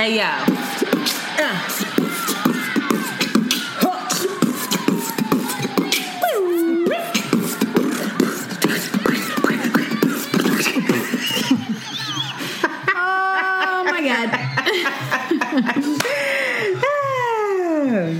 Hey yo. Oh my god.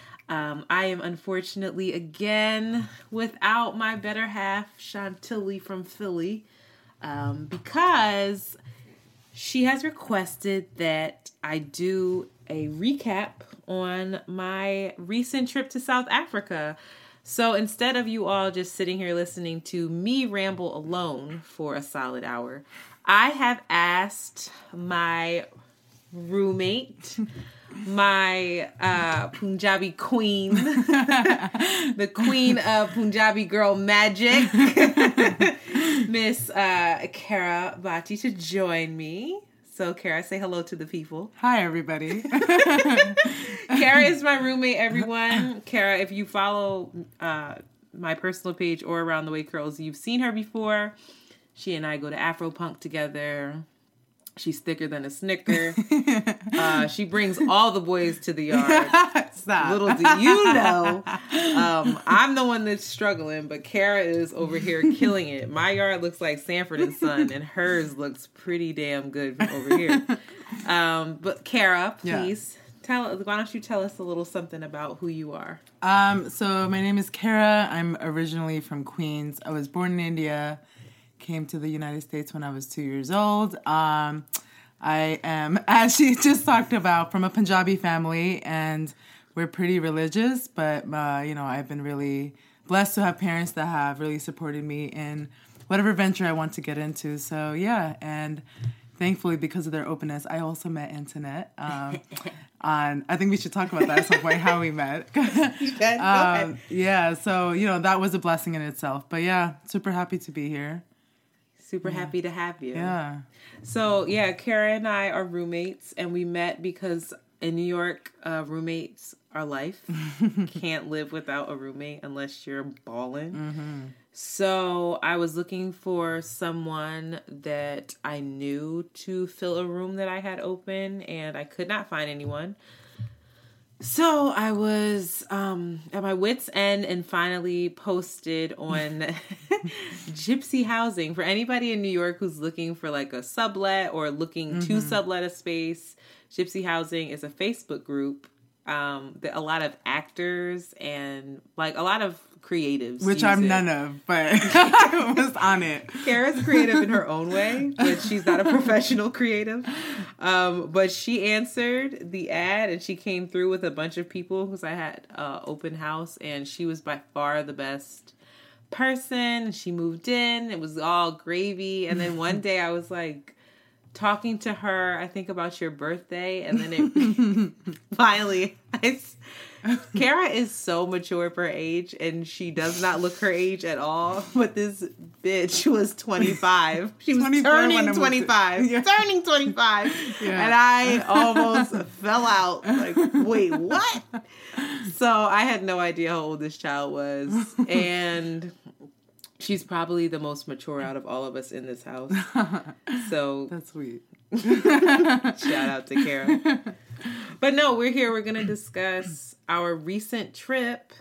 Um, I am unfortunately again without my better half, Chantilly from Philly, um, because she has requested that I do a recap on my recent trip to South Africa. So instead of you all just sitting here listening to me ramble alone for a solid hour, I have asked my roommate, my uh, Punjabi queen, the queen of Punjabi girl magic, Miss uh, Kara Bhatti, to join me. So, Kara, say hello to the people. Hi, everybody. Kara is my roommate, everyone. Kara, if you follow uh, my personal page or Around the Way Curls, you've seen her before. She and I go to Afropunk together. She's thicker than a snicker. Uh, she brings all the boys to the yard. Stop. Little do you know, um, I'm the one that's struggling, but Kara is over here killing it. My yard looks like Sanford and Son, and hers looks pretty damn good from over here. Um, but Kara, Yeah. please tell. Why don't you tell us a little something about who you are? Um, so my name is Kara. I'm originally from Queens. I was born in India. Came to the United States when I was two years old. Um, I am, as she just talked about, from a Punjabi family, and we're pretty religious. But uh, you know, I've been really blessed to have parents that have really supported me in whatever venture I want to get into. So yeah, and thankfully because of their openness, I also met Antoinette. Um, on I think we should talk about that at some point how we met. um, yeah, so you know that was a blessing in itself. But yeah, super happy to be here. Super happy to have you. Yeah. So yeah, Kara and I are roommates, and we met because in New York, uh, roommates are life. Can't live without a roommate unless you're balling. So I was looking for someone that I knew to fill a room that I had open, and I could not find anyone. So I was um, at my wits' end and finally posted on Gypsy Housing for anybody in New York who's looking for like a sublet or looking to sublet a space. Gypsy Housing is a Facebook group um, that a lot of actors and like a lot of creatives, Which I'm it. none of, but I was on it. Kara's creative in her own way, but she's not a professional creative. Um, but she answered the ad and she came through with a bunch of people because I had uh, open house and she was by far the best person. She moved in, it was all gravy. And then one day I was like, talking to her, I think about your birthday, and then it finally, I, s- Kara is so mature for her age, and she does not look her age at all. But this bitch was 25. She was 24 turning 25. to- Yeah. Turning 25. Yeah. And I almost fell out. Like, wait, what? So I had no idea how old this child was. And she's probably the most mature out of all of us in this house. So That's sweet. Shout out to Kara. But no, we're here. We're going to discuss our recent trip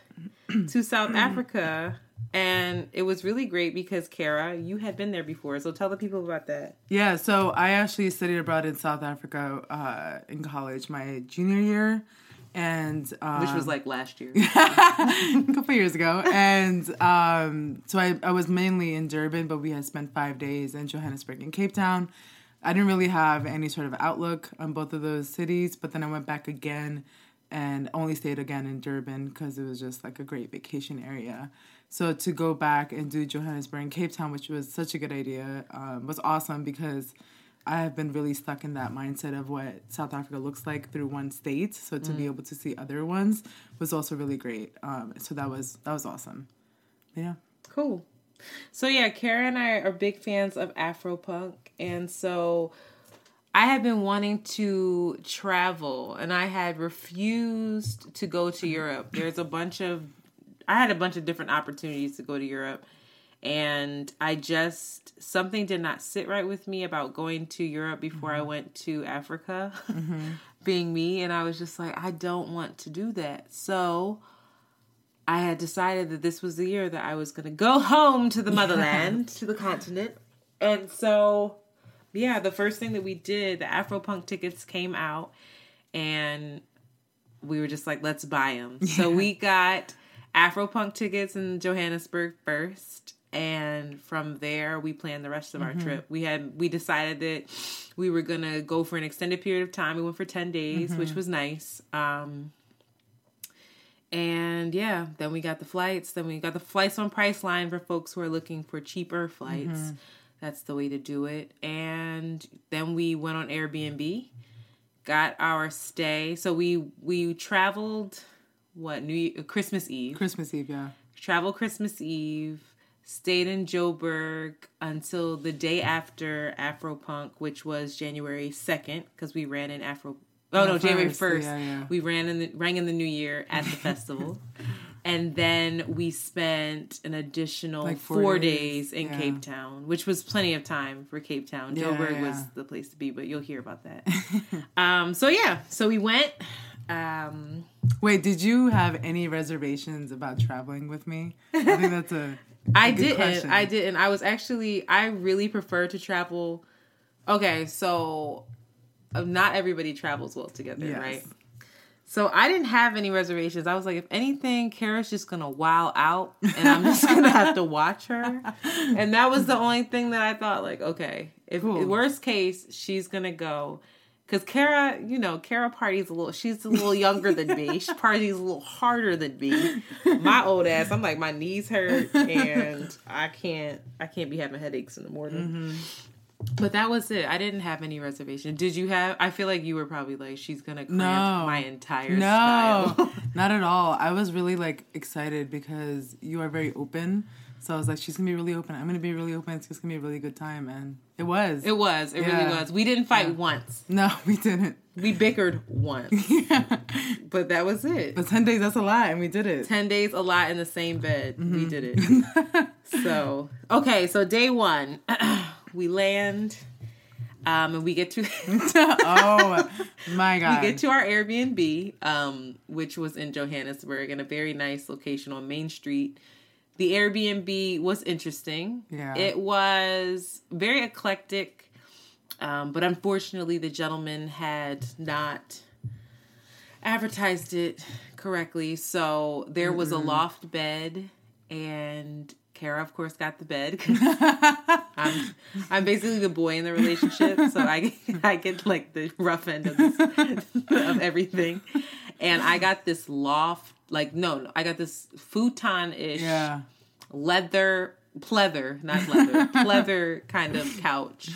to South Africa and it was really great because Kara, you had been there before, so tell the people about that. Yeah, so I actually studied abroad in South Africa uh, in college my junior year, and um, Which was like last year. a couple years ago. And um, so I, I was mainly in Durban, but we had spent five days in Johannesburg and Cape Town. I didn't really have any sort of outlook on both of those cities, but then I went back again and only stayed again in Durban because it was just like a great vacation area. So to go back and do Johannesburg and Cape Town, which was such a good idea, um, was awesome because I have been really stuck in that mindset of what South Africa looks like through one state. So to be able to see other ones was also really great. Um, so that was that was awesome. Yeah. Cool. So yeah, Kara and I are big fans of Afropunk, and so I had been wanting to travel, and I had refused to go to Europe. There's a bunch of I had a bunch of different opportunities to go to Europe, and I just something did not sit right with me about going to Europe before I mm-hmm. went to Africa. Mm-hmm. Being me, and I was just like, I don't want to do that. So I had decided that this was the year that I was going to go home to the motherland, to the continent. And so, yeah, the first thing that we did, the Afropunk tickets came out, and we were just like, let's buy them. So we got Afropunk tickets in Johannesburg first. And from there, we planned the rest of our mm-hmm. trip. We had we decided that we were gonna go for an extended period of time. We went for ten days, mm-hmm. which was nice. Um, and yeah, then we got the flights. Then we got the flights on Priceline for folks who are looking for cheaper flights. Mm-hmm. That's the way to do it. And then we went on Airbnb, got our stay. So we we traveled what New Year, Christmas Eve. Christmas Eve, yeah. Travel Christmas Eve. Stayed in Joburg until the day after Afropunk, which was January second, because we ran in Afro. Oh no, No, January first, first. yeah, yeah. We ran in the rang in the New Year at the festival, and then we spent an additional Like four four, days, days, in yeah. Cape Town, which was plenty of time for Cape Town. Joburg was the place to be, but you'll hear about that. um, so yeah, so we went. Um, Wait, did you have any reservations about traveling with me? I think that's a. I good didn't. question. I didn't. I was actually. I really prefer to travel. Okay, so uh, not everybody travels well together, Yes. right? So I didn't have any reservations. I was like, if anything, Kara's just gonna wow out, and I'm just gonna have to watch her. And that was the only thing that I thought. Like, okay, if Cool. worst case, she's gonna go. Cause Kara, you know, Kara parties a little. She's a little younger than me. She parties a little harder than me. My old ass, I'm like my knees hurt and I can't. I can't be having headaches in the morning. Mm-hmm. But that was it. I didn't have any reservation. Did you have? I feel like you were probably like, she's gonna cramp No. my entire No, style. not at all. I was really like excited because you are very open. So I was like, she's gonna be really open. I'm gonna be really open. It's just gonna be a really good time, and it was. It was. It Yeah. really was. We didn't fight once. no, we didn't. We bickered once. yeah. But that was it. But ten days, that's a lot, and we did it. 10 days a lot in the same bed. We Mm-hmm. did it. so, okay, so day one, we land um, and we get to oh my god! we get to our Airbnb, um, which was in Johannesburg in a very nice location on Main Street. The Airbnb was interesting. Yeah. It was very eclectic, um, but unfortunately, the gentleman had not advertised it correctly. So there was a loft bed, and Kara, of course, got the bed. I'm, I'm basically the boy in the relationship, so I I get like the rough end of this, of everything, and I got this loft. Like no, no, I got this futon ish yeah, leather pleather, not leather, pleather kind of couch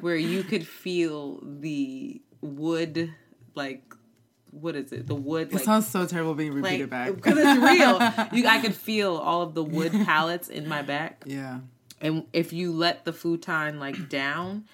where you could feel the wood like what is it? The wood it like sounds so terrible being like repeated back. because it's real. You, I could feel all of the wood pallets in my back, yeah, and if you let the futon like down,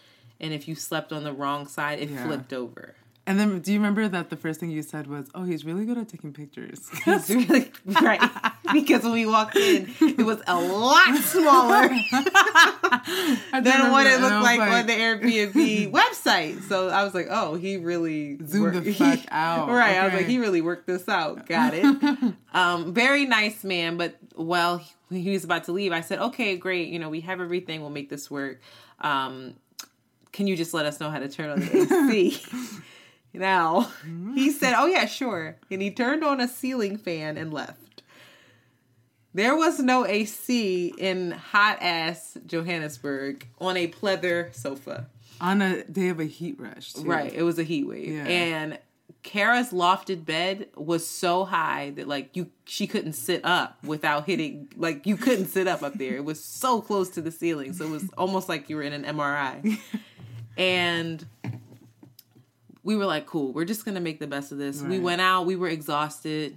and if you slept on the wrong side, it Yeah. flipped over. And then, do you remember that the first thing you said was, "Oh, he's really good at taking pictures." It's really right because when we walked in, it was a lot smaller than what it looked like, on the Airbnb website. So I was like, oh, he really Zoom the fuck out. Right. I was like, he really worked this out. Got it. um, very nice man, but well, he, he was about to leave. I said, okay, great. You know, we have everything. We'll make this work. Um, can you just let us know how to turn on the AC? Now he said, mm. oh yeah, sure. And he turned on a ceiling fan and left. There was no AC in hot ass Johannesburg on a pleather sofa. on a day of a heat rush. Too. Right. It was a heat wave. Yeah. And Kara's lofted bed was so high that like you she couldn't sit up without hitting like you couldn't sit up up there. It was so close to the ceiling. So it was almost like you were in an MRI. and we were like, cool, we're just gonna make the best of this. We went out, we were exhausted.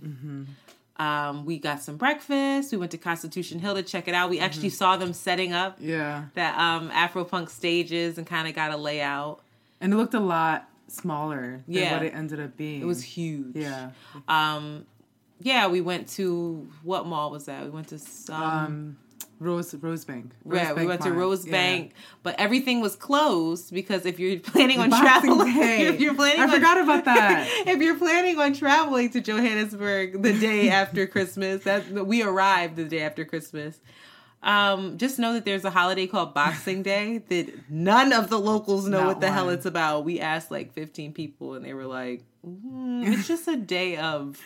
Um, we got some breakfast. We went to Constitution Hill to check it out. We actually saw them setting up Yeah, that um Afropunk stages and kind of got a layout. and it looked a lot smaller than Yeah. what it ended up being. It was huge. yeah. Um, yeah, we went to what mall was that? We went to some. Um, Rose Rosebank. yeah, we Rosebank went to Rosebank, Yeah. But everything was closed because if you're planning on Boxing traveling, Day. if you're planning, I on, forgot about that. if you're planning on traveling to Johannesburg the day after Christmas, that we arrived the day after Christmas. Um, just know that there's a holiday called Boxing Day that none of the locals know Not what the hell it's about. We asked like 15 people, and they were like, "Mm, "It's just a day of."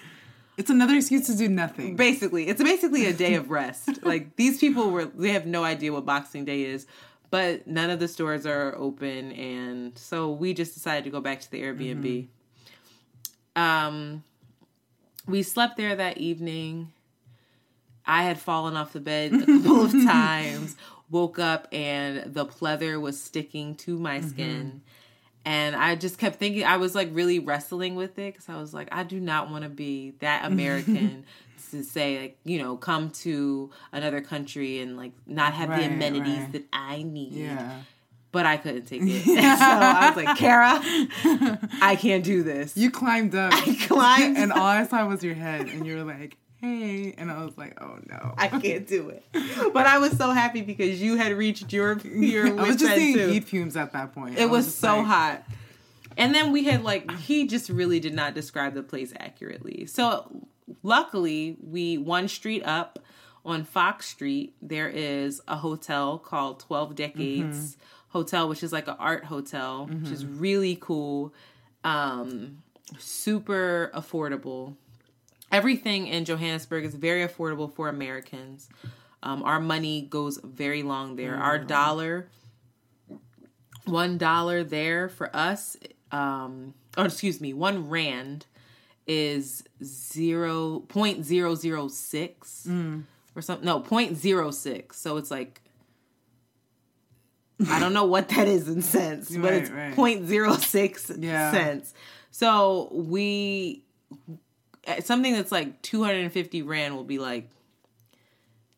It's another excuse to do nothing. basically it's basically a day of rest. Like these people were they have no idea what boxing day is but none of the stores are open and so we just decided to go back to the airbnb. Um we slept there that evening. I had fallen off the bed a couple of times woke up and the pleather was sticking to my skin and I just kept thinking, I was like really wrestling with it because I was like, I do not want to be that American to say, like, you know, come to another country and like not have the amenities right. that I need. Yeah. But I couldn't take it. so I was like, Kara, I can't do this. You climbed up. I climbed and all I saw was your head, and you were like, "Hey," and I was like, "Oh no." I can't do it. But I was so happy because you had reached your your I was just seeing too. heat fumes at that point. I It was just so like, hot. And then we had like he just really did not describe the place accurately. So luckily, we one street up on Fox Street, there is a hotel called 12 Decades Hotel, which is like an art hotel, which is really cool. Um super affordable. Everything in Johannesburg is very affordable for Americans. Um, our money goes very long there. Our dollar one dollar there for us um or excuse me one rand is zero point zero zero six or something no point zero six so it's like i don't know what that is in cents but Right, it's right. point zero six Yeah. cents so we Uh, something that's like 250 rand will be like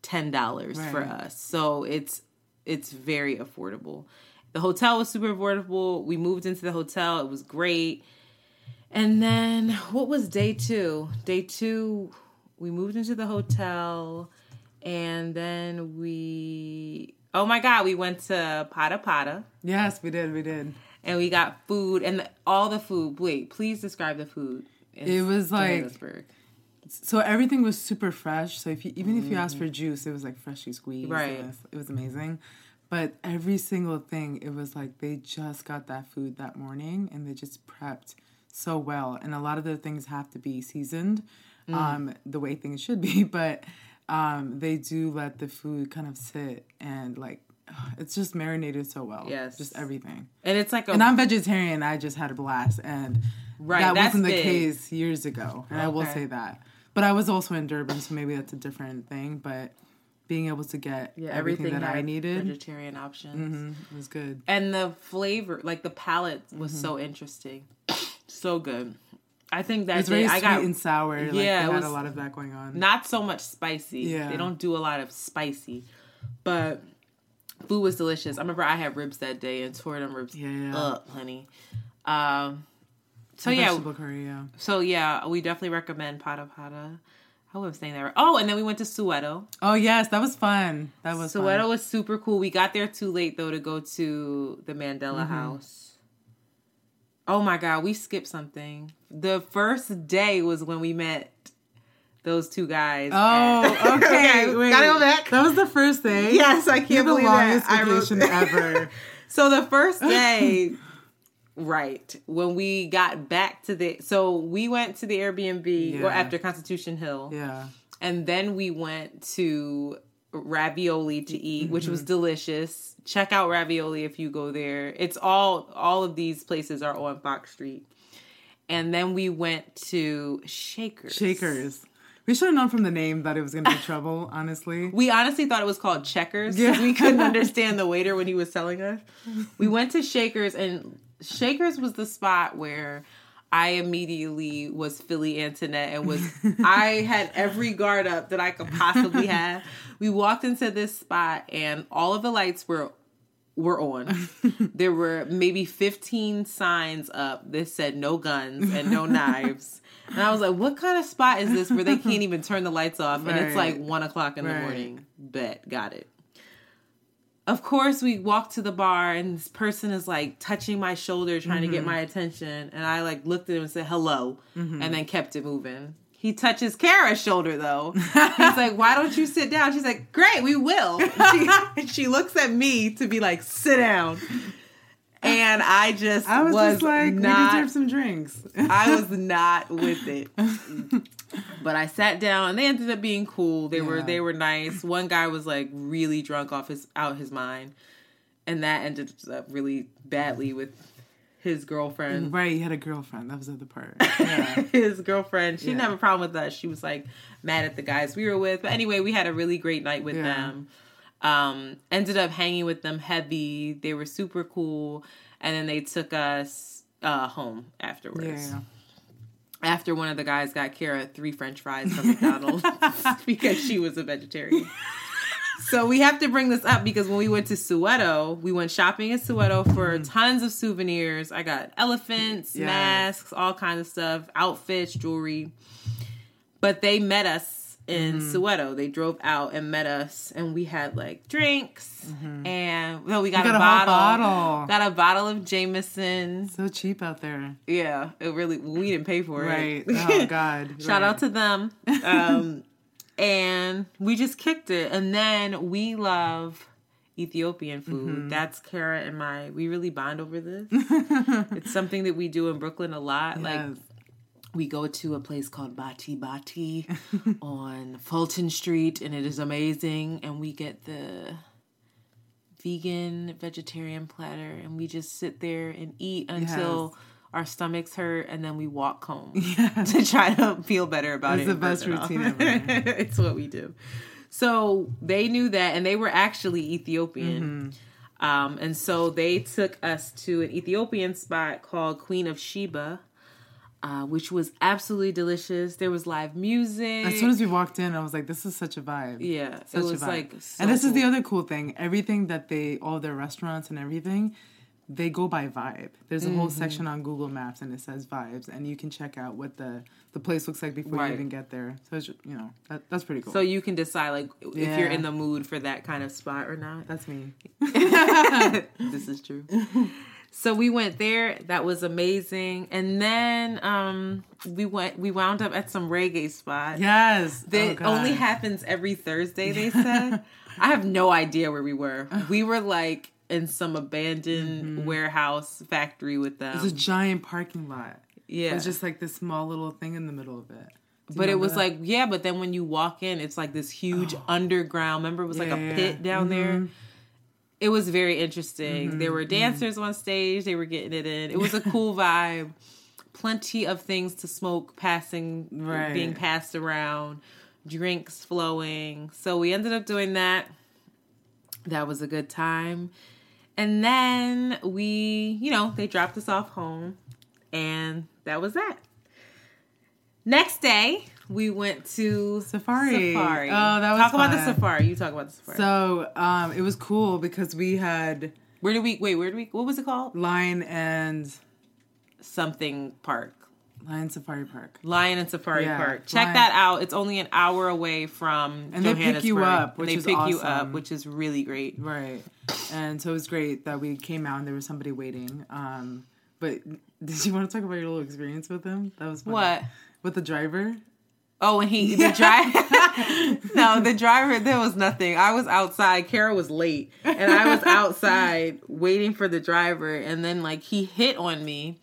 ten dollars for us. So it's it's very affordable. The hotel was super affordable. We moved into the hotel. It was great. And then what was day two? Day two, we moved into the hotel, and then we oh my god, we went to Pata Pata Yes, we did. We did. and we got food and the, all the food. Wait, please describe the food. It was like- So everything was super fresh. So if you even if you asked for juice, it was like freshly squeezed. Right. It was, it was amazing. But every single thing, it was like they just got that food that morning and they just prepped so well. And a lot of the things have to be seasoned um, the way things should be. But um, they do let the food kind of sit and like it's just marinated so well. Yes. Just everything. and it's like a And I'm vegetarian. I just had a blast, and Right, that wasn't the big. case years ago. And I will say that. But I was also in Durban, so maybe that's a different thing. But being able to get yeah, everything, everything that I needed vegetarian options. mhm, was good. and the flavor like the palate was Mm-hmm. so interesting so good i think that It's very i sweet got and sour. Like, Yeah, they it had was a lot of that going on. not so much spicy Yeah. they don't do a lot of spicy but food was delicious i remember i had ribs that day and tore them ribs Yeah. up honey um So yeah, curry, yeah. so yeah, we definitely recommend Pata Pata. I was saying that. Right. Oh, and then we went to Soweto. Oh yes, that was fun. That was Soweto fun. was super cool. We got there too late though to go to the Mandela Mm-hmm. House. Oh my god, we skipped something. The first day was when we met those two guys. Oh, okay. Okay, wait. gotta go back. That was the first day. Yes, I can't You're the believe that. longest I wrote- vacation ever. So the first day, right when we got back to the, so we went to the Airbnb or after Constitution Hill, Yeah. and then we went to ravioli to eat, which Mm-hmm. was delicious. Check out ravioli if you go there. It's all all of these places are on Fox Street. And then we went to Shakers. Shakers. We should have known from the name that it was going to be trouble. Honestly. We honestly thought it was called Checkers because Yeah. we couldn't understand the waiter when he was telling us. We went to Shakers, and Shakers was the spot where I immediately was Philly Antoinette and was I had every guard up that I could possibly have. We walked into this spot, and all of the lights were were on. there were maybe 15 signs up that said no guns and no knives. And I was like, what kind of spot is this where they can't even turn the lights off and it's like one o'clock in the Right. morning? Bet, got it. Of course, we walk to the bar and this person is like touching my shoulder, trying to Mm-hmm. get my attention. And I like looked at him and said hello Mm-hmm. and then kept it moving. He touches Kara's shoulder though. He's like, "Why don't you sit down?" She's like, "Great, we will." She, she looks at me to be like, "Sit down," and I just I was, just like, not, we deserve some drinks. I was not with it. But I sat down and they ended up being cool. They were they were nice. One guy was like really drunk off his out his mind. And that ended up really badly with his girlfriend. right, he had a girlfriend. That was the other part. Yeah. his girlfriend. She didn't have a problem with us. She was like mad at the guys we were with. But anyway, we had a really great night with Yeah. them. Um, ended up hanging with them heavy. They were super cool. And then they took us uh, home afterwards. yeah. After one of the guys got Kara three French fries from McDonald's because she was a vegetarian. So we have to bring this up because when we went to Soweto, we went shopping in Soweto for tons of souvenirs. I got elephants, Yes. masks, all kinds of stuff, outfits, jewelry. But they met us in Soweto. They drove out and met us, and we had like drinks, and no, we got, got a, bottle, bottle. got a bottle of Jameson. So cheap out there. Yeah, it really we didn't pay for it. Right. Oh, God. Shout Right. out to them. Um, and we just kicked it. And then we love Ethiopian food. Mm-hmm. That's Kara and my. We really bond over this. it's something that we do in Brooklyn a lot. Like Yes. We go to a place called Bati Bati on Fulton Street, and it is amazing. And we get the vegan vegetarian platter, and we just sit there and eat until Yes. our stomachs hurt, and then we walk home to try to feel better about It's it. It's the best routine ever. it's what we do. So they knew that, and they were actually Ethiopian. Mm-hmm. Um, and so they took us to an Ethiopian spot called Queen of Sheba, uh, which was absolutely delicious. There was live music. As soon as we walked in, I was like, this is such a vibe. yeah, Such it a was vibe. like, so and this is the other cool thing. Everything that they, all their restaurants and everything, they go by vibe. There's a whole Mm-hmm. section on Google Maps and it says vibes, and you can check out what the the place looks like before Right. you even get there. So it's, you know that, that's pretty cool. So you can decide like if Yeah. you're in the mood for that kind of spot or not. that's me. this is true. So we went there. That was amazing. And then um we went we wound up at some reggae spot. Yes, That Oh, only happens every Thursday, they said. I have no idea where we were. We were like in some abandoned warehouse factory with them. It's a giant parking lot. yeah. It's just like this small little thing in the middle of it. Do but it was that? like, yeah, but then when you walk in, it's like this huge underground. Remember, it was like a yeah, pit yeah. down there. It was very interesting. There Mm-hmm. were dancers on stage. They were getting it in. It was a cool vibe. Plenty of things to smoke, passing, Right. being passed around, drinks flowing. So we ended up doing that. That was a good time. And then we, you know, they dropped us off home, and that was that. Next day, we went to Safari. Safari. Oh, that was talk about the safari. You talk about the safari. So um, it was cool because we had where did we wait? Where did we? What was it called? lion and something park. Lion Safari Park. Lion and Safari Yeah, Park. Check Lion- that out. It's only an hour away from And they pick you Johannesburg. up, which they is pick you up, awesome. which is really great. Right. And so it was great that we came out and there was somebody waiting. Um, but did you want to talk about your little experience with them? That was funny. What? With the driver? Oh, and he the driver. no, the driver. There was nothing. I was outside. Kara was late, and I was outside waiting for the driver. And then like he hit on me,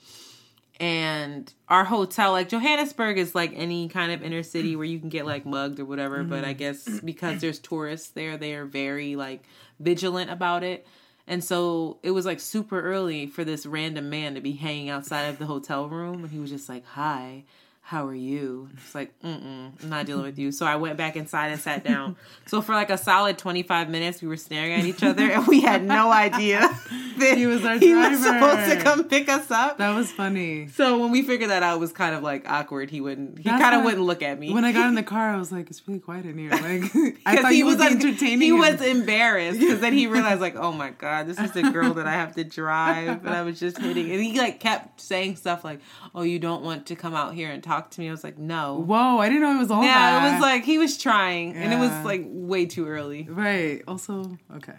and our hotel, like Johannesburg, is like any kind of inner city where you can get like mugged or whatever. Mm-hmm. But I guess because there's tourists there, they are very like vigilant about it. And so it was like super early for this random man to be hanging outside of the hotel room, and he was just like, "Hi." How are you? It's like, mm-mm, I'm not dealing with you. So I went back inside and sat down. So for like a solid 25 minutes, we were staring at each other and we had no idea that He was our he was supposed to come pick us up. That was funny. So when we figured that out, it was kind of like awkward. He wouldn't, he kind of wouldn't look at me. When I got in the car, I was like, it's really quiet in here. Like, I thought he was like, entertaining. he him. was embarrassed because then he realized like, oh my god, this is the girl that I have to drive, and I was just hitting, and he like kept saying stuff like, oh, you don't want to come out here and talk to me. I was like, no. Whoa, I didn't know it was all Yeah, that. it was like he was trying, and it was like way too early. Right. Also, okay.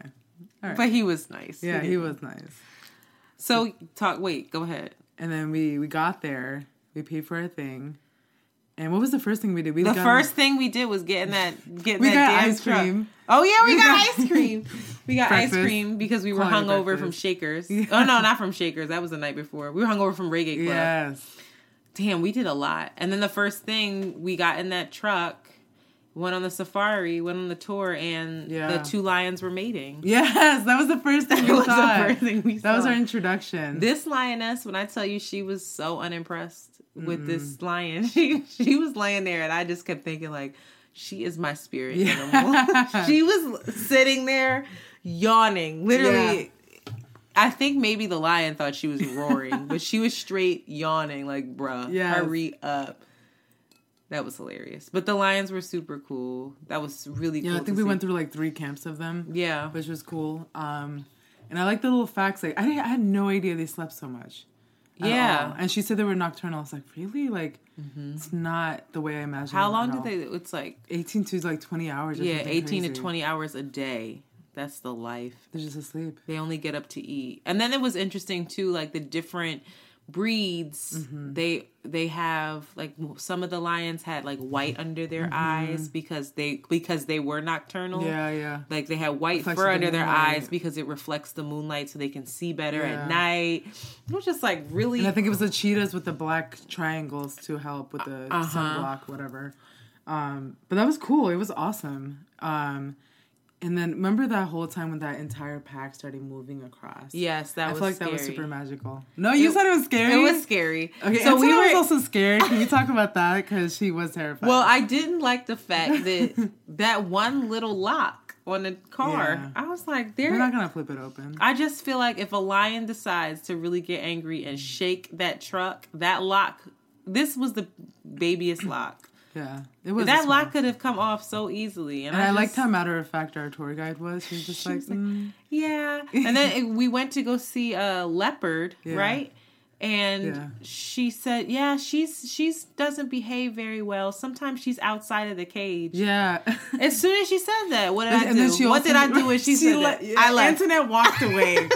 All right. But he was nice. yeah, he didn't- was nice. So talk. Wait, go ahead. And then we we got there. We paid for our thing. And what was the first thing we did? We The got- first thing we did was getting that getting We that got ice truck. cream. Oh yeah, we, We got, got- ice cream. We got ice cream because we were hungover from. Shakers. Oh no, not from Shakers. That was the night before. We were hungover from Reggae Club. Yes. Damn, we did a lot. And then the first thing we got in that truck, went on the safari, went on the tour, and Yeah. the two lions were mating. Yes, that was the first thing we That was the saw. first thing we That was our introduction. This lioness, when I tell you she was so unimpressed with this lion, she she was laying there, and I just kept thinking like, she is my spirit Yeah. animal. she was sitting there yawning, literally. I think maybe the lion thought she was roaring, but she was straight yawning, like, bruh, Yes. hurry up. That was hilarious. But the lions were super cool. That was really cool. yeah, I think we see. went through like three camps of them. Yeah. which was cool. Um, and I like the little facts. Like I, I had no idea they slept so much. Yeah. and she said they were nocturnal. I was like, really? Like, it's not the way I imagined. How long did they? It's like Eighteen to like twenty hours. Or yeah, something eighteen to twenty hours a day. That's the life. They're just asleep. They only get up to eat. And then it was interesting too, like the different breeds. Mm-hmm. They they have like some of the lions had like white under their eyes because they because they were nocturnal. Mm-hmm. Yeah, yeah. Like they had white Reflects fur the under their moonlight. eyes because it reflects the moonlight so they can see better Yeah. at night. It was just like really And I think it was the cheetahs with the black triangles to help with the Uh-huh. sunblock, whatever. Um, but that was cool. It was awesome. Um, and then remember that whole time when that entire pack started moving across? Yes, that was I was feel like that was super magical. No, you It- said it was scary. It was scary. Okay, so we were was also scared. Can we talk about that? Because she was terrified. Well, I didn't like the fact that that one little lock on the car. Yeah. I was like, we're not gonna flip it open. I just feel like if a lion decides to really get angry and shake that truck, that lock. This was the babyest lock. Yeah, it was that lock could have come off so easily, and, And I, just, liked how matter of fact our tour guide was. She was just like, was like, mm, Yeah, and then it- we went to go see a leopard, Yeah. right? And Yeah. she said, "Yeah, she's she's doesn't behave very well. Sometimes she's outside of the cage." yeah. As soon as she said that, what did I do? what also- did I do when she, said le- that? I left. Antoinette walked away.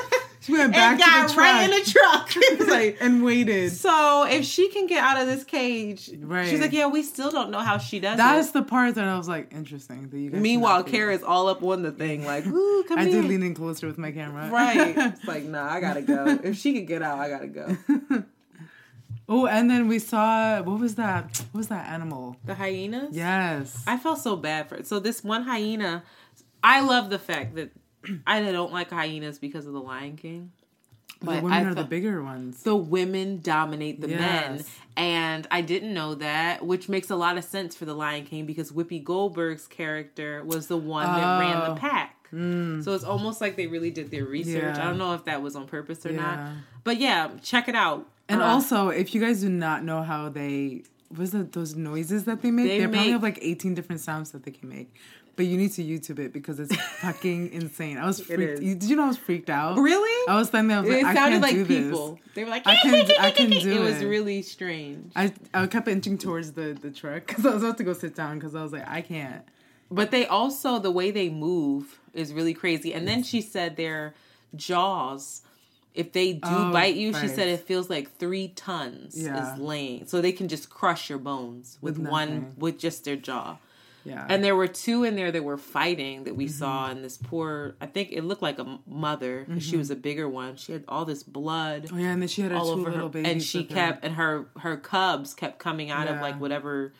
She went back and to got the truck right in the truck. Like, and waited. so if she can get out of this cage, Right. she's like, yeah, we still don't know how she does That's it. the part that I was like, interesting. That you guys Meanwhile, Kara's all up on the thing, like, ooh, come I here. did lean in closer with my camera. right. It's like, nah, I gotta go. If she could get out, I gotta go. oh, and then we saw what was that? What was that animal? The hyenas? Yes. I felt so bad for it. So this one hyena, I love the fact that I don't like hyenas because of the Lion King. the But women I are the bigger ones. the women dominate the men. And I didn't know that, which makes a lot of sense for the Lion King because Whoopi Goldberg's character was the one that ran Oh. the pack. So it's almost like they really did their research. Yeah. I don't know if that was on purpose or not. But yeah, check it out. And Uh, also, if you guys do not know how they was it those noises that they make, They they, probably have like eighteen different sounds that they can make. But you need to YouTube it because it's fucking insane. I was freaked. You, did you know I was freaked out? Really? I was standing there. I was like, it I sounded can't do like this. people. They were like, I couldn't- I couldn't do It It was really strange. I I kept inching towards the the truck because I was about to go sit down because I was like, I can't. But they also the way they move is really crazy. And then she said their jaws, if they do Oh, bite you, she said it feels like three tons Yeah. is laying. So they can just crush your bones with, With one with just their jaw. Yeah. And there were two in there that were fighting that we Mm-hmm. saw, and this poor, I think it looked like a mother. She was a bigger one. She had all this blood oh yeah, and then she had all two over little her, babies, and she with her. kept, and her her cubs kept coming out of like whatever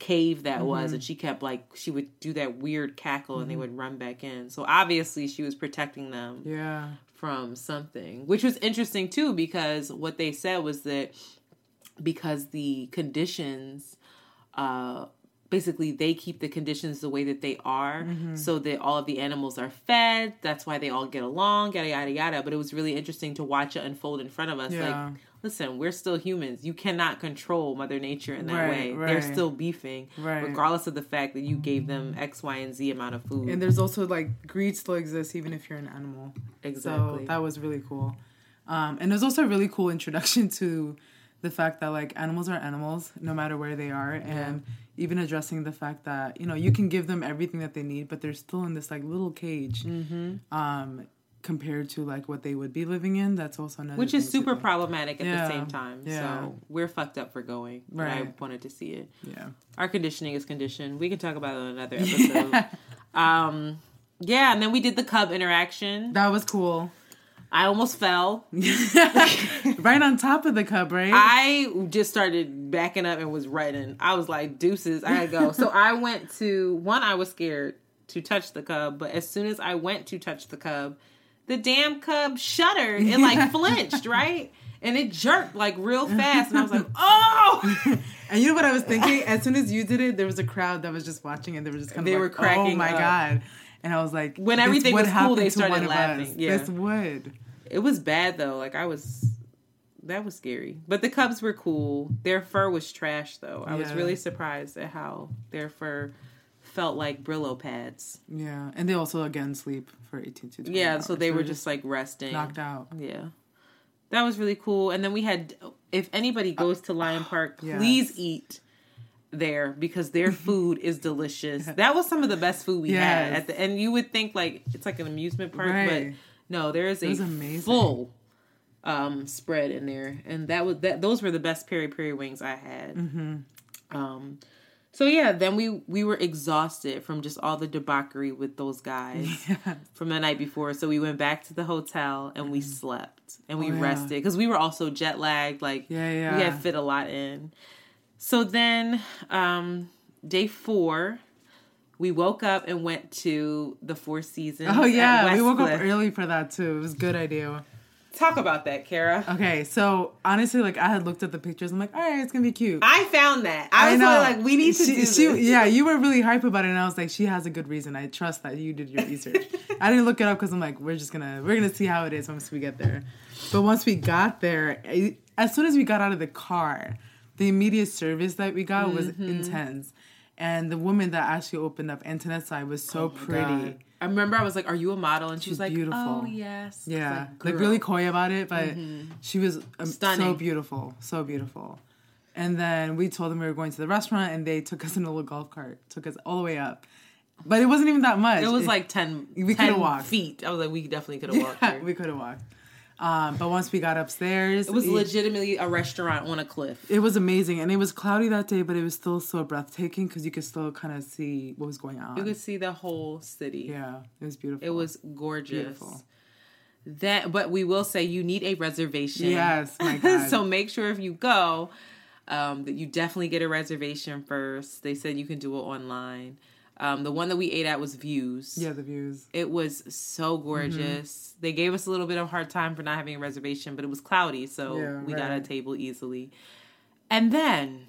cave that was, Mm-hmm. and she kept like she would do that weird cackle, and they would run back in. So obviously she was protecting them Yeah. from something, which was interesting too because what they said was that because the conditions, uh, basically they keep the conditions the way that they are, Mm-hmm. so that all of the animals are fed. That's why they all get along, yada yada yada. But it was really interesting to watch it unfold in front of us. Yeah. Like, listen, we're still humans. You cannot control Mother Nature in that Right, way. They're still beefing, Right. regardless of the fact that you gave them X, Y, and Z amount of food. And there's also like greed still exists even if you're an animal. Exactly. So that was really cool. Um, and it was also a really cool introduction to the fact that like animals are animals no matter where they are and even addressing the fact that you know you can give them everything that they need but they're still in this like little cage Mm-hmm. um, compared to like what they would be living in that's also another which is super problematic at Yeah, the same time. yeah. So we're fucked up for going. Right. I wanted to see it. yeah Our conditioning is conditioned. We can talk about it on another episode. um, yeah, and then we did the cub interaction. that was cool I almost fell. right on top of the cub right I just started backing up and was running. I was like, deuces, I gotta go. so I went to one, I was scared to touch the cub, but as soon as I went to touch the cub, the damn cub shuddered and like flinched, right? And it jerked like real fast, and I was like, "Oh!" And you know what I was thinking? As soon as you did it, there was a crowd that was just watching, and they were just kind They of were cracking "Oh my up. god!" And I was like, When everything was cool, they to started of laughing. Yeah. This would. It was bad though. Like I was, that was scary. But the cubs were cool. Their fur was trash though. I was really surprised at how their fur felt like Brillo pads. Yeah, and they also again sleep for eighteen to twenty. Yeah, hours. so they were just like resting. knocked out. Yeah. That was really cool. And then we had if anybody uh, goes to Lion Park, Yes. please eat there because their food is delicious. That was some of the best food we had Yes. at the and you would think like it's like an amusement park, but Right. No, there is a amazing. full um spread in there. And that was that those were the best peri peri wings I had. Mm-hmm. Um so yeah, then we we were exhausted from just all the debauchery with those guys from the night before. So we went back to the hotel and we slept and we Oh, yeah. rested because we were also jet lagged. Like Yeah, yeah, we had fit a lot in. So then, um, day four, we woke up and went to the Four Seasons. Oh yeah, we woke up early for that too. It was a good idea. Talk about that, Kara. Okay, so honestly, like I had looked at the pictures. I'm like, all right, it's gonna be cute. I found that. I was really like, we need to she, do she- this. Yeah, you were really hype about it, and I was like, she has a good reason. I trust that you did your research. I didn't look it up because I'm like, we're just gonna we're gonna see how it is once we get there. But once we got there, as soon as we got out of the car, the immediate service that we got was Mm-hmm. intense, and the woman that actually opened up Antoinette's side was so pretty. Oh God. I remember I was like, "Are you a model?" And she was like, beautiful. "Oh yes." Yeah, like, like, really coy about it, but she was um, so beautiful, so beautiful. And then we told them we were going to the restaurant, and they took us in a little golf cart, took us all the way up. But it wasn't even that much. It was like 10, We 10 could've walked. feet. I was like, we definitely could have walked yeah, there. we could have walked. Um, but once we got upstairs, It was legitimately a restaurant on a cliff. It was amazing, and it was cloudy that day, but it was still so breathtaking because you could still kind of see what was going on. You could see the whole city. yeah, it was beautiful. It was gorgeous. Beautiful. That, but we will say you need a reservation. Yes, my God. so make sure if you go, um, that you definitely get a reservation first. They said you can do it online. Um, the one that we ate at was Views. yeah, the views. It was so gorgeous. Mm-hmm. They gave us a little bit of hard time for not having a reservation, but it was cloudy, so Yeah, we got a table easily. And then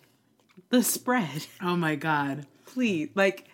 the spread. Oh my god. Please, like,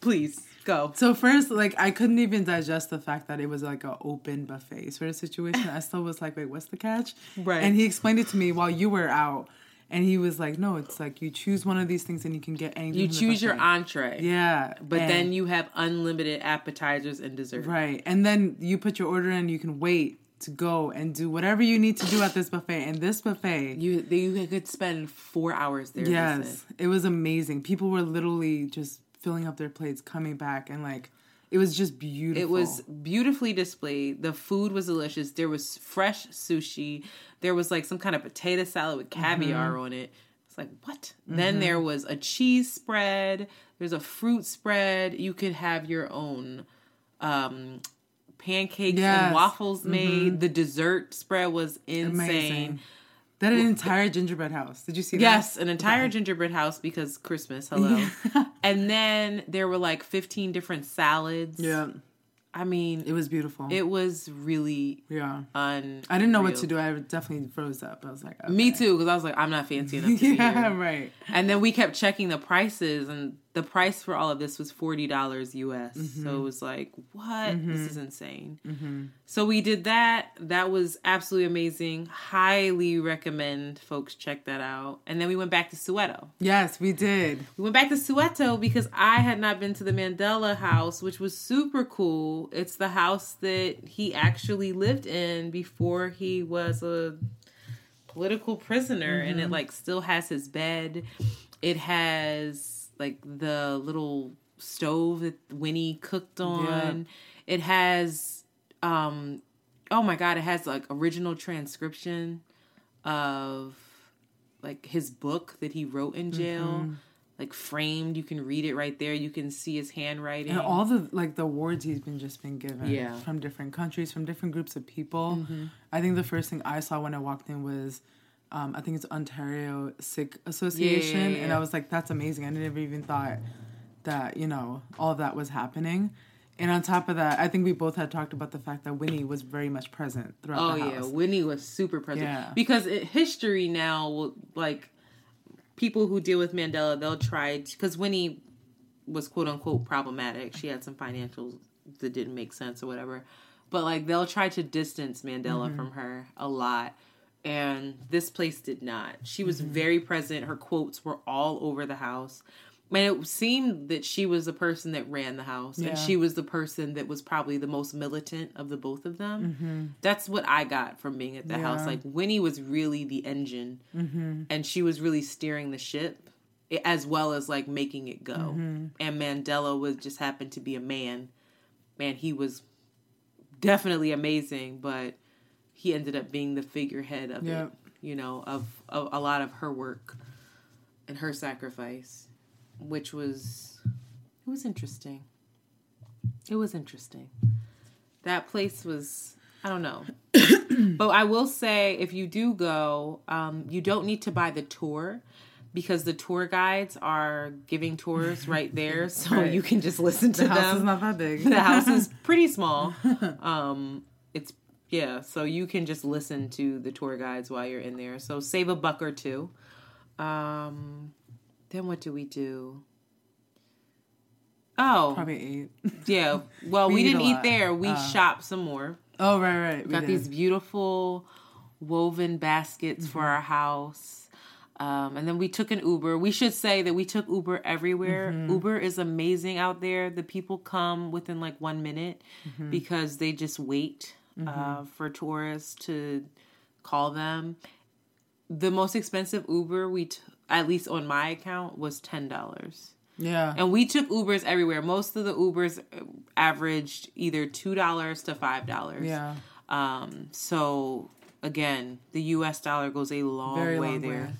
please go. So first, like I couldn't even digest the fact that it was like an open buffet sort of situation. I still was like, wait, what's the catch? Right. And he explained it to me while you were out, And he was like, "No, it's like you choose one of these things and you can get anything." You choose your entree. Yeah, But and- then you have unlimited appetizers and dessert. right, and then you put your order in. You can wait to go and do whatever you need to do at this buffet. And this buffet, You you could spend four hours there. yes, it was amazing. People were literally just filling up their plates, coming back, and like it was just beautiful. It was beautifully displayed. The food was delicious. There was fresh sushi. There was like some kind of potato salad with caviar Mm-hmm. on it. It's like, what? Then there was a cheese spread. There's a fruit spread. You could have your own um pancakes Yes. Mm-hmm. and waffles made. The dessert spread was insane. amazing. That an entire gingerbread house. Did you see that? Yes, an entire gingerbread house because Christmas. Hello. and then there were like 15 different salads. Yeah, I mean, it was beautiful. it was really yeah. un. I didn't know what to do. I definitely froze up. I was like, okay. Me too, because I was like, I'm not fancy enough yeah, right. And then we kept checking the prices, and the price for all of this was forty dollars US. Mm-hmm. So it was like, what? Mm-hmm. This is insane. Mm-hmm. So we did that. That was absolutely amazing. Highly recommend folks check that out. And then we went back to Soweto. Yes, we did. We went back to Soweto because I had not been to the Mandela house, which was super cool. It's the house that he actually lived in before he was a political prisoner and it mm-hmm. like still has his bed. It has like the little stove that Winnie cooked on. It has um oh my god, it has like original transcription of like his book that he wrote in jail. Mm-hmm. Like framed, you can read it right there. You can see his handwriting. And all the like the awards he's been just been given Yeah. Mm-hmm. from different countries, from different groups of people. I think the first thing I saw when I walked in was um, I think it's Ontario Sick Association, yeah, and yeah. I was like, "That's amazing!" I never even thought that you know all of that was happening. And on top of that, I think we both had talked about the fact that Winnie was very much present throughout Oh yeah. Winnie was super present Yeah. because it, history now will like people who deal with Mandela they'll try because Winnie was quote unquote problematic. She had some financials that didn't make sense or whatever, but like they'll try to distance Mandela Mm-hmm. from her a lot. And this place did not. She was Mm-hmm. very present. Her quotes were all over the house. And it seemed that she was the person that ran the house, Yeah. and she was the person that was probably the most militant of the both of them. Mm-hmm. That's what I got from being at the house. Like Winnie was really the engine, Mm-hmm. and she was really steering the ship, as well as like making it go. Mm-hmm. And Mandela was just happened to be a man. Man, he was definitely amazing, but he ended up being the figurehead of Yeah. it. You know, of, of a lot of her work and her sacrifice, which was it was interesting. It was interesting. That place was I don't know. but I will say if you do go, um, you don't need to buy the tour because the tour guides are giving tours right there, so Right. you can just listen to the house them is not that big. the house is pretty small. Um, yeah, so you can just listen to the tour guides while you're in there. So save a buck or two. Um, then what do we do? Oh, Probably eight. yeah. Well, we, We didn't eat there. We Uh. shopped some more. Oh right, right. We Got did. these beautiful woven baskets for Mm-hmm. our house. Um, and then we took an Uber. We should say that we took Uber everywhere. Mm-hmm. Uber is amazing out there. The people come within like one minute Mm-hmm. because they just wait uh, for tourists to call them. The most expensive Uber we, t- at least on my account, was ten dollars. Yeah. And we took Ubers everywhere. Most of the Ubers uh, averaged either two dollars to five dollars. yeah. Um, so again, the U.S. dollar goes a long very way long there. way.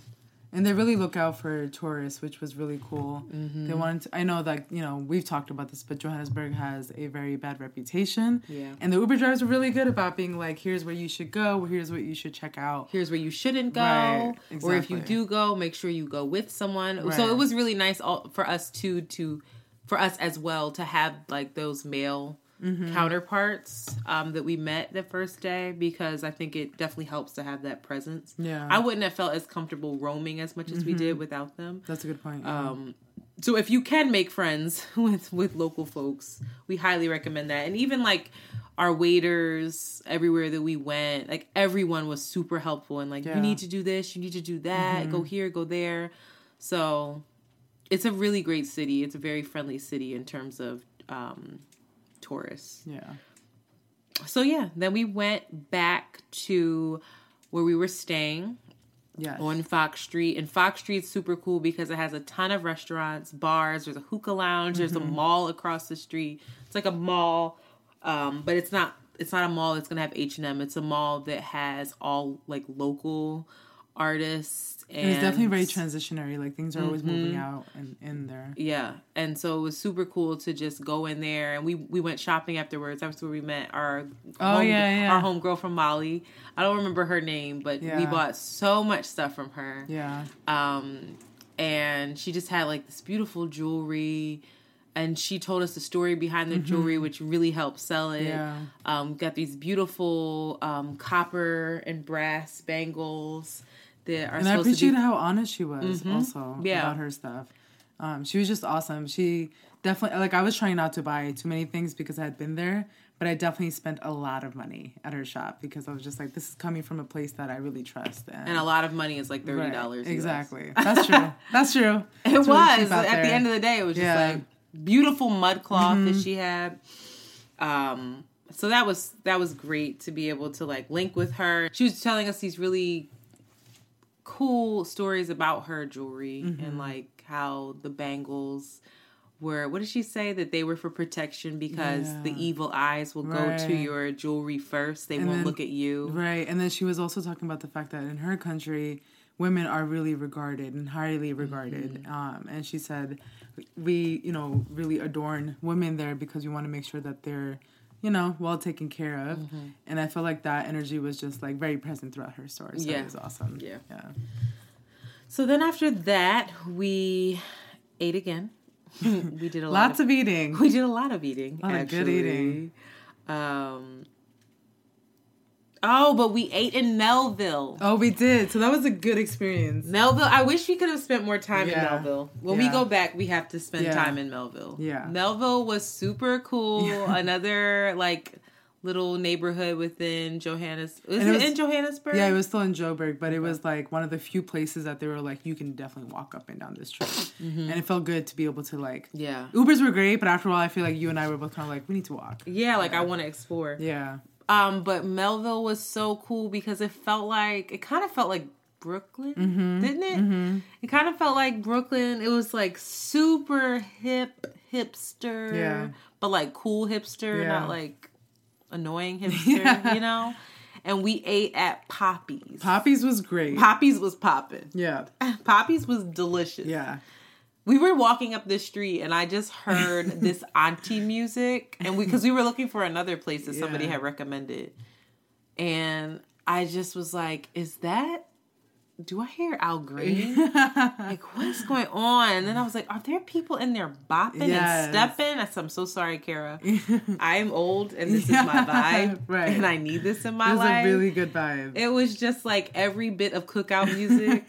And they really look out for tourists, which was really cool. Mm-hmm. They wanted to, I know that, you know, we've talked about this, but Johannesburg has a very bad reputation. Yeah. And the Uber drivers are really good about being like, here's where you should go, here's what you should check out. Here's where you shouldn't go, Right, or if you do go, make sure you go with someone. So it was really nice all, for us too to, for us as well to have like those male Mm-hmm. counterparts um, that we met the first day because I think it definitely helps to have that presence. Yeah. I wouldn't have felt as comfortable roaming as much as we did without them. That's a good point. yeah. Um, so if you can make friends with with local folks, we highly recommend that. And even like our waiters everywhere that we went, like everyone was super helpful and like Yeah. you need to do this, you need to do that, go here, go there. So it's a really great city. It's a very friendly city in terms of um, tourists. Yeah. So yeah, then we went back to where we were staying Yes. on Fox Street. And Fox Street's super cool because it has a ton of restaurants, bars. There's a hookah lounge. There's a mall across the street. It's like a mall, um, but it's not. It's not a mall that's gonna have H and M. It's a mall that has all like local artists. And And it's definitely very transitionary. Like things are always moving out and in there. yeah, and so it was super cool to just go in there, and we we went shopping afterwards. That's where we met our Oh, home, yeah, yeah. our homegirl from Mali. I don't remember her name, but we bought so much stuff from her. Yeah. um and she just had like this beautiful jewelry and she told us the story behind the jewelry which really helped sell it Mm-hmm. Yeah. um got these beautiful um copper and brass bangles that are And I appreciated how honest she was also Yeah. about her stuff. Um, she was just awesome. She definitely like I was trying not to buy too many things because I had been there, but I definitely spent a lot of money at her shop because I was just like, this is coming from a place that I really trust. And, and a lot of money is like $30 Right, exactly. That's true. That's true. it was at the end of the day it was just Yeah. Mm-hmm. like beautiful mud cloth that she had um so that was that was great to be able to like link with her she was telling us these really cool stories about her jewelry Mm-hmm. and like how the bangles were what did she say that they were for protection because Yeah. the evil eyes will go to your jewelry first they And won't then- look at you Right. And then she was also talking about the fact that in her country, women are really regarded and highly regarded. Mm-hmm. Um, and she said, we, you know, really adorn women there because we want to make sure that they're, you know, well taken care of. Mm-hmm. And I felt like that energy was just like very present throughout her story. So Yeah. it was awesome. Yeah. Yeah. so then after that we ate again we did a lot Lots of eating. We did a lot of eating. Lot of good eating. Um. Oh, but we ate in Melville. Oh, we did. So that was a good experience. Melville. I wish we could have spent more time in Melville. When we go back, we have to spend Yeah. time in Melville. Yeah. Melville was super cool. Another like little neighborhood within Johannes. Is it, it was- in Johannesburg? Yeah, it was still in Joburg, but it was like one of the few places that they were like, you can definitely walk up and down this street. And it felt good to be able to like, Mm-hmm. Yeah. Ubers were great, but after a while, I feel like you and I were both kind of like, we need to walk. Yeah, like I want to explore. Yeah. Um, but Melville was so cool because it felt like it kind of felt like Brooklyn, Mm-hmm. didn't it? It kind of felt like Brooklyn. It was like super hip hipster, Yeah. but like cool hipster, Yeah. not like annoying hipster, you know. And we ate at Poppy's. Poppies was great. Poppy's was popping. yeah. Poppy's was delicious. Yeah. We were walking up the street and I just heard this auntie music and we because we were looking for another place that somebody Yeah. had recommended. And I just was like, is that do I hear Al Green? like what's going on? And then I was like, are there people in there bopping Yes. and stepping? I said, I'm so sorry, Kara. I'm old and this is my vibe. Right. And I need this in my life. It was life. a really good vibe. it was just like every bit of cookout music.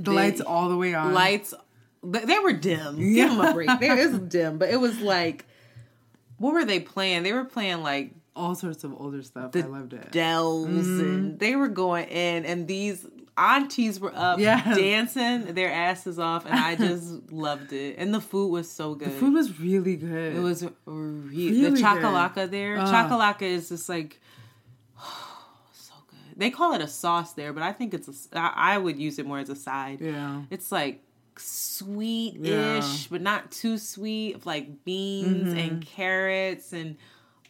the lights all the way on. lights but they were dim give them a break there is dim but it was like what were they playing they were playing like All sorts of older stuff. I loved it. dells and they were going in and these aunties were up Yes. dancing their asses off and i just loved it and the food was so good The Food was really good. it was re- Really the good. there Uh. chakalaka is just like so good they call it a sauce there but i think it's a I would use it more as a side yeah. it's like sweet-ish Yeah. but not too sweet of like beans Mm-hmm. and carrots and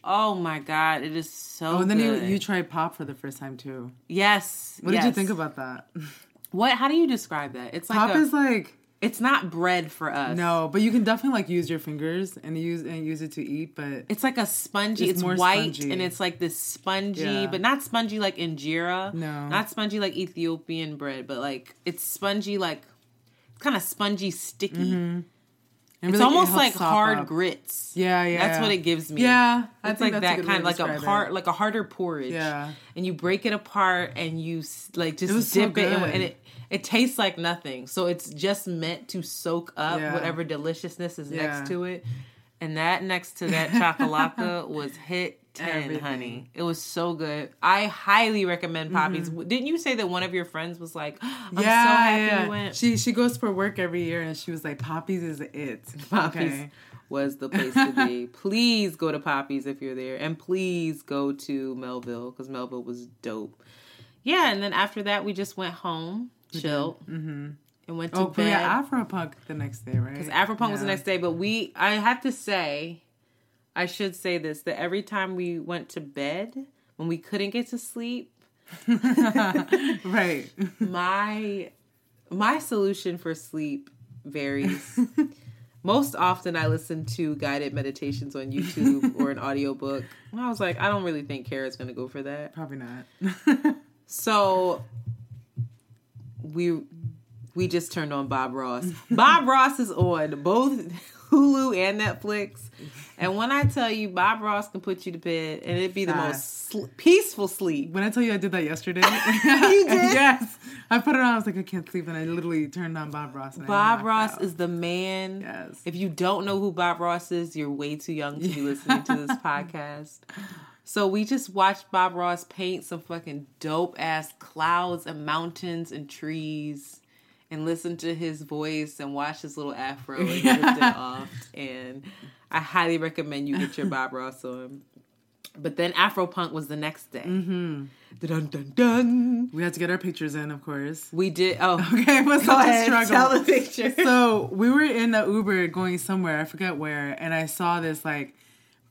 oh my god it is so Oh, and then you, good. you tried pop for the first time too. yes What did you think about that? what how do you describe that it's like Pop a- is like it's not bread for us no, but you can definitely like use your fingers and use and use it to eat. But it's like a spongy It's it's, more white spongy. and it's like this spongy Yeah. but not spongy like injera No. not spongy like ethiopian bread but like it's spongy like kind of spongy sticky and it's really, almost helps like hard up. grits Yeah, yeah. That's what it gives me. Yeah, I it's like that kind of like a hard, like a harder porridge. Yeah. and you break it apart and you like just It was so dip it, in, and it it tastes like nothing. So it's just meant to soak up Yeah. whatever deliciousness is Yeah. next to it. And that next to that chakalaka was hit 10, Everything. honey. It was so good. I highly recommend Poppies. Didn't you say that one of your friends was like, I'm so happy you went? She she goes for work every year, and she was like, "Poppies is it." Poppies Okay. was the place to be. please go to Poppies if you're there, and please go to Melville because Melville was dope. Yeah, and then after that, we just went home, chilled, Mm-hmm and went to Oh, bed. yeah, Afropunk the next day, right? Because Afropunk was the next day, but we, I have to say, I should say this that every time we went to bed, when we couldn't get to sleep, right. my my solution for sleep varies. Most often I listen to guided meditations on YouTube or an audiobook. And I was like, I don't really think Kara's gonna go for that. Probably not. So we we just turned on Bob Ross. Bob Ross is on both Hulu and Netflix. And when I tell you Bob Ross can put you to bed and it'd be the most sl- peaceful sleep. when I tell you I did that yesterday, You did? yes. I put it on. I was like, I can't sleep, and I literally turned on Bob Ross. And Bob Ross out. is the man. Yes. If you don't know who Bob Ross is, you're way too young to be listening to this podcast. So we just watched Bob Ross paint some fucking dope ass clouds and mountains and trees and listen to his voice and watch his little afro and lift it off. And I highly recommend you get your Bob Ross on. But then Afropunk was the next day. Mm-hmm. Dun dun dun. We had to get our pictures in, of course. We did. Oh, Okay, it was go ahead. struggle. Tell the picture. so we were in the Uber going somewhere, I forget where, and I saw this like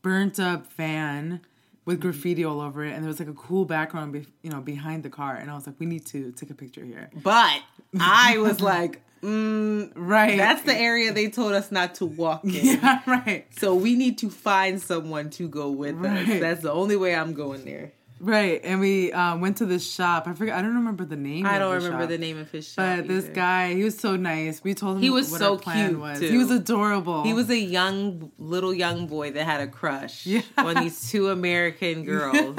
burnt up van with graffiti all over it, and there was like a cool background, be- you know, behind the car, and I was like, we need to take a picture here. But I was like, mm, Right. that's the area they told us not to walk in. yeah, right, So we need to find someone to go with us. That's the only way I'm going there. Right. And we um, went to this shop. I forget. I don't remember the name. I don't remember shop. the name of his shop. But this guy, he was so nice. We told him He was what so cute, was. He was adorable. He was a young, little young boy that had a crush Yeah. on these two American girls.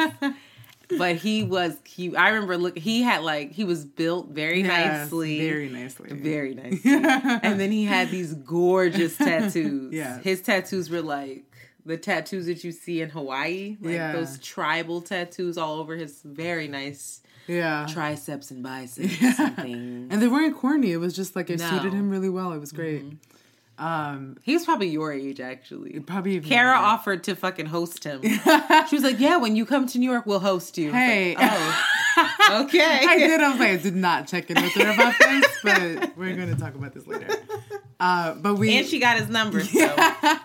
but he was cute. I remember look. He had like he was built very Yes, nicely, very nicely. very nicely. and then he had these gorgeous tattoos. Yes. His tattoos were like the tattoos that you see in Hawaii, like Yeah. those tribal tattoos all over his very nice yeah. triceps and biceps and things. And they weren't corny. It was just like it No. Mm-hmm. suited him really well. It was great. Um, He was probably your age, actually. probably even Kara more. offered to fucking host him. she was like, "Yeah, when you come to New York, we'll host you." Hey. like, oh, okay. I did. I was like, I did not check in with her about this, but we're going to talk about this later. Uh, but we And she got his number. So.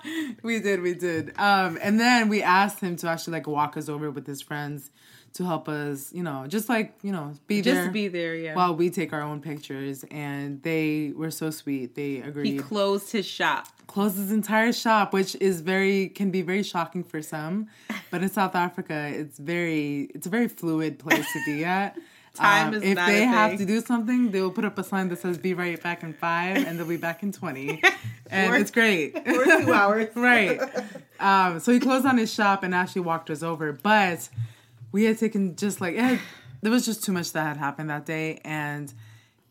we did, we did. Um, and then we asked him to actually like walk us over with his friends to help us, you know, just like you know, be Just there be there, yeah. while we take our own pictures. And they were so sweet. They agreed. he closed his shop. closed his entire shop, which is very can be very shocking for some. But in South Africa, it's very it's a very fluid place to be at. Time Um, is if they have to do something, they will put up a sign that says "Be right back in five, and they'll be back in twenty, and Or- it's great. For two hours. right. Um, so he closed on his shop and actually walked us over, but we had taken just like it had, there was just too much that had happened that day, and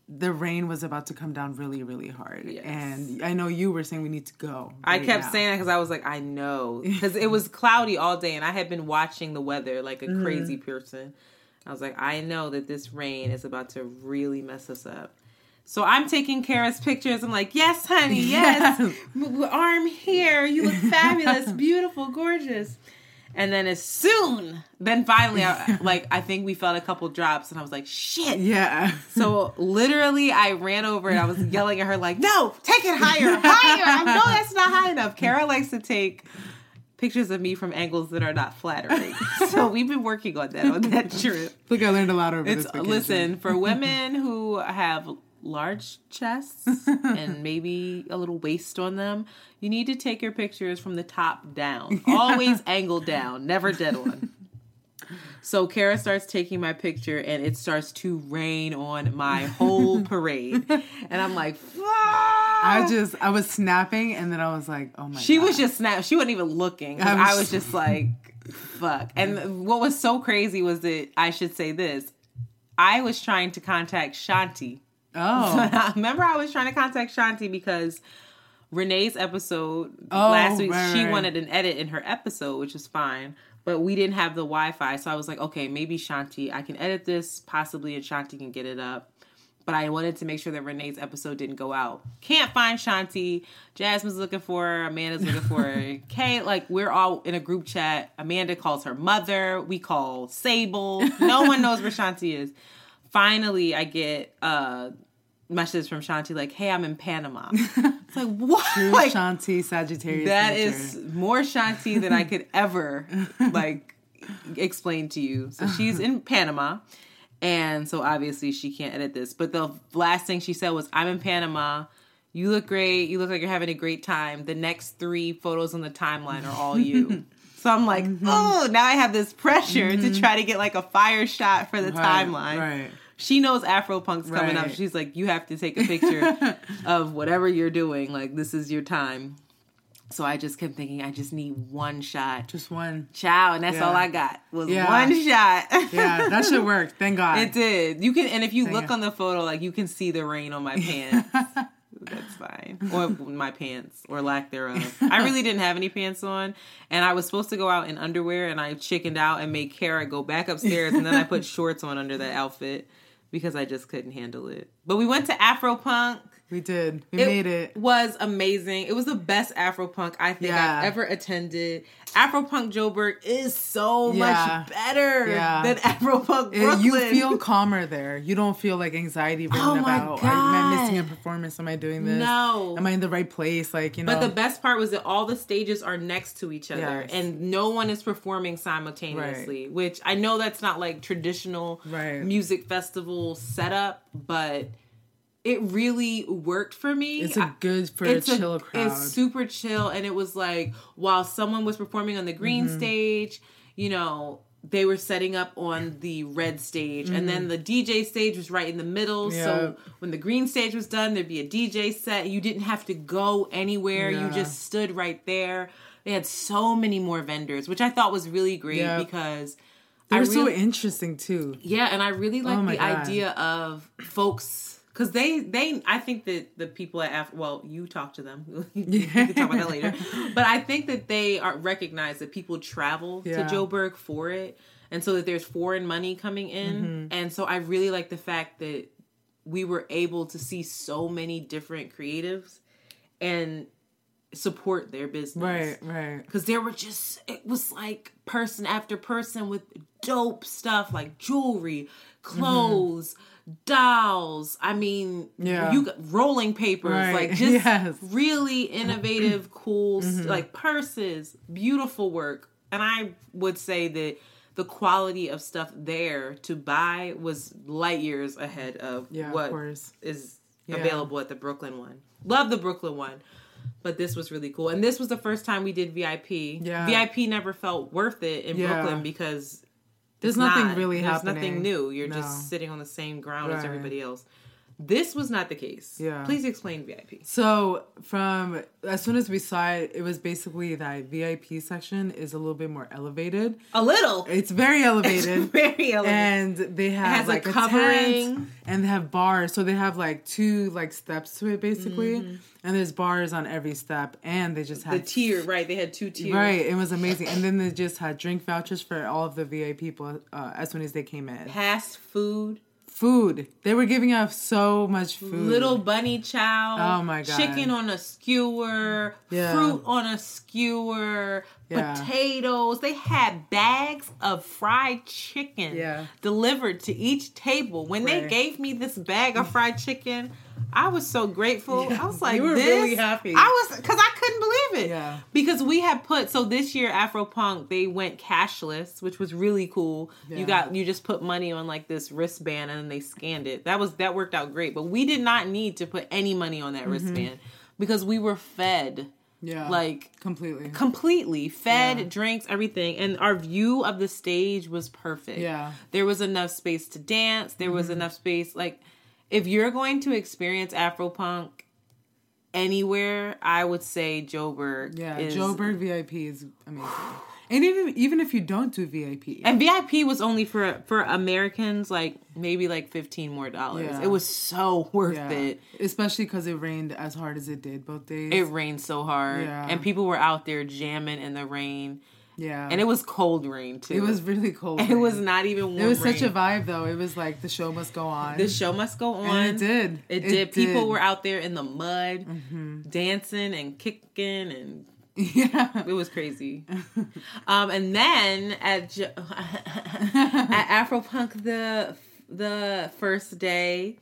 the rain was about to come down really, really hard. Yes. And I know you were saying we need to go. I kept now. saying that because I was like, I know. Because it was cloudy all day and I had been watching the weather like a Mm-hmm. crazy person. I was like, I know that this rain is about to really mess us up. So I'm taking Kara's pictures. I'm like, yes, honey, yes. Yes. Arm here. You look fabulous, beautiful, gorgeous. And then as soon, then finally, I, like, I think we felt a couple drops and I was like, shit. Yeah. So literally, I ran over and I was yelling at her like, "No, take it higher, higher! I know that's not high enough." Kara likes to take pictures of me from angles that are not flattering, so we've been working on that on that trip. Look, I learned a lot over It's this vacation. listen for women who have large chests and maybe a little waist on them. You need to take your pictures from the top down, always angled down, never dead on. So Kara starts taking my picture and it starts to rain on my whole parade. And I'm like, fuck. I just I was snapping and then I was like, oh my She god. was just snap. She wasn't even looking. I I was- was just like, fuck. And what was so crazy was that I should say this. I was trying to contact Shanti. Oh. Remember, I was trying to contact Shanti because Renee's episode Oh, last week, right, she right. wanted an edit in her episode, which is fine. But we didn't have the Wi-Fi, so I was like, okay, maybe Shanti, I can edit this possibly, and Shanti can get it up. But I wanted to make sure that Renee's episode didn't go out. Can't find Shanti. Jasmine's looking for her. Amanda's looking for her. Kay, like we're all in a group chat. Amanda calls her mother. We call Sable. No one knows where Shanti is. Finally, I get a message from Shanti like, "Hey, I'm in Panama." It's like what? True Like, Shanti Sagittarius. that nature. is more Shanti than I could ever like explain to you. So she's in Panama. And so obviously she can't edit this. But the last thing she said was, I'm in Panama. You look great. You look like you're having a great time. The next three photos on the timeline are all you. so I'm like, Mm-hmm. oh, now I have this pressure to try to get like a fire shot for the Right, timeline. Right. She knows Afropunk's coming up. She's like, you have to take a picture of whatever you're doing. Like, this is your time. So I just kept thinking, I just need one shot. Just one. Chow, and that's Yeah. all I got was Yeah. one shot. Yeah, that should work. Thank God. it did. You can, and if you look you. on the photo, like you can see the rain on my pants. That's fine. Or my pants, or lack thereof. I really didn't have any pants on, and I was supposed to go out in underwear, and I chickened out and made Kara go back upstairs, and then I put shorts on under that outfit because I just couldn't handle it. But we went to Afropunk. We did. We made it. was amazing. It was the best Afropunk I think Yeah. I've ever attended. Afropunk Joburg is so Yeah. much better Yeah. than Afropunk It- Brooklyn. you feel calmer there. You don't feel like anxiety written Oh my about. Am I missing a performance? Am I doing this? No. Am I in the right place? Like you know. But the best part was that all the stages are next to each other Yes. and no one is performing simultaneously, which I know that's not like traditional Right. music festival setup, but it really worked for me. it's a good for a it's a- chill crowd. It's super chill, and it was like while someone was performing on the green Mm-hmm. stage, you know, they were setting up on the red stage, and then the DJ stage was right in the middle. So Mm-hmm. When the green stage was done, there'd be a DJ set. You didn't have to go anywhere; you just stood right there. They had so many more vendors, which I thought was really great Yeah. because they were so interesting too. yeah, and I really like Oh the God. idea of folks because they they I think that the people at Af- well you talk to them you can talk about that later, but I think that they are recognize that people travel Yeah. to Joburg for it, and so that there's foreign money coming in, Mm-hmm. and so I really like the fact that we were able to see so many different creatives and support their business Right, right. because there were just it was like person after person with dope stuff like jewelry clothes dolls i mean Yeah. you got rolling papers Right. like just Yes. really innovative cool Mm-hmm. like purses beautiful work and i would say that the quality of stuff there to buy was light years ahead of Yeah, what course. is Yeah. available at the Brooklyn one. Love the Brooklyn one. But this was really cool. And this was the first time we did VIP. Yeah. VIP never felt worth it in. Brooklyn because There's nothing not. really There's happening. nothing new. You're No. just sitting on the same ground as everybody else. This was not the case. Yeah. Please explain VIP. So from as soon as we saw it, it was basically that VIP section is a little bit more elevated. A little. It's very elevated. Very elevated. and they have has a like a, covering. and they have bars so they have like two like steps to it basically Mm-hmm. and there's bars on every step and they just had the tier, right? They had two tiers. right it was amazing and then they just had drink vouchers for all of the vip people uh, as soon as they came in Fast food. Food they were giving out so much food Little bunny chow. Oh my God. Chicken on a skewer. Yeah. Fruit on a skewer. Yeah. Potatoes. They had bags of fried chicken Yeah. delivered to each table. When they gave me this bag of fried chicken, I was so grateful. I was like, You were this? really happy. I was because I couldn't believe it. Yeah. Because we had put so this year Afropunk they went cashless, which was really cool. You got you just put money on like this wristband and then they scanned it. That was that worked out great. But we did not need to put any money on that mm-hmm. wristband because we were fed yeah like completely completely fed Yeah. drinks everything and our view of the stage was perfect Yeah. there was enough space to dance there was mm-hmm. enough space like if you're going to experience afropunk anywhere i would say joburg yeah is, joburg vip is amazing. And even even if you don't do vip and vip was only for for americans like maybe like 15 more dollars. Yeah. it was so worth yeah. it. Especially because it rained as hard as it did both days. It rained so hard. Yeah. and people were out there jamming in the rain Yeah. and it was cold rain too. It was really cold. It was not even. Warm It was such a vibe though. It was like the show must go on. The show must go on. and it did. It, did. People were out there in the mud, dancing and kicking, and Yeah. it was crazy. um, and then at J- at Afropunk the the first day,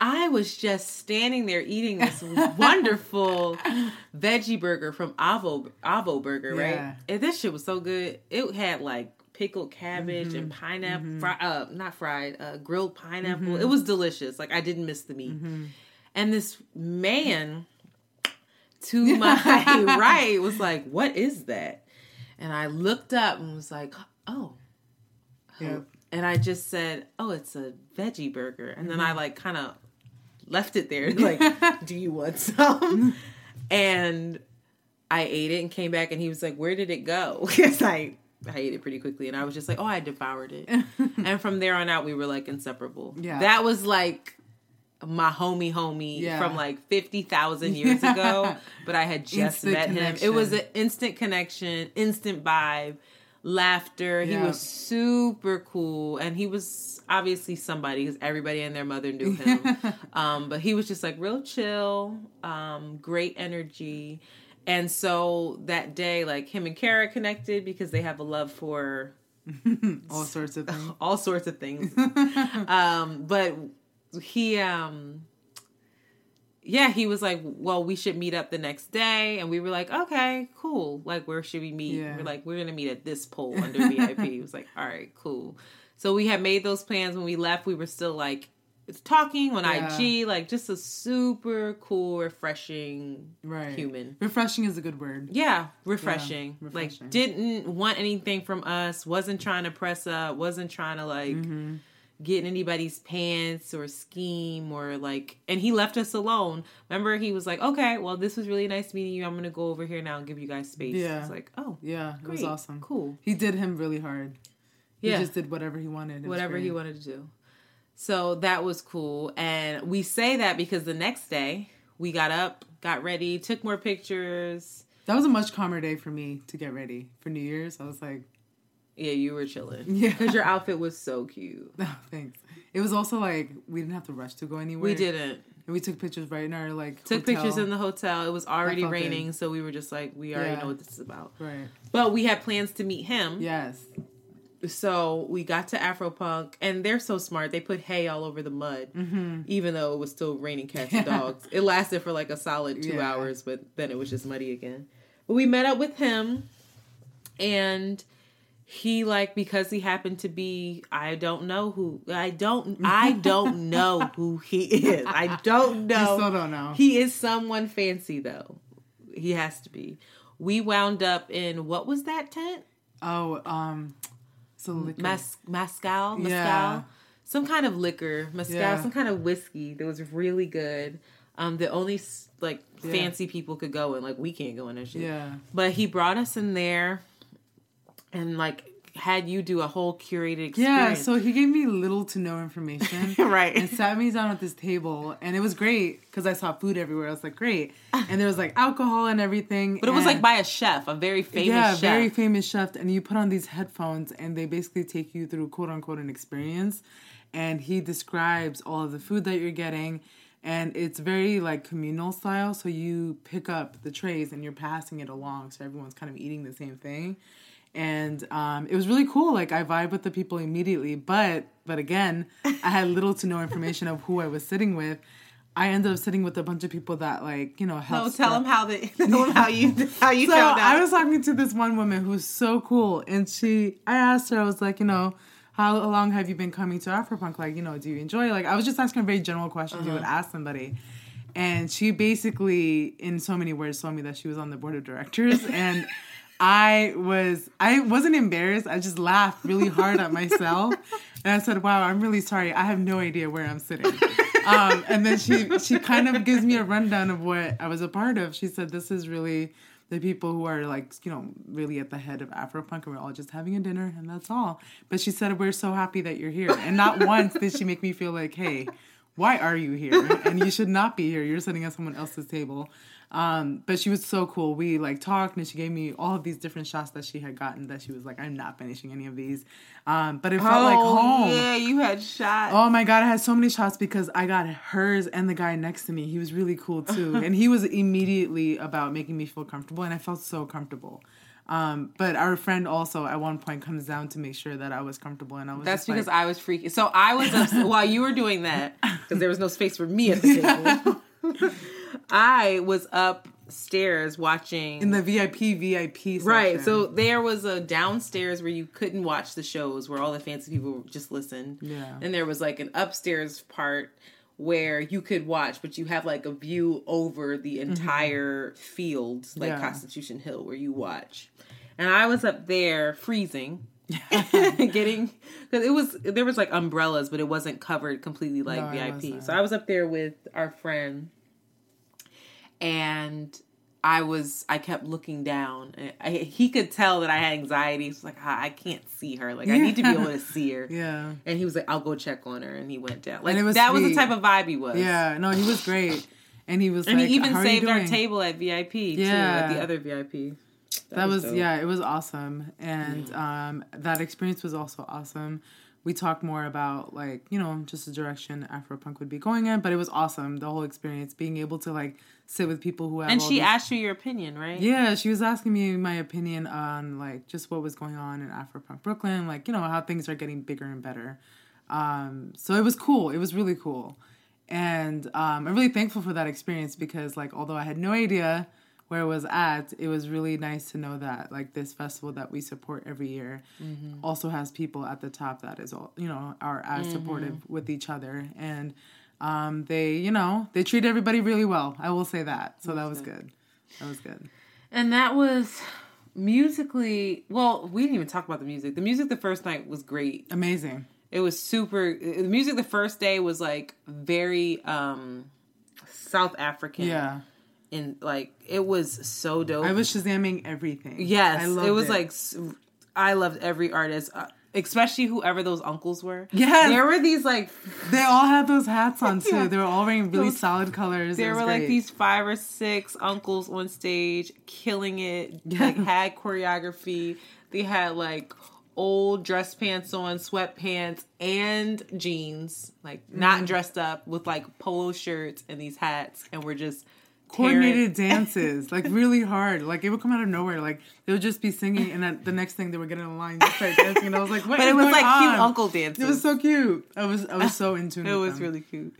I was just standing there eating this wonderful veggie burger from Avo Avo Burger, right? Yeah. And this shit was so good. It had like pickled cabbage Mm-hmm. and pineapple, fri- uh, not fried, uh, grilled pineapple. Mm-hmm. It was delicious. Like I didn't miss the meat. And this man to my right was like, "What is that?" And I looked up and was like, "Oh." And I just said, "Oh, it's a veggie burger." And then I Mm-hmm. like kind of left it there like, "Do you want some?" and I ate it and came back and he was like, "Where did it go?" Because I I ate it pretty quickly and I was just like, "Oh, I devoured it." and from there on out we were like inseparable. Yeah. That was like my homie homie Yeah. from like 50,000 years ago, but I had just Instant met him. It was an instant connection, instant vibe, laughter. He was super cool and he was obviously somebody because everybody and their mother knew him. um, but he was just like real chill, um, great energy. And so that day, like him and Kara connected because they have a love for All sorts of things. all sorts of things. um, but he, um, yeah, he was like, "Well, we should meet up the next day," and we were like, "Okay, cool. Like, where should we meet?" Yeah. We're like, "We're gonna meet at this pole under VIP." He was like, "All right, cool." So we had made those plans when we left. We were still like it's talking on Yeah. IG, like just a super cool, refreshing Right. human. Refreshing is a good word. Yeah, refreshing. refreshing. Like didn't want anything from us, wasn't trying to press up, wasn't trying to like Mm-hmm. Get in anybody's pants or scheme or like and he left us alone. Remember he was like, "Okay, well this was really nice meeting you. I'm to go over here now and give you guys space." Yeah. It's like, "Oh, Yeah, it was awesome. Cool. He did him really hard. He Yeah. just did whatever he wanted. It whatever he wanted to do." So that was cool. And we say that because the next day we got up, got ready, took more pictures. That was a much calmer day for me to get ready for New Year's. I was like, Yeah, you were chilling. Yeah. Cuz your outfit was so cute. oh, thanks. It was also like we didn't have to rush to go anywhere. We didn't. And we took pictures right in our like Took hotel. pictures in the hotel. It was already good. raining, so we were just like, we already Yeah. know what this is about. right. But we had plans to meet him. Yes. So we got to Afropunk, and they're so smart. They put hay all over the mud, mm-hmm. even though it was still raining cats and dogs. It lasted for like a solid two Yeah. hours, but then it was just muddy again. But we met up with him, and he like because he happened to be I don't know who I don't I don't know who he is. I don't know. still don't know. He is someone fancy though. He has to be. We wound up in what was that tent? Oh, um, so liquor. Mas- mascal, mascal, Yeah. some kind of liquor, mascal, Yeah. some kind of whiskey that was really good. Um, the only s- like Yeah. fancy people could go in, like we can't go in there. Shit. Yeah. But he brought us in there, and like had you do a whole curated experience. Yeah, so he gave me little to no information. Right. And sat me down at this table, and it was great because I saw food everywhere. I was like, great. And there was like alcohol and everything. but it was like by a chef, a very famous yeah, chef. very famous chef. And you put on these headphones, and they basically take you through quote unquote an experience. And he describes all of the food that you're getting. And it's very like communal style. So you pick up the trays and you're passing it along. So everyone's kind of eating the same thing. And um, it was really cool. Like I vibe with the people immediately. But but again, I had little to no information of who I was sitting with. I ended up sitting with a bunch of people that like, you know, no, tell him how the tell him how you how you so. I was talking to this one woman who's so cool, and she, I asked her, I was like, you know, how long have you been coming to Afropunk? Like, you know, do you enjoy? it? Like, I was just asking her very general questions you would Uh-huh. ask somebody, and she basically, in so many words, told me that she was on the board of directors, and I was, I wasn't embarrassed. I just laughed really hard at myself, and I said, "Wow, I'm really sorry. I have no idea where I'm sitting." um, and then she she kind of gives me a rundown of what I was a part of. She said, "This is really the people who are like you know really at the head of Afropunk, and we're all just having a dinner, and that's all." But she said, "We're so happy that you're here," and not once did she make me feel like, "Hey." why are you here? and you should not be here. You're sitting at someone else's table. Um, but she was so cool. We like talked and she gave me all of these different shots that she had gotten that she was like, I'm not finishing any of these. Um, but it felt like home. Oh, yeah, you had shots. Oh my god, I had so many shots because I got hers and the guy next to me. He was really cool too. and he was immediately about making me feel comfortable and I felt so comfortable. Um, but our friend also at one point comes down to make sure that I was comfortable and I was That's because like, I was freaky. So I was upset while you were doing that because there was no space for me at the table. I was upstairs watching in the VIP VIP section. Right. So there was a downstairs where you couldn't watch the shows where all the fancy people just listened. Yeah. And there was like an upstairs part where you could watch, but you have like a view over the mm-hmm. entire field, like Yeah. Constitution Hill, where you watch. And I was up there freezing. getting because it was there was like umbrellas but it wasn't covered completely like No, vip so i was up there with our friend and I was I kept looking down. I, he could tell that I had anxiety. He's like, "Ah, I can't see her. Like I need to be able to see her. Yeah. And he was like, I'll go check on her. And he went down. Like was that was the type of vibe he was. Yeah, no, he was great. And he was And like, he even "How are you saved our table at VIP too, Yeah. at the other VIP. that was, dope. yeah it was awesome and um that experience was also awesome we talked more about like you know just the direction afropunk would be going in but it was awesome the whole experience being able to like sit with people who have And she these- asked you your opinion, right? yeah she was asking me my opinion on like just what was going on in afropunk brooklyn like you know how things are getting bigger and better. Um so it was cool. It was really cool. And um i'm really thankful for that experience because like although i had no idea where it was at it was really nice to know that like this festival that we support every year also has people at the top that is all you know are as supportive with each other. And um they you know they treat everybody really well i will say that so that was good that was good And that was musically well, we didn't even talk about the music. The music the first night was great. amazing It was super the music the first day was like very um South African. yeah And like it was so dope. i was shazamming everything yes, I loved it was like I loved every artist. Especially whoever those uncles were. Yeah, There were these like they all had those hats on too Yeah. they were all wearing really Those- solid colors there were like these five or six uncles on stage killing it like had choreography they had like old dress pants on sweatpants and jeans like not Mm-hmm. dressed up with like polo shirts and these hats and we're just coordinated dances, like really hard. Like it would come out of nowhere. Like they would just be singing, and then the next thing they were getting in line and start dancing. And I was like, "What?" but it was like cute uncle dances It was so cute. I was I was so into it It was really cute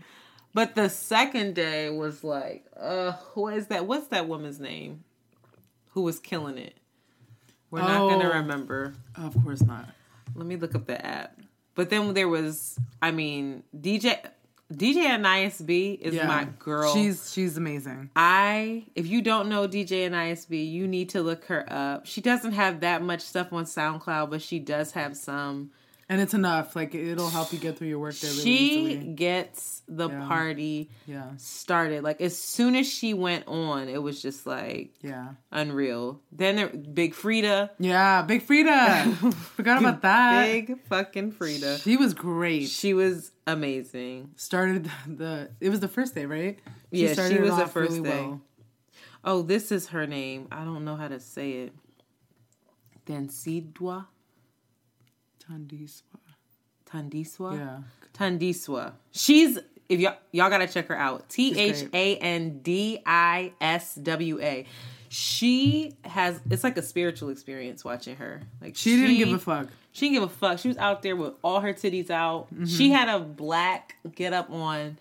but the second day was like uh what is that what's that woman's name who was killing it we're not gonna Oh. remember Of course not. Let me look up the app. But then there was, I mean, DJ DJ Anais B is Yeah, my girl. She's she's amazing. I if you don't know DJ Anais B, you need to look her up. She doesn't have that much stuff on SoundCloud, but she does have some. And it's enough. Like it'll help you get through your work day really she easily. gets the Yeah. party Yeah. started. Like as soon as she went on, it was just like Yeah. unreal. Then there, Big Freedia, Yeah. Big Freedia. Forgot about that. big fucking Freedia. She was great. She was amazing. started the it was the first day, right? Yeah, she started it was the first day. Oh, this is her name. I don't know how to say it. Dansidwa? Thandiswa. Thandiswa? Yeah. Thandiswa. She's if y'all y'all gotta check her out. T. H A N D I S W A. She has it's like a spiritual experience watching her. Like She didn't give a fuck. She didn't give a fuck. She was out there with all her titties out. Mm-hmm. She had a black get up on,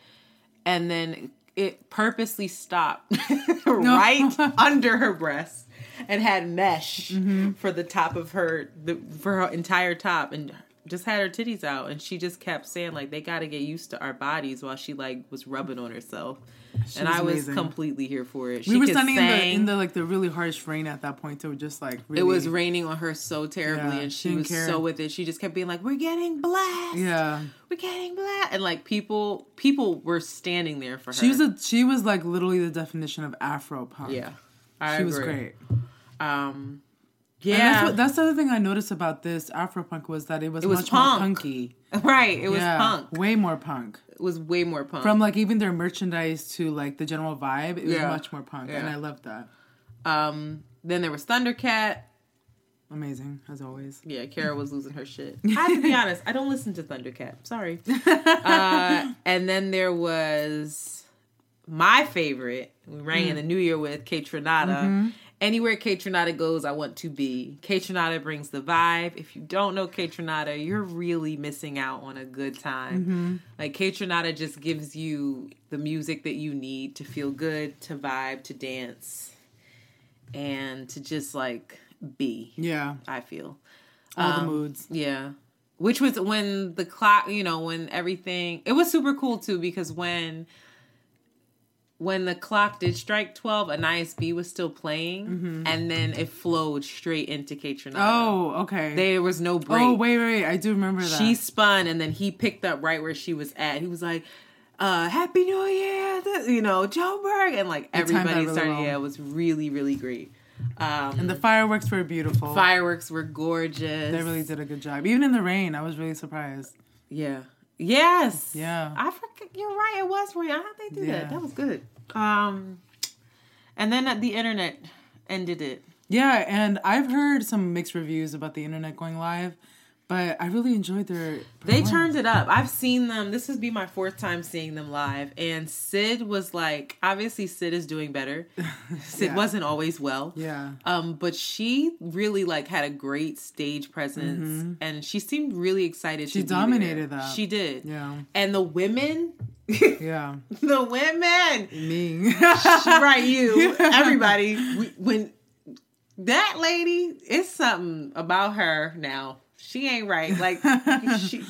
and then it purposely stopped right under her breast and had mesh Mm-hmm. for the top of her the, for her entire top and just had her titties out and she just kept saying like they got to get used to our bodies while she like was rubbing on herself and was I was amazing. completely here for it. She we were standing in the in the like the really harsh rain at that point, so just like really, It was raining on her so terribly, Yeah, and she she was care. so with it. She just kept being like, "We're getting blessed, Yeah, we're getting blessed," and like people, people were standing there for her. she was a she was like literally the definition of Afro punk. yeah, I she was great. Um, Yeah, And that's what that's the other thing I noticed about this Afropunk was that it was, It was much punk. more punky. right. It was yeah, punk. way more punk. It was way more punk. From like even their merchandise to like the general vibe, it was Yeah. much more punk, and I loved that. um, then there was Thundercat. Amazing as always. Yeah, Kara was losing her shit. I have to be honest, I don't listen to Thundercat. Sorry. Uh, and then there was my favorite. We rang in the new year with Kaytranada. Anywhere Kaytranada goes, I want to be. Kaytranada brings the vibe. If you don't know Kaytranada, you're really missing out on a good time. Like Kaytranada just gives you the music that you need to feel good, to vibe, to dance, and to just like be. Yeah, I feel. all Um, the moods. Yeah. Which was when the clock, you know, when everything it was super cool too because when when the clock did strike 12, Anais B was still playing and then it flowed straight into Kaytranada. Oh, okay. There was no break. oh, wait, wait, I do remember that. She spun and then he picked up right where she was at. He was like, uh, Happy New Year, you know, Joburg. And like everybody really started, yeah, it was really, really great. Um, and the fireworks were beautiful. fireworks were gorgeous. They really did a good job. Even in the rain, I was really surprised. Yeah. Yes. Yeah. I forget. You're right. It was rain. How did they do Yeah. that? That was good. Um, and then the internet ended it. Yeah, and I've heard some mixed reviews about the internet going live, but I really enjoyed their. They turned it up. I've seen them. This would be my fourth time seeing them live. And Syd was like, obviously Syd is doing better. Syd Yeah. wasn't always well. Yeah. Um, but she really like had a great stage presence, and she seemed really excited. Mm-hmm. She there. dominated that. She did. Yeah. And the women, Yeah. the women, Me. right you everybody we- when that lady it's something about her now she ain't right like she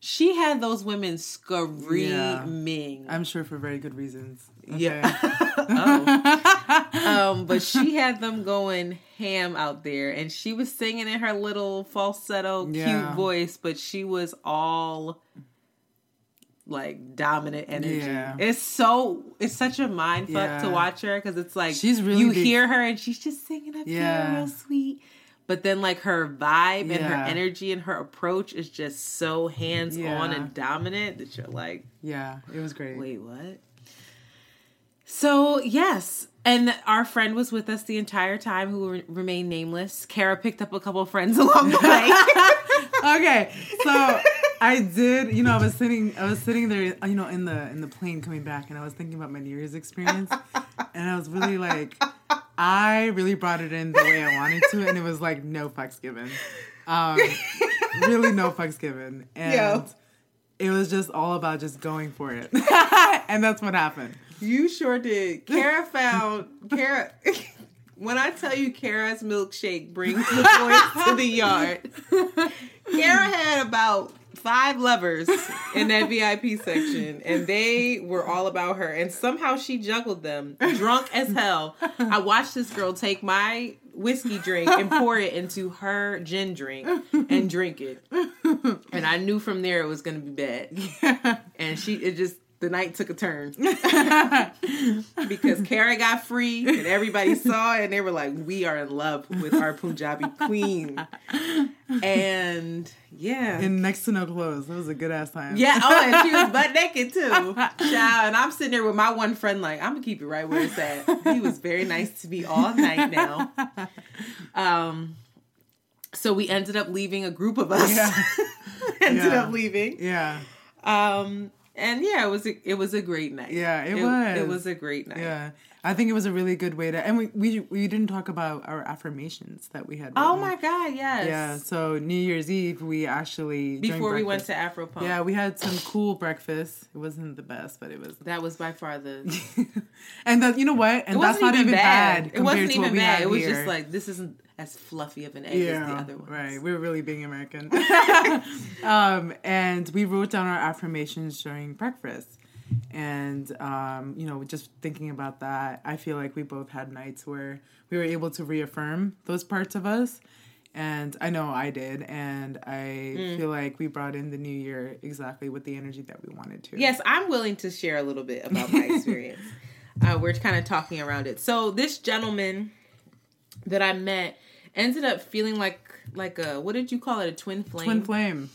she had those women screaming I'm sure for very good reasons. yeah oh. um but she had them going ham out there and she was singing in her little falsetto cute voice but she was all like dominant energy Yeah. it's so it's such a mind fuck to watch her because it's like She's really you big- hear her and she's just singing up Yeah. here real sweet but then like her vibe and her energy and her approach is just so hands on Yeah. and dominant that you're like Yeah, it was great. Wait, what? So, yes. And our friend was with us the entire time who re- remained nameless. Kara picked up a couple friends along the way. okay, so I did. You know, I was sitting, I was sitting there, you know, in the in the plane coming back, and I was thinking about my New Year's experience, and I was really like, I really brought it in the way I wanted to, and it was like no fucks given, um, really no fucks given, and Yo. it was just all about just going for it, and that's what happened. you sure did. Kara found Kara. When I tell you Kara's milkshake brings the boys to the yard, Kara had about five lovers in that VIP section, and they were all about her. And somehow she juggled them, drunk as hell. I watched this girl take my whiskey drink and pour it into her gin drink and drink it. And I knew from there it was going to be bad. And she, it just, the night took a turn because Kara got free and everybody saw it and they were like, "We are in love with our Punjabi queen." And yeah, And next to no clothes, that was a good ass time. yeah. Oh, and she was butt naked too, child. And I'm sitting there with my one friend, like, I'm gonna keep it right where it's at. He was very nice to me all night now. Um, so we ended up leaving a group of us. Yeah. ended Yeah. up leaving. yeah. Um, and yeah, it was a, it was a great night. Yeah, it It was. was a great night. Yeah, I think it was a really good way to, and we we we didn't talk about our affirmations that we had. Oh my god, yes. Yeah, so New Year's Eve we actually Before we went to Afropunk. Yeah, we had some cool breakfast. It wasn't the best, but it was. That was by far the. and that you know what? And It that's not even bad. It wasn't even bad. It was here. just like this isn't as fluffy of an egg as the other ones. right. We were really being American. um, and we wrote down our affirmations during breakfast. And um, you know, just thinking about that, I feel like we both had nights where we were able to reaffirm those parts of us. And I know I did, and I Mm. feel like we brought in the new year exactly with the energy that we wanted to. Yes, I'm willing to share a little bit about my experience. uh, we're kind of talking around it. So this gentleman that I met, ended up feeling like like a what did you call it? A twin flame. Twin flame.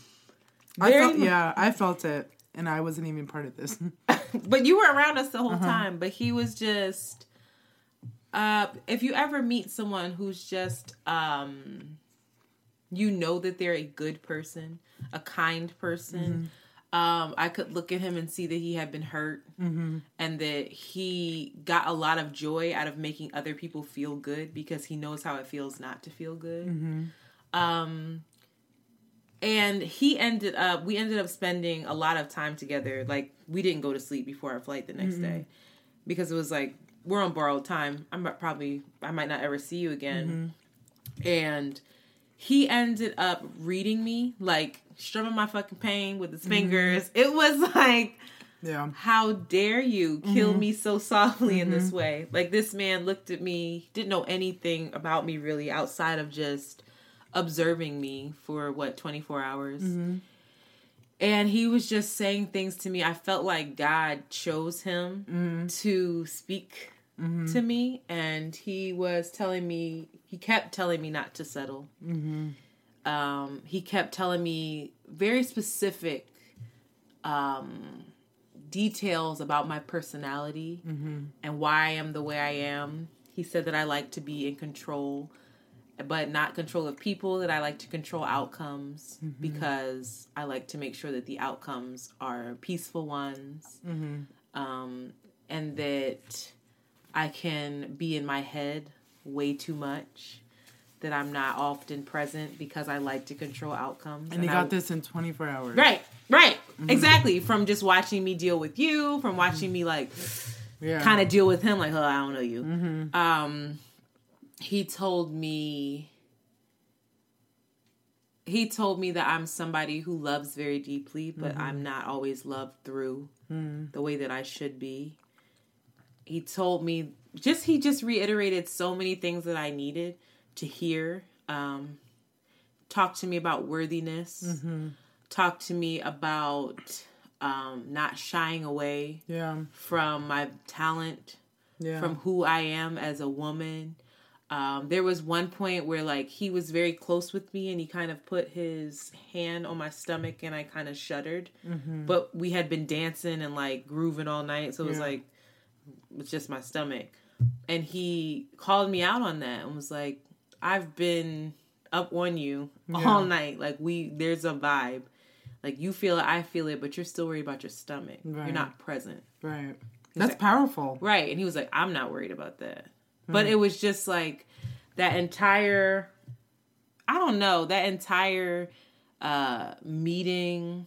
I felt, yeah, I felt it, and I wasn't even part of this. but you were around us the whole Uh-huh. time. But he was just. Uh, if you ever meet someone who's just, um, you know that they're a good person, a kind person. Mm-hmm. Um, I could look at him and see that he had been hurt, Mm-hmm. and that he got a lot of joy out of making other people feel good because he knows how it feels not to feel good. Mm-hmm. Um, and he ended up we ended up spending a lot of time together like we didn't go to sleep before our flight the next day because it was like we're on borrowed time i'm probably i might not ever see you again and he ended up reading me like strumming my fucking pain with his mm-hmm. fingers. It was like yeah, how dare you kill mm-hmm. me so softly in this mm-hmm. way? Like this man looked at me, didn't know anything about me really outside of just observing me for what 24 hours. And he was just saying things to me. I felt like God chose him to speak to me and he was telling me he kept telling me not to settle. Um he kept telling me very specific um details about my personality and why I am the way I am. He said that I like to be in control, but not control of people, that I like to control outcomes because I like to make sure that the outcomes are peaceful ones. Um, and that I can be in my head way too much. That I'm not often present because I like to control outcomes. and he I- got this in 24 hours. Right, right, mm-hmm. exactly. From just watching me deal with you, from watching me like Yeah, kind of deal with him, like, oh, I don't know you. Mm-hmm. Um, he told me, he told me that I'm somebody who loves very deeply, but mm-hmm. I'm not always loved through mm. the way that I should be. He told me, just he just reiterated so many things that I needed to hear. Um, talk to me about worthiness. Talk to me about um, not shying away yeah, from my talent, yeah. from who I am as a woman. Um, there was one point where like he was very close with me and he kind of put his hand on my stomach and I kind of shuddered. But we had been dancing and like grooving all night, so it was Yeah. like it's just my stomach. And he called me out on that and was like, "I've been up on you all night. Like we, there's a vibe. Like you feel it, I feel it, but you're still worried about your stomach. You're not present." right. That's powerful. Right. And he was like, I'm not worried about that. But it was just like that entire I don't know, that entire uh meeting,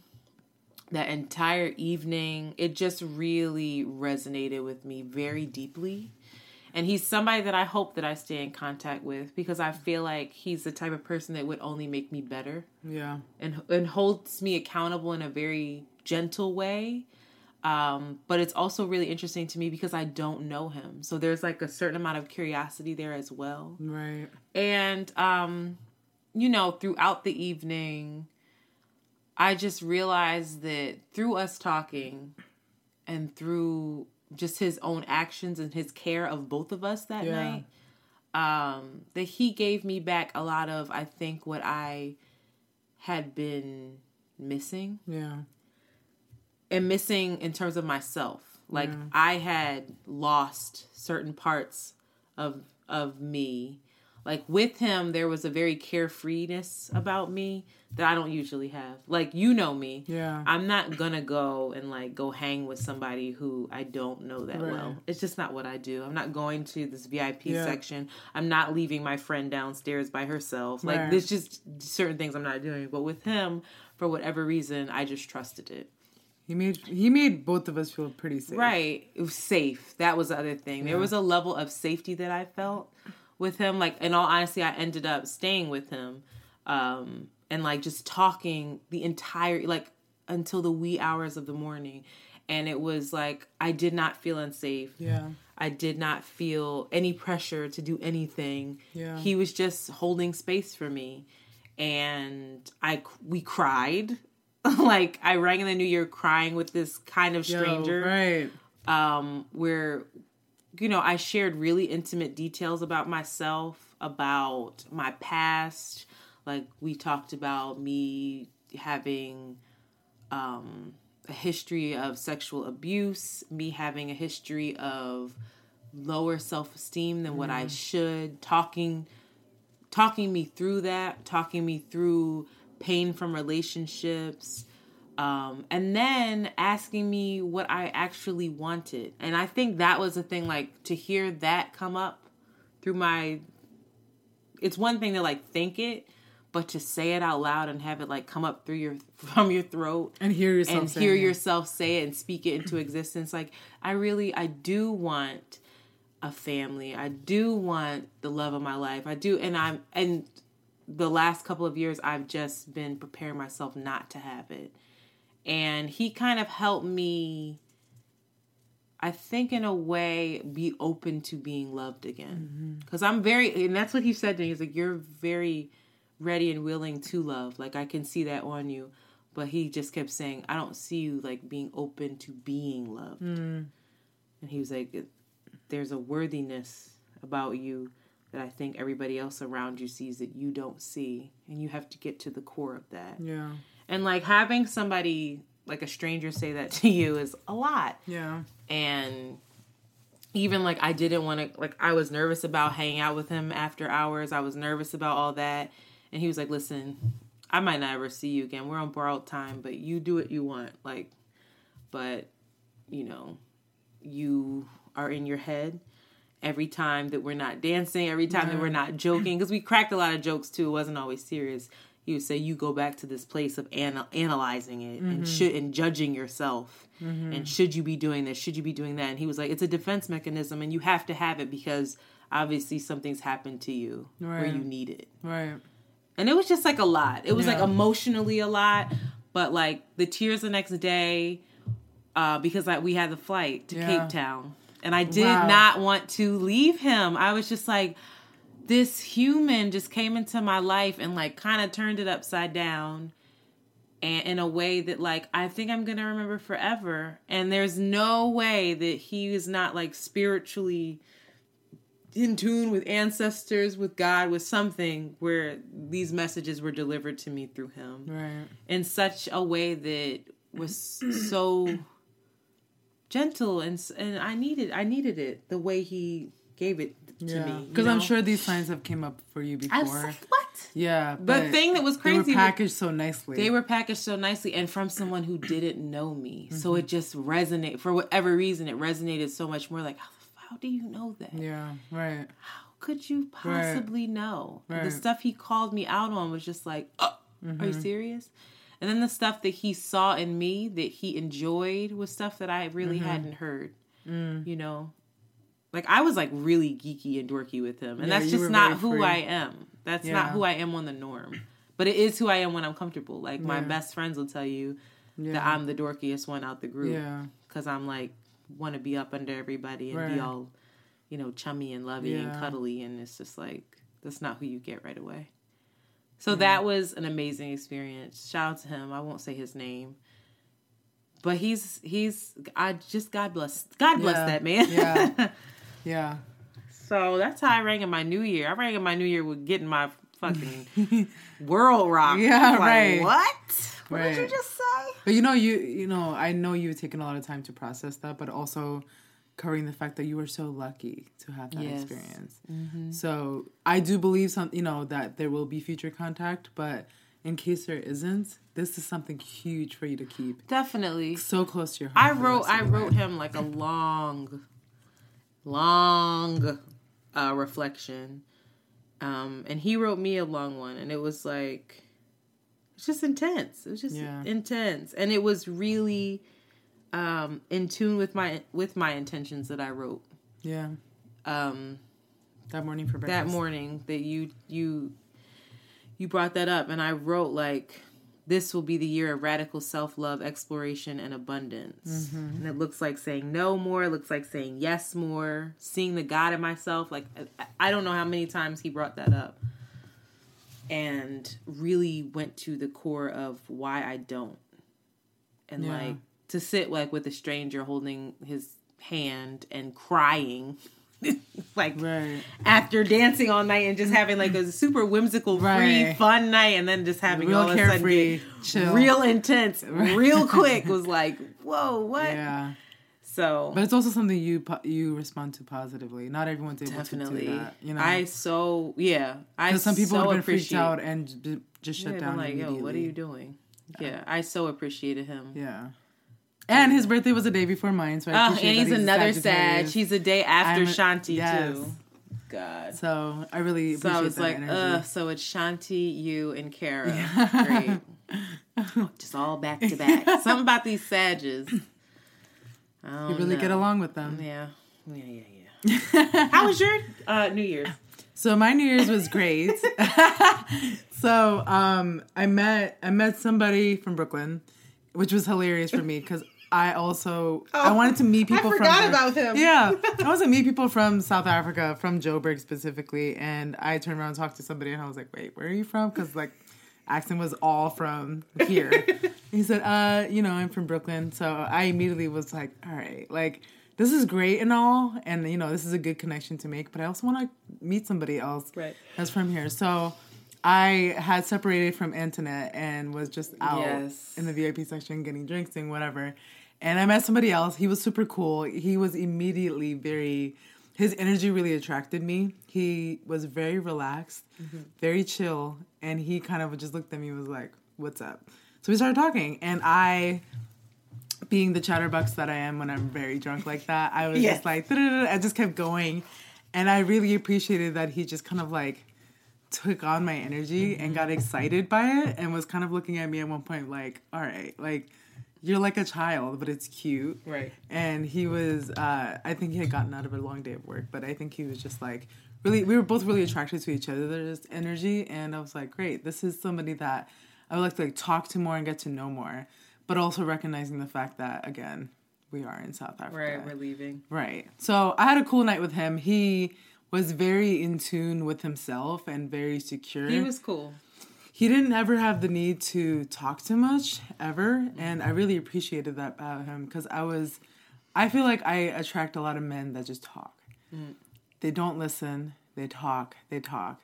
that entire evening, it just really resonated with me very deeply. And he's somebody that I hope that I stay in contact with because I feel like he's the type of person that would only make me better Yeah, and and holds me accountable in a very gentle way. Um, but it's also really interesting to me because I don't know him. So there's like a certain amount of curiosity there as well. right. And um, you know, throughout the evening, I just realized that through us talking and through just his own actions and his care of both of us that Yeah. night, um, that he gave me back a lot of, I think, what I had been missing Yeah, and missing in terms of myself. Like I had lost certain parts of of me. Like with him there was a very carefreeness about me that I don't usually have. Like you know me. Yeah. I'm not to go and like go hang with somebody who I don't know that Right. well. It's just not what I do. I'm not going to this VIP Yeah. section. I'm not leaving my friend downstairs by herself. Like Right. there's just certain things I'm not doing. But with him for whatever reason I just trusted it. he made he made both of us feel pretty safe. Right. It was safe. That was the other thing. There was a level of safety that I felt with him. Like in all honesty, I ended up staying with him. Um and like just talking the entire like until the wee hours of the morning. And it was like I did not feel unsafe. Yeah, I did not feel any pressure to do anything. Yeah. He was just holding space for me. And I we cried. like I rang in the new year crying with this kind of Yo, stranger right? um where you know, I shared really intimate details about myself, about my past. Like we talked about me having um, a history of sexual abuse, me having a history of lower self-esteem than what I should, talking talking me through that, talking me through pain from relationships, um, and then asking me what I actually wanted. And I think that was the thing, like to hear that come up through my. It's one thing to like think it, but to say it out loud and have it like come up through your from your throat And hear yourself and hear it. yourself say it and speak it into existence. Like I really, I do want a family. I do want the love of my life. I do, and I'm and the last couple of years I've just been preparing myself not to have it. And he kind of helped me I think in a way be open to being loved again. Mm-hmm. Cuz I'm very and that's what he said to me. He's like you're very ready and willing to love. Like I can see that on you. But he just kept saying, I don't see you like being open to being loved. Mm. And he was like, there's a worthiness about you that I think everybody else around you sees that you don't see. And you have to get to the core of that. Yeah. And like having somebody, like a stranger, say that to you is a lot. Yeah. And even like I didn't want to, like, I was nervous about hanging out with him after hours. I was nervous about all that. And he was like, listen, I might not ever see you again. We're on borrowed time, but you do what you want. Like, but, you know, you are in your head every time that we're not dancing, every time that we're not joking, because we cracked a lot of jokes too. It wasn't always serious. He would say, "You go back to this place of ana- analyzing it and should and judging yourself, and should you be doing this? Should you be doing that?" And he was like, "It's a defense mechanism, and you have to have it because obviously something's happened to you where you need it." Right. And it was just like a lot. It was like emotionally a lot, but like the tears the next day, uh, because like we had the flight to Yeah. Cape Town, and I did Wow. not want to leave him. I was just like, this human just came into my life and like kind of turned it upside down, and in a way that like I think I'm gonna remember forever. And there's no way that he is not like spiritually in tune with ancestors, with God, with something where these messages were delivered to me through him Right. in such a way that was so gentle and and I needed I needed it the way he gave it to Yeah. me Because I'm sure these signs have came up for you I before. was like, what yeah. the but thing that was crazy. they crazy were was- packaged so nicely. they were packaged so nicely and from someone who didn't know me so Mm-hmm. it just resonated for whatever reason it resonated so much more like how, how do you know that Yeah. Right. how could you possibly know? The Right. Mm-hmm. stuff he called me out on was just like, oh, are you serious? And then the stuff that he saw in me that he enjoyed was stuff that I really Mm-hmm. hadn't heard. Mm. You know, like I was like really geeky and dorky with him, and Yeah, that's just not who free. I am. That's not who I am on the norm. But it is who I am when I'm comfortable. Like my best friends will tell you that I'm the dorkiest one out the group Yeah. because I'm like want to be up under everybody and be all, you know, chummy and lovey and cuddly, and it's just like that's not who you get right away. So that was an amazing experience. Shout out to him. I won't say his name, but he's he's I just God bless God bless Yeah. that man. Yeah. Yeah. so that's how I rang in my new year. I rang in my new year with getting my fucking world rock. Yeah, like, right. What? What did you just say? But you know, you you know, I know you've taken a lot of time to process that, but also covering the fact that you were so lucky to have that Yes. experience. Mm-hmm. So I do believe some, you know, that there will be future contact, but in case there isn't, this is something huge for you to keep Definitely. so close to your heart. I wrote I wrote him like a long long uh reflection. Um and he wrote me a long one and it was like it's just intense. It was just Yeah. intense. And it was really um in tune with my with my intentions that I wrote. Yeah, Um that morning for breakfast. that morning that you you you brought that up and I wrote like this will be the year of radical self-love exploration and abundance mm-hmm. and it looks like saying no more it looks like saying yes more seeing the god in myself like I, I don't know how many times he brought that up and really went to the core of why I don't and Yeah. like to sit like with a stranger holding his hand and crying. like Right. after dancing all night and just having like a super whimsical, free, fun night, and then just having Real all of a sudden carefree, real intense, real quick was like, whoa, what? Yeah. So But it's also something you you respond to positively. Not everyone's able definitely, to do that. You know, I so yeah, I some people so have been freaked out and just shut Yeah, down like, yo, what are you doing? Yeah, I so appreciated him. Yeah. And his birthday was a day before mine, so I Oh, and appreciate he's another Sag. He's a day after I'm Shanti yes. too. God. So I really So I was like, uh, so it's Shanti, you, and Kara. Great. Just all back to back. Something about these Sages. You really know. get along with them. Yeah. Yeah, yeah, yeah. How was your uh, New Year's? So my New Year's was great. so um, I met I met somebody from Brooklyn, which was hilarious for me because I also I wanted to meet people. Oh, forgot from about him. Yeah, I wanted to meet people from South Africa, from Joburg specifically, and I turned around and talked to somebody, and I was like, "Wait, where are you from?" Because like accent was all from here. he said, "Uh, you know, I'm from Brooklyn." So I immediately was like, "All right, like." This is great and all, and you know this is a good connection to make. But I also want to meet somebody else Right. that's from here. So I had separated from Antoinette and was just out Yes. in the VIP section getting drinks and whatever. And I met somebody else. He was super cool. He was immediately very, his energy really attracted me. He was very relaxed, mm-hmm. very chill. And he kind of just looked at me and was like, What's up? So we started talking. And I, being the chatterbox that I am when I'm very drunk like that, I was Yes. just like, I just kept going. And I really appreciated that he just kind of like took on my energy and got excited by it and was kind of looking at me at one point like, all right, like you're like a child, but it's cute. Right. And he was, uh, I think he had gotten out of a long day of work, but I think he was just like, really, we were both really attracted to each other. There's energy. And I was like, great, this is somebody that I would like to like talk to more and get to know more, but also recognizing the fact that, again, we are in South Africa. Right, we're leaving. Right. So I had a cool night with him. He was very in tune with himself and very secure. He was cool. he didn't ever have the need to talk too much ever, and I really appreciated that about him because I was I feel like I attract a lot of men that just talk. Mm. They don't listen, they talk, they talk.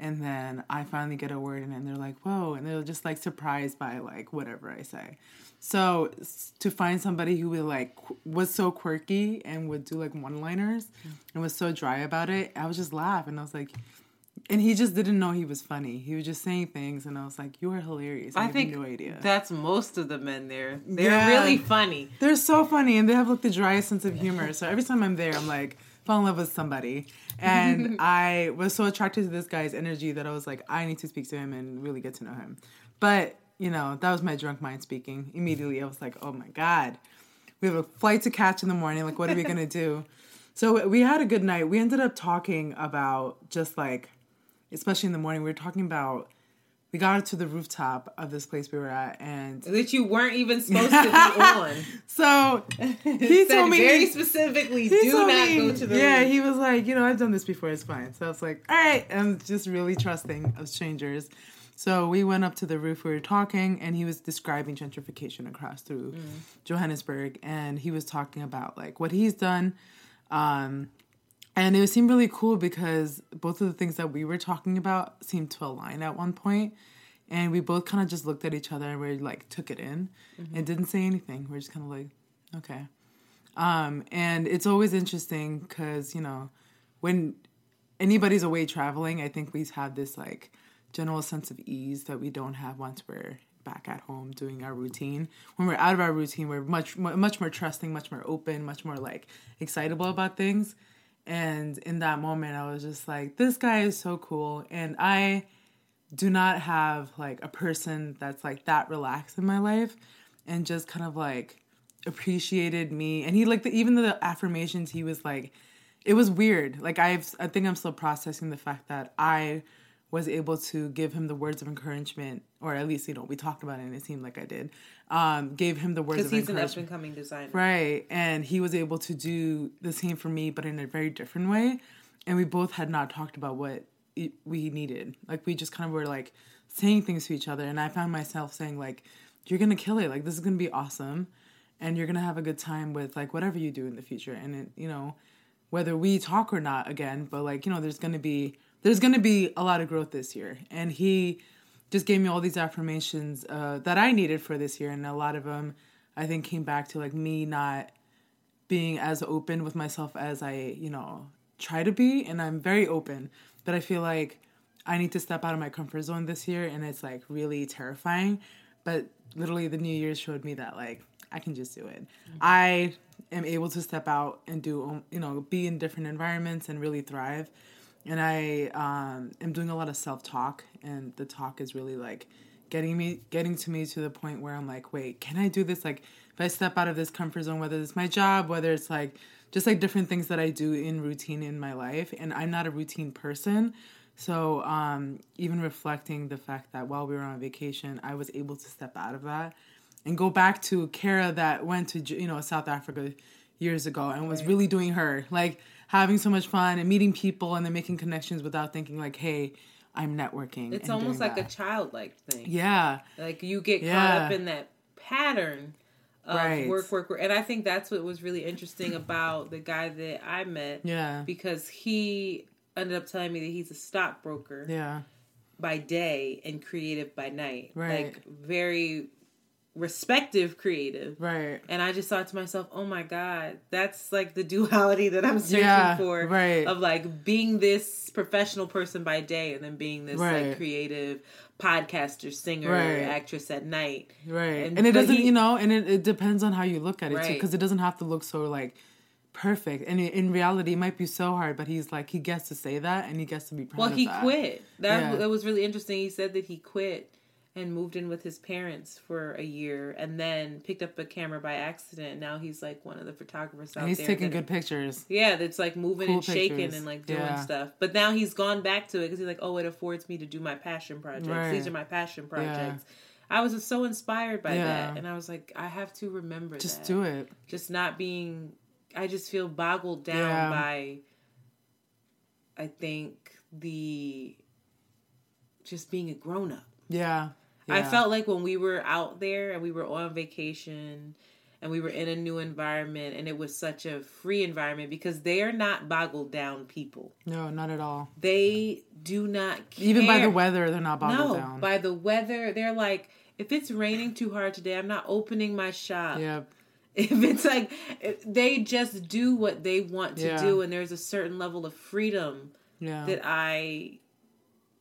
And then I finally get a word in and they're like, whoa, and they're just like surprised by like whatever I say. So to find somebody who would like was so quirky and would do like one liners and was so dry about it, I would just laugh and I was like, and he just didn't know he was funny. He was just saying things, and I was like, "You are hilarious." I, I have think no idea. that's most of the men there. They're Yeah. really funny. They're so funny, and they have like the driest sense of humor. So every time I'm there, I'm like, fall in love with somebody. And I was so attracted to this guy's energy that I was like, I need to speak to him and really get to know him. But you know, that was my drunk mind speaking. Immediately, I was like, oh my god, we have a flight to catch in the morning. Like, what are we gonna do? So we had a good night. We ended up talking about just like, especially in the morning, we were talking about. We got to the rooftop of this place we were at, and That you weren't even supposed to be on. so he Said told me very specifically, do not me- go to the yeah room. he was like you know i've done this before it's fine so i was like all right i'm just really trusting of strangers so we went up to the roof we were talking and he was describing gentrification across through Mm. johannesburg and he was talking about like what he's done um and it seemed really cool because both of the things that we were talking about seemed to align at one point and we both kind of just looked at each other and we like took it in Mm-hmm. and didn't say anything we're just kind of like okay um, and it's always interesting because, you know, when anybody's away traveling, I think we have had this like general sense of ease that we don't have once we're back at home doing our routine. When we're out of our routine, we're much much more trusting, much more open, much more like excitable about things. And in that moment, I was just like, this guy is so cool. And I do not have like a person that's like that relaxed in my life and just kind of like appreciated me and he like the, even the affirmations he was like it was weird like i've i think i'm still processing the fact that i was able to give him the words of encouragement or at least you know we talked about it and it seemed like i did um gave him the words Because of he's an up and coming designer. Right. And he was able to do the same for me, but in a very different way. And we both had not talked about what we needed. Like, we just kind of were like saying things to each other. And I found myself saying, like, you're going to kill it. Like, this is going to be awesome. and you're gonna have a good time with like whatever you do in the future. And it, you know, whether we talk or not again, but like you know, there's gonna be there's gonna be a lot of growth this year. And he just gave me all these affirmations uh, that I needed for this year, and a lot of them I think came back to like me not being as open with myself as I, you know, try to be. And I'm very open, but I feel like I need to step out of my comfort zone this year, and it's like really terrifying. But literally, the New Year's showed me that like I can just do it. Mm-hmm. I am able to step out and do, you know, be in different environments and really thrive. And I um, am doing a lot of self talk, and the talk is really like getting me, getting to me to the point where I'm like, wait, can I do this? Like, if I step out of this comfort zone, whether it's my job, whether it's like just like different things that I do in routine in my life, and I'm not a routine person. So um, even reflecting the fact that while we were on vacation, I was able to step out of that and go back to Kara that went to you know South Africa years ago and was really doing her like having so much fun and meeting people and then making connections without thinking like hey I'm networking. It's almost like that. a childlike thing. Yeah. Like you get caught up in that pattern of right. work, work, work. And I think that's what was really interesting about the guy that I met. Yeah. Because he ended up telling me that he's a stockbroker. Yeah. By day and creative by night. Right. Like very respective creative. Right. And I just thought to myself, oh my God, that's like the duality that I'm searching yeah, for. Right. Of like being this professional person by day and then being this right. like creative podcaster, singer, right. actress at night. Right. And, and it doesn't, he, you know, and it, it, depends on how you look at it right. too, because it doesn't have to look so like perfect. And in reality, it might be so hard, but he's like, he gets to say that and he gets to be proud Well, he that. quit. That, yeah. that was really interesting. He said that he quit and moved in with his parents for a year and then picked up a camera by accident. Now he's like one of the photographers out and he's there. He's taking good pictures. Yeah, that's like moving cool and shaking pictures. and like doing yeah. stuff. But now he's gone back to it because he's like, oh, it affords me to do my passion projects. Right. These are my passion projects. Yeah. I was so inspired by yeah. that. And I was like, I have to remember Just that. do it. Just not being, I just feel boggled down by, I think, the, just being a grown up. Yeah. Yeah. I felt like when we were out there and we were on vacation and we were in a new environment and it was such a free environment because they are not boggled down people. No, not at all. They do not care. Even by the weather, they're not boggled no, down. By the weather, they're like, if it's raining too hard today, I'm not opening my shop. Yeah. If it's like they just do what they want to yeah. do and there's a certain level of freedom yeah. that I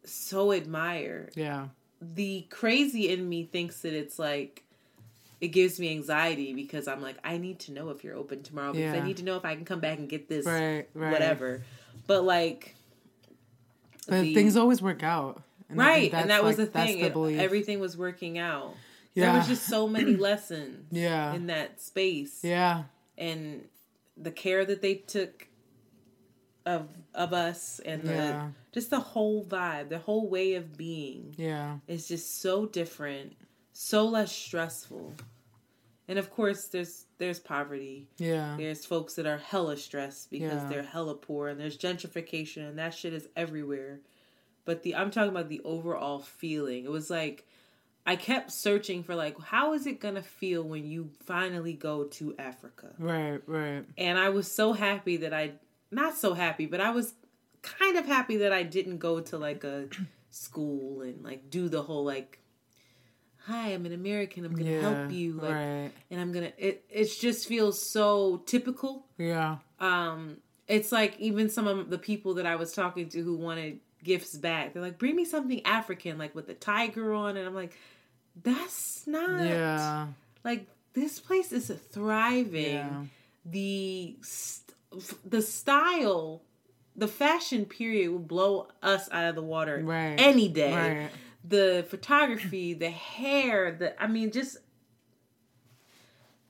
so admire. Yeah the crazy in me thinks that it's like it gives me anxiety because I'm like, I need to know if you're open tomorrow because yeah. I need to know if I can come back and get this right, right. whatever. But like But the, things always work out. And right. And that was the thing. The it, everything was working out. Yeah. There was just so many lessons yeah. in that space. Yeah. And the care that they took of of us and the yeah. just the whole vibe, the whole way of being. Yeah. Is just so different, so less stressful. And of course there's there's poverty. Yeah. There's folks that are hella stressed because yeah. they're hella poor and there's gentrification and that shit is everywhere. But the I'm talking about the overall feeling. It was like I kept searching for like how is it gonna feel when you finally go to Africa? Right, right. And I was so happy that I not so happy, but I was kind of happy that I didn't go to like a school and like do the whole like hi i'm an american i'm gonna yeah, help you like, right. and i'm gonna it it just feels so typical yeah um it's like even some of the people that i was talking to who wanted gifts back they're like bring me something african like with the tiger on and i'm like that's not yeah like this place is thriving yeah. the the style, the fashion period will blow us out of the water right. any day. Right. The photography, the hair, the I mean, just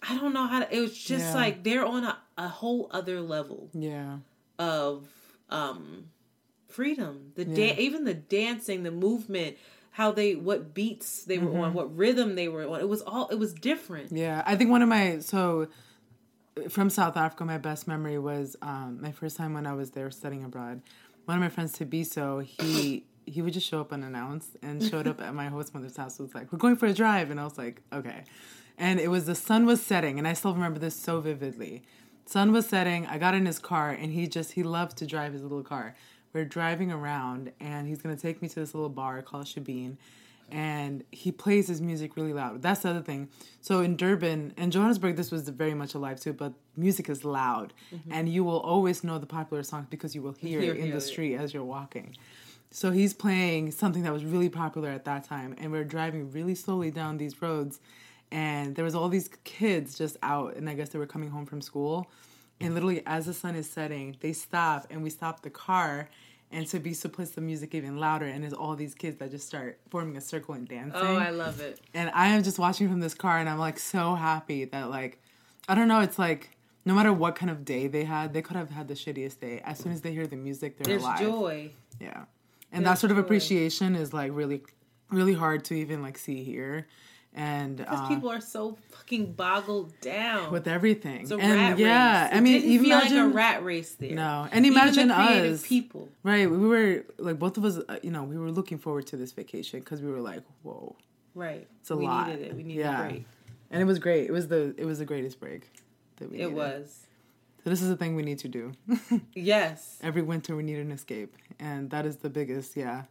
I don't know how to. It was just yeah. like they're on a, a whole other level. Yeah. Of um freedom. The yeah. da- even the dancing, the movement, how they what beats they were mm-hmm. on, what rhythm they were on. It was all it was different. Yeah, I think one of my so from South Africa, my best memory was um, my first time when I was there studying abroad. One of my friends, Thabiso, he he would just show up unannounced and showed up at my host mother's house. Was like, "We're going for a drive," and I was like, "Okay." and it was the sun was setting, and I still remember this so vividly. Sun was setting. I got in his car, and he just he loves to drive his little car. We're driving around, and he's gonna take me to this little bar called Shabine, and he plays his music really loud. That's the other thing. So in Durban and Johannesburg, this was very much alive too. But music is loud, mm-hmm. and you will always know the popular songs because you will hear, Hear- it in hear the it. street as you're walking. So he's playing something that was really popular at that time, and we're driving really slowly down these roads, and there was all these kids just out, and I guess they were coming home from school, and mm-hmm. literally as the sun is setting, they stop, and we stop the car, and to so Biso puts the music even louder, and there's all these kids that just start forming a circle and dancing. Oh, I love it. and I am just watching from this car, and I'm like so happy that like, I don't know, it's like. No matter what kind of day they had, they could have had the shittiest day. As soon as they hear the music, they're There's alive. joy. Yeah. And that sort of joy. appreciation is like really, really hard to even like see here. And Because uh, people are so fucking boggled down. with everything. it's a and rat yeah, race. I mean, didn't even feel imagine, like a rat race there. No. And imagine us. people. Right. We were like, both of us, uh, you know, we were looking forward to this vacation because we were like, whoa, Right. it's a we lot. needed it. We needed yeah. a break. And it was great. It was the, it was the greatest break that we It needed. was. So this is the thing we need to do. Yes. Every winter we need an escape. And that is the biggest, yeah.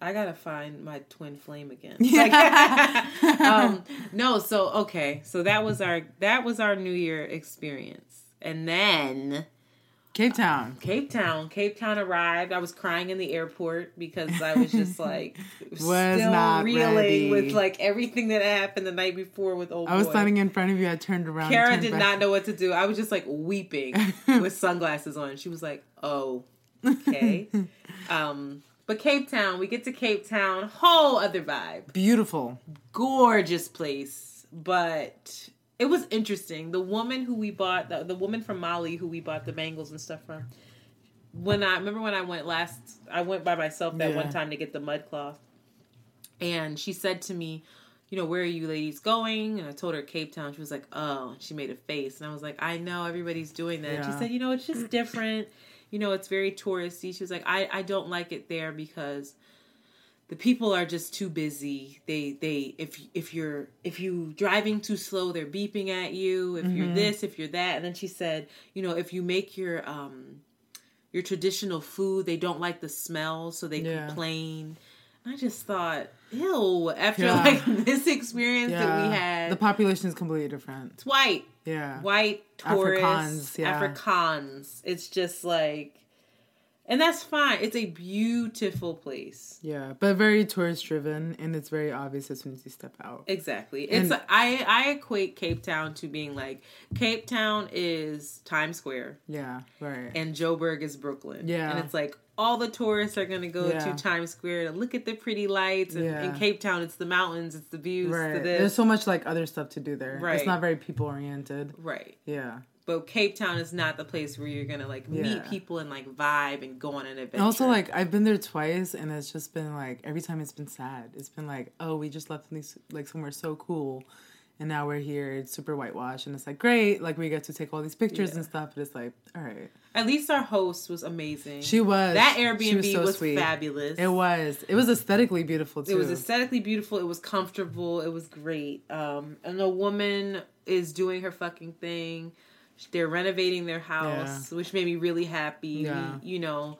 I gotta find my twin flame again. Like, um, no, so okay, so that was our that was our New Year experience, and then Cape Town. Cape Town, Cape Town arrived. I was crying in the airport because I was just like still not reeling ready. with like everything that happened the night before with old. I was boy. standing in front of you. I turned around. Kara turned did back. not know what to do. I was just like weeping with sunglasses on. She was like, "Oh, okay." um, but Cape Town, we get to Cape Town, whole other vibe. Beautiful. Gorgeous place, but it was interesting. The woman who we bought, the, the woman from Mali who we bought the bangles and stuff from. When I remember when I went last, I went by myself that Yeah. one time to get the mud cloth, and she said to me, you know, where are you ladies going? And I told her Cape Town. She was like, oh, she made a face. And I was like, I know everybody's doing that. She said, you know, it's just different. You know, it's very touristy. She was like, I, I don't like it there because the people are just too busy. They they if if you're if you driving too slow, they're beeping at you. If Mm-hmm. you're this, if you're that. And then she said, you know, if you make your um your traditional food, they don't like the smell, so they Yeah. complain. I just thought, ew. After Yeah. like this experience that we had, The population is completely different. it's white, Yeah. white tourists, Afrikaans, yeah. Afrikaans. It's just like, and that's fine. It's a beautiful place. Yeah. But very tourist driven and it's very obvious as soon as you step out. Exactly. It's I I equate Cape Town to being like Cape Town is Times Square Yeah. Right. and Joburg is Brooklyn. Yeah. And it's like all the tourists are gonna go Yeah. to Times Square to look at the pretty lights. And Yeah. in Cape Town, it's the mountains, it's the views, right. to There's so much like other stuff to do there. Right. It's not very people oriented. right. Yeah. But Cape Town is not the place where you're gonna like meet people and like vibe and go on an adventure. And also, like I've been there twice, and it's just been like every time it's been sad. It's been like, oh, we just left these like somewhere so cool, and now we're here. It's super whitewashed, and it's like great. Like we get to take all these pictures Yeah. and stuff, but it's like, all right. at least our host was amazing. She was that Airbnb so was, sweet. fabulous. It was. It was aesthetically beautiful too. It was aesthetically beautiful. It was comfortable. It was great. Um, and the woman is doing her fucking thing. They're renovating their house, which made me really happy. Yeah. You know,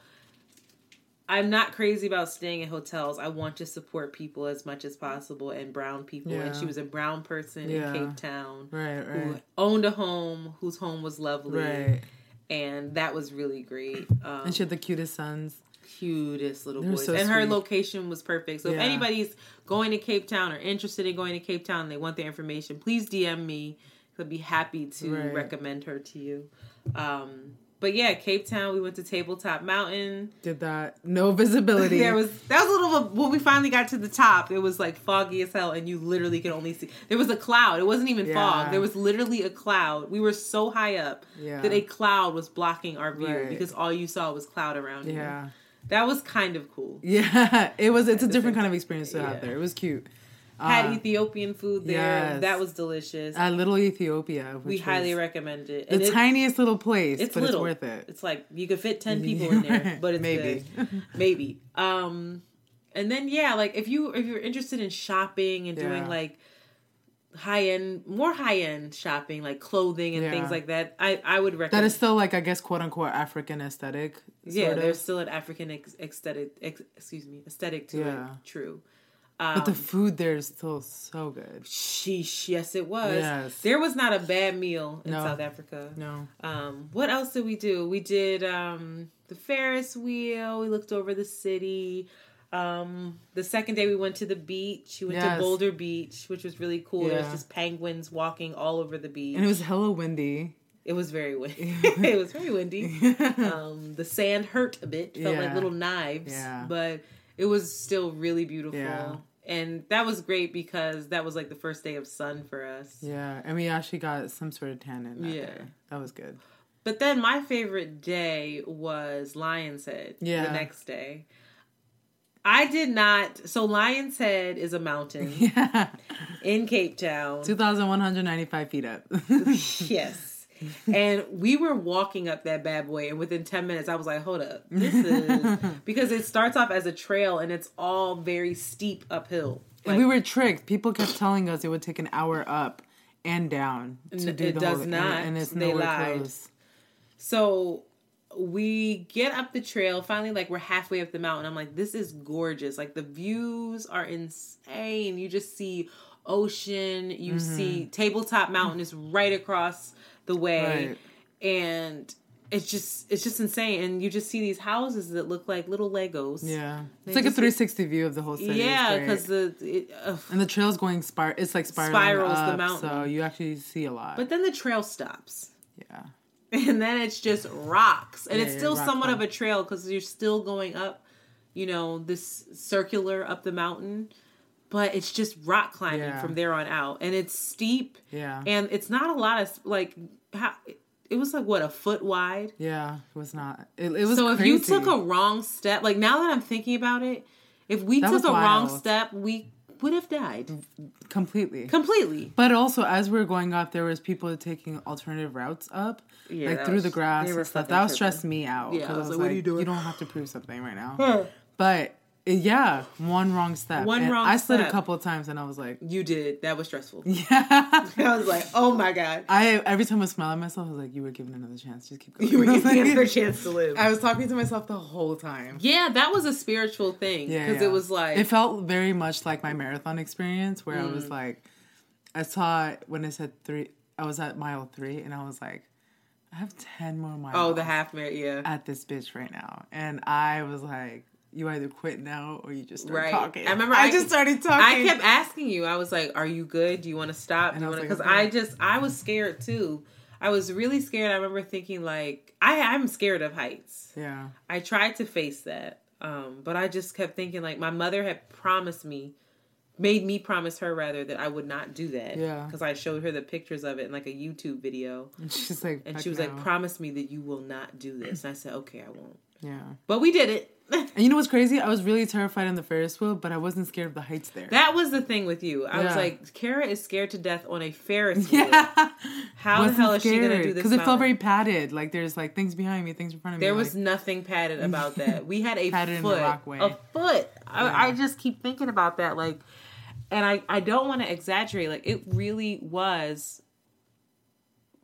I'm not crazy about staying in hotels. I want to support people as much as possible and brown people. And she was a brown person Yeah. in Cape Town right, who owned a home, whose home was lovely. right. And that was really great. Um, And she had the cutest sons. cutest little They're boys. so and her sweet. location was perfect. So if anybody's going to Cape Town or interested in going to Cape Town and they want their information, please DM me. I'd be happy to Right. recommend her to you. Um, but yeah, Cape Town, we went to Tabletop Mountain. Did that no visibility. There was that was a little when we finally got to the top. It was like foggy as hell, and you literally could only see. There was a cloud. It wasn't even Yeah. fog. There was literally a cloud. We were so high up Yeah. that a cloud was blocking our view Right. because all you saw was cloud around you. yeah. That was kind of cool. Yeah, it was. It's a different kind of experience to Yeah. have there. It was cute. Had Uh, Ethiopian food there. yes. That was delicious. at Little Ethiopia. Which we highly recommend it. the And tiniest little place, it's but little. it's worth it. It's like you could fit ten people in there, but it's Maybe. good. maybe. Um, and then yeah, like if you if you're interested in shopping and doing like high end, more high end shopping, like clothing and Yeah. things like that, I I would recommend. That is still like I guess quote unquote African aesthetic. yeah, there's still an African ex- aesthetic, ex- excuse me, aesthetic to Yeah. it. True. But the food there is still so good. Sheesh, yes, it was. Yes. There was not a bad meal in No. South Africa. No. Um, what else did we do? We did um, the Ferris wheel. We looked over the city. Um, the second day we went to the beach. We went Yes. to Boulder Beach, which was really cool. There was just penguins walking all over the beach. And it was hella windy. It was very windy. it was very windy. Um, the sand hurt a bit, felt like little knives, Yeah. but it was still really beautiful. Yeah. And that was great because that was like the first day of sun for us. Yeah, and we actually got some sort of tan in that Yeah. day. That was good. But then my favorite day was Lion's Head. Yeah. The next day. I did not. So Lion's Head is a mountain Yeah, in Cape Town. two thousand one hundred ninety five feet up. Yes. And we were walking up that bad boy, and within 10 minutes, I was like, hold up. This is because it starts off as a trail and it's all very steep uphill. and we were tricked. People kept telling us it would take an hour up and down to do it the does whole, not. And, it's They lied. close. So we get up the trail. Finally, like we're halfway up the mountain. I'm like, this is gorgeous. Like the views are insane. You just see ocean. You Mm-hmm. see Tabletop Mountain is right across the way, Right. and it's just it's just insane. And you just see these houses that look like little Legos. Yeah, They it's like a just- three sixty view of the whole city. Yeah, because the it, ugh. and the trail's going spir. It's like Spirals the mountain. so you actually see a lot. but then the trail stops. yeah, and then it's just rocks and Yeah, it's still somewhat of a trail because you're still going up you know this circular up the mountain but it's just rock climbing Yeah. from there on out and it's steep yeah, and it's not a lot of like how it was like what a foot wide yeah. It was not. It, it was so if you took a wrong step like now that i'm thinking about it if we That took was a wrong step we would have died completely. completely But also, as we were going up, there was people taking alternative routes up, Yeah, like through was- the grass and stuff. That was tripping. stressed me out. Yeah, 'cause I was like, what are you doing? You don't have to prove something right now. but yeah, one wrong step. One And wrong I slid step. a couple of times, and I was like, you did that was stressful yeah. i was like oh my god I every time I smile at myself, I was like, you were given another chance. Just keep going. you were I giving like- another chance to live I was talking to myself the whole time. Yeah, that was a spiritual thing Yeah, because yeah. it was like it felt very much like my marathon experience, where I Mm. was like, I saw it when I said three. I was at mile three, and I was like, I have ten more miles. oh the half marathon. Yeah, at this bitch right now, and I was like, you either quit now or you just start right. talking. I remember I, I, just started talking. I kept asking you. I was like, "Are you good? Do you want to stop? You I like, Because. I just I was scared too. I was really scared. I remember thinking like I I'm scared of heights. Yeah, I tried to face that, um, but I just kept thinking like my mother had promised me, made me promise her rather that I would not do that. Yeah. because I showed her the pictures of it in like a YouTube video, and she's like, and she was no." like, "Promise me that you will not do this." And I said, "Okay, I won't." yeah. But we did it. And you know what's crazy? I was really terrified on the Ferris wheel, but I wasn't scared of the heights there. That was the thing with you. I was like, Kara is scared to death on a Ferris wheel. How the hell is she gonna do this? Because it felt very padded. Like there's like things behind me, things in front of me. There like- was nothing padded about that. We had a Padded in the foot, a foot. I, I just keep thinking about that, like, and I I don't want to exaggerate. Like, it really was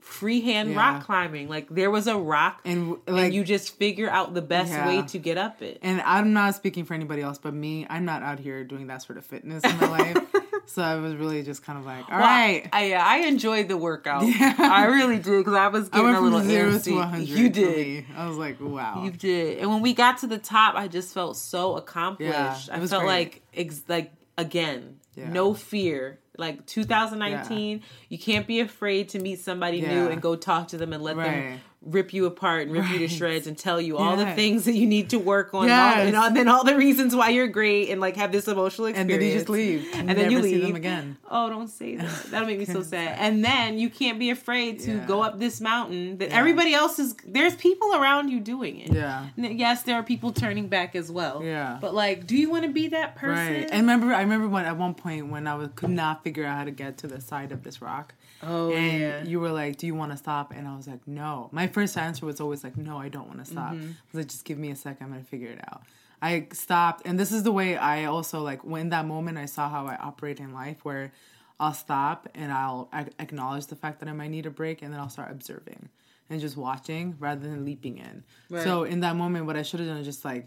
freehand Yeah. rock climbing. Like, there was a rock, and and like you just figure out the best Yeah. way to get up it. And I'm not speaking for anybody else, but me, I'm not out here doing that sort of fitness in my life. So I was really just kind of like, all Well, right. I, yeah, I enjoyed the workout. Yeah. I really did because I was getting a little 100. You did. I was like, wow. You did. And when we got to the top, I just felt so accomplished. Yeah, I felt great. like ex- like again, Yeah. no fear. Like 2019, you can't be afraid to meet somebody new and go talk to them and let them Right. Rip you apart and rip you to shreds and tell you all the things that you need to work on and, all, and, then all the reasons why you're great and like have this emotional experience. and then you just leave. And Never then you see leave. them again. Oh, don't say that. That'll make me so sad. And then you can't be afraid to Yeah. go up this mountain that Yeah. everybody else is. There's people around you doing it. Yeah. N- Yes, there are people turning back as well. Yeah. But like, do you want to be that person? Right. And remember, I remember when at one point when I was, could not figure out how to get to the side of this rock. Oh and yeah. you were like, "Do you want to stop?" And I was like, "No." My first answer was always like, "No, I don't want to stop." Mm-hmm. I was like, "Just give me a second. I'm gonna figure it out." I stopped, and this is the way I also like when that moment I saw how I operate in life, where I'll stop and I'll ac- acknowledge the fact that I might need a break, and then I'll start observing and just watching rather than leaping in. So in that moment, what I should have done is just like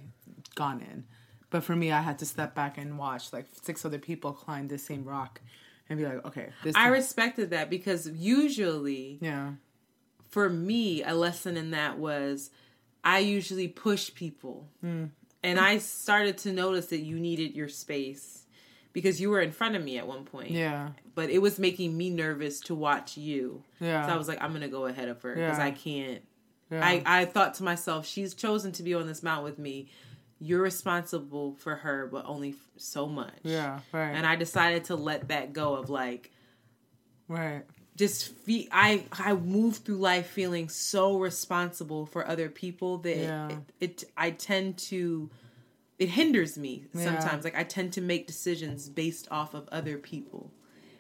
gone in. But for me, I had to step back and watch like six other people climb the same rock and be like, okay, this. I respected that because usually yeah, for me, a lesson in that was I usually push people. Hmm. And I started to notice that you needed your space because you were in front of me at one point. yeah, But it was making me nervous to watch you. Yeah. So I was like, I'm going to go ahead of her because Yeah. I can't. yeah. I, I thought to myself, she's chosen to be on this mount with me. You're responsible for her, but only f- so much. yeah, right, And I decided to let that go of like, right, just fe- I I move through life feeling so responsible for other people that Yeah. it, it I tend to it hinders me Yeah. sometimes like I tend to make decisions based off of other people.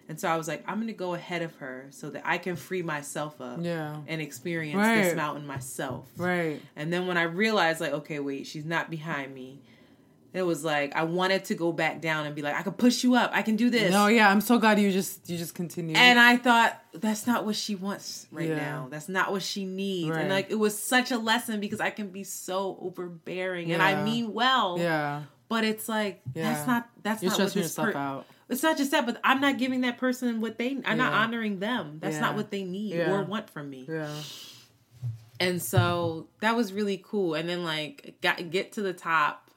And so I was like I'm going to go ahead of her so that I can free myself up Yeah. and experience Right. this mountain myself. right. And then when I realized, like, okay, wait, she's not behind me, it was like I wanted to go back down and be like, I can push you up, I can do this. No, yeah, I'm so glad you just you just continued. And I thought that's not what she wants right Yeah. now. That's not what she needs. Right. And like it was such a lesson because I can be so overbearing and I mean well. yeah, But it's like that's not that's you're not what this per- out. It's not just that, but I'm not giving that person what they. I'm not honoring them. That's not what they need Yeah. or want from me. Yeah, And so that was really cool. And then like got get to the top,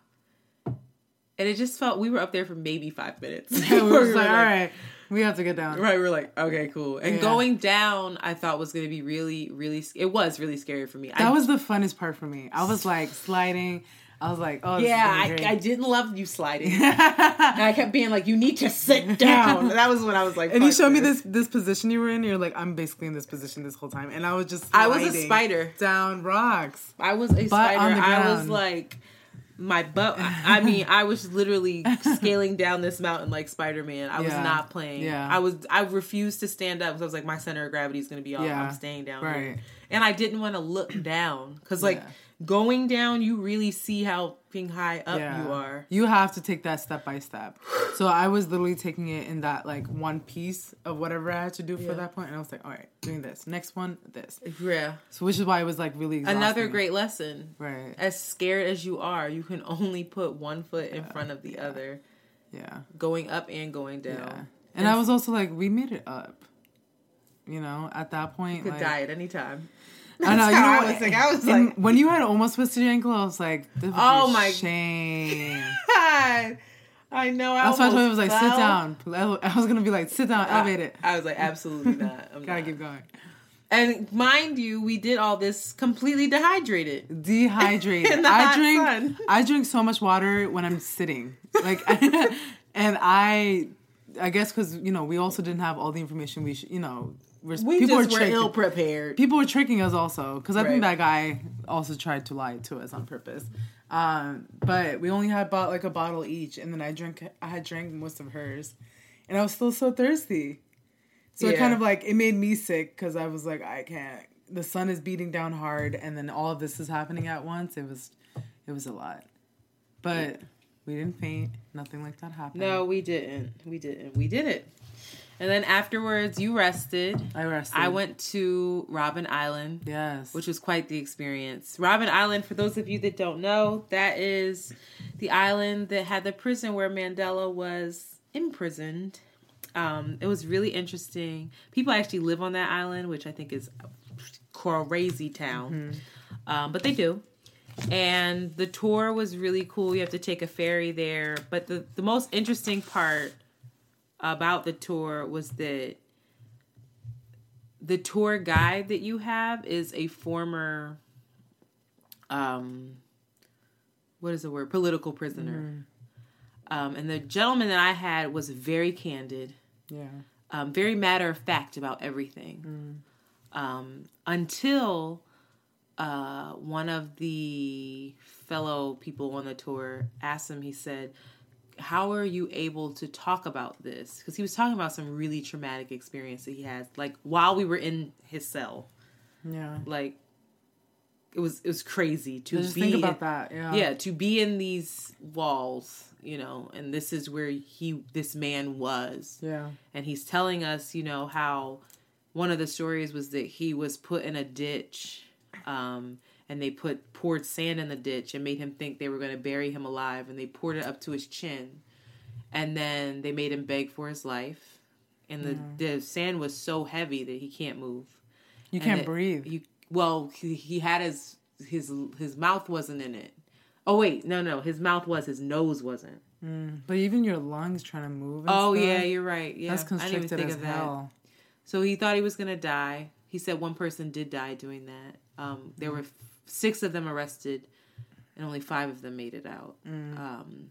and it just felt we were up there for maybe five minutes. we were were like, all right, we have to get down. Right, we're like, okay, cool. And Yeah. going down, I thought was gonna be really, really. It was really scary for me. That I, was the funnest part for me. I was like sliding. I was like, oh, this yeah. is I, I didn't love you sliding. and I kept being like, you need to sit down. That was when I was like, And you fuck showed me this this position you were in. You're like, I'm basically in this position this whole time, and I was just. I was a spider. down rocks. I was a spider. on the I was like. My butt. I I mean, I was literally scaling down this mountain like Spider Man. I was not playing. Yeah. I was. I refused to stand up because I was like, my center of gravity is going to be off. Yeah. I'm staying down here. Right. And I didn't want to look down because, like, Yeah. Going down, you really see how fucking high up Yeah. you are. You have to take that step by step. So I was literally taking it in that like one piece of whatever I had to do for Yeah. that point, and I was like, all right, doing this. Next one, this. Yeah. So which is why it was like really exhausting. Another great lesson. Right. As scared as you are, you can only put one foot in front of the other, Yeah. going up and going down. Yeah. And I was also like, we made it up. You know, at that point, you Could like, die at any time. I know. Uh, you how know, I what? was like- I was and like- when you had almost twisted your ankle, I was like, this Oh my- shame. God. I know. I That's why I told you, I was like, sit down. I was gonna be like, sit down, elevate it. I was like, absolutely not. I'm Gotta not. keep going. And mind you, we did all this completely dehydrated. Dehydrated. I drink. sun. I drink so much water when I'm sitting. Like, and I, I guess because you know we also didn't have all the information we should. You know, We people just were were ill prepared. people were tricking us also because I think that guy also tried to lie to us on purpose. Um, but we only had bought like a bottle each, and then I drank. I had drank most of hers, and I was still so thirsty. So it kind of like it made me sick because I was like, I can't. The sun is beating down hard, and then all of this is happening at once. It was, it was a lot. But we didn't faint. Nothing like that happened. No, we didn't. We didn't. We did it. And then afterwards, you rested. I rested. I went to Robben Island. Yes. which was quite the experience. Robben Island, for those of you that don't know, that is the island that had the prison where Mandela was imprisoned. Um, it was really interesting. People actually live on that island, which I think is a crazy town, um, but they do. And the tour was really cool. You have to take a ferry there. But the, the most interesting part about the tour was that the tour guide that you have is a former um what is the word? Political prisoner. Um and the gentleman that i had was very candid yeah. um, very matter of fact about everything. Um, until uh, one of the fellow people on the tour asked him he said how are you able to talk about this because he was talking about some really traumatic experience that he had like while we were in his cell Yeah. like it was it was crazy to Just be think in- about that. Yeah. yeah to be in these walls you know and this is where he this man was Yeah. and he's telling us you know how one of the stories was that he was put in a ditch um and they put poured sand in the ditch and made him think they were going to bury him alive and they poured it up to his chin and then they made him beg for his life and the, mm. the sand was so heavy that he can't move You and can't breathe. You well, he, he had his his his mouth wasn't in it. Oh wait, no, no, his mouth was, his nose wasn't. Mm. but even your lungs trying to move. Oh stuff, yeah, you're right. Yeah, That's I didn't even constricted think as of that. So he thought he was gonna die. He said one person did die doing that. Um, there mm. were f- six of them arrested, and only five of them made it out. Um,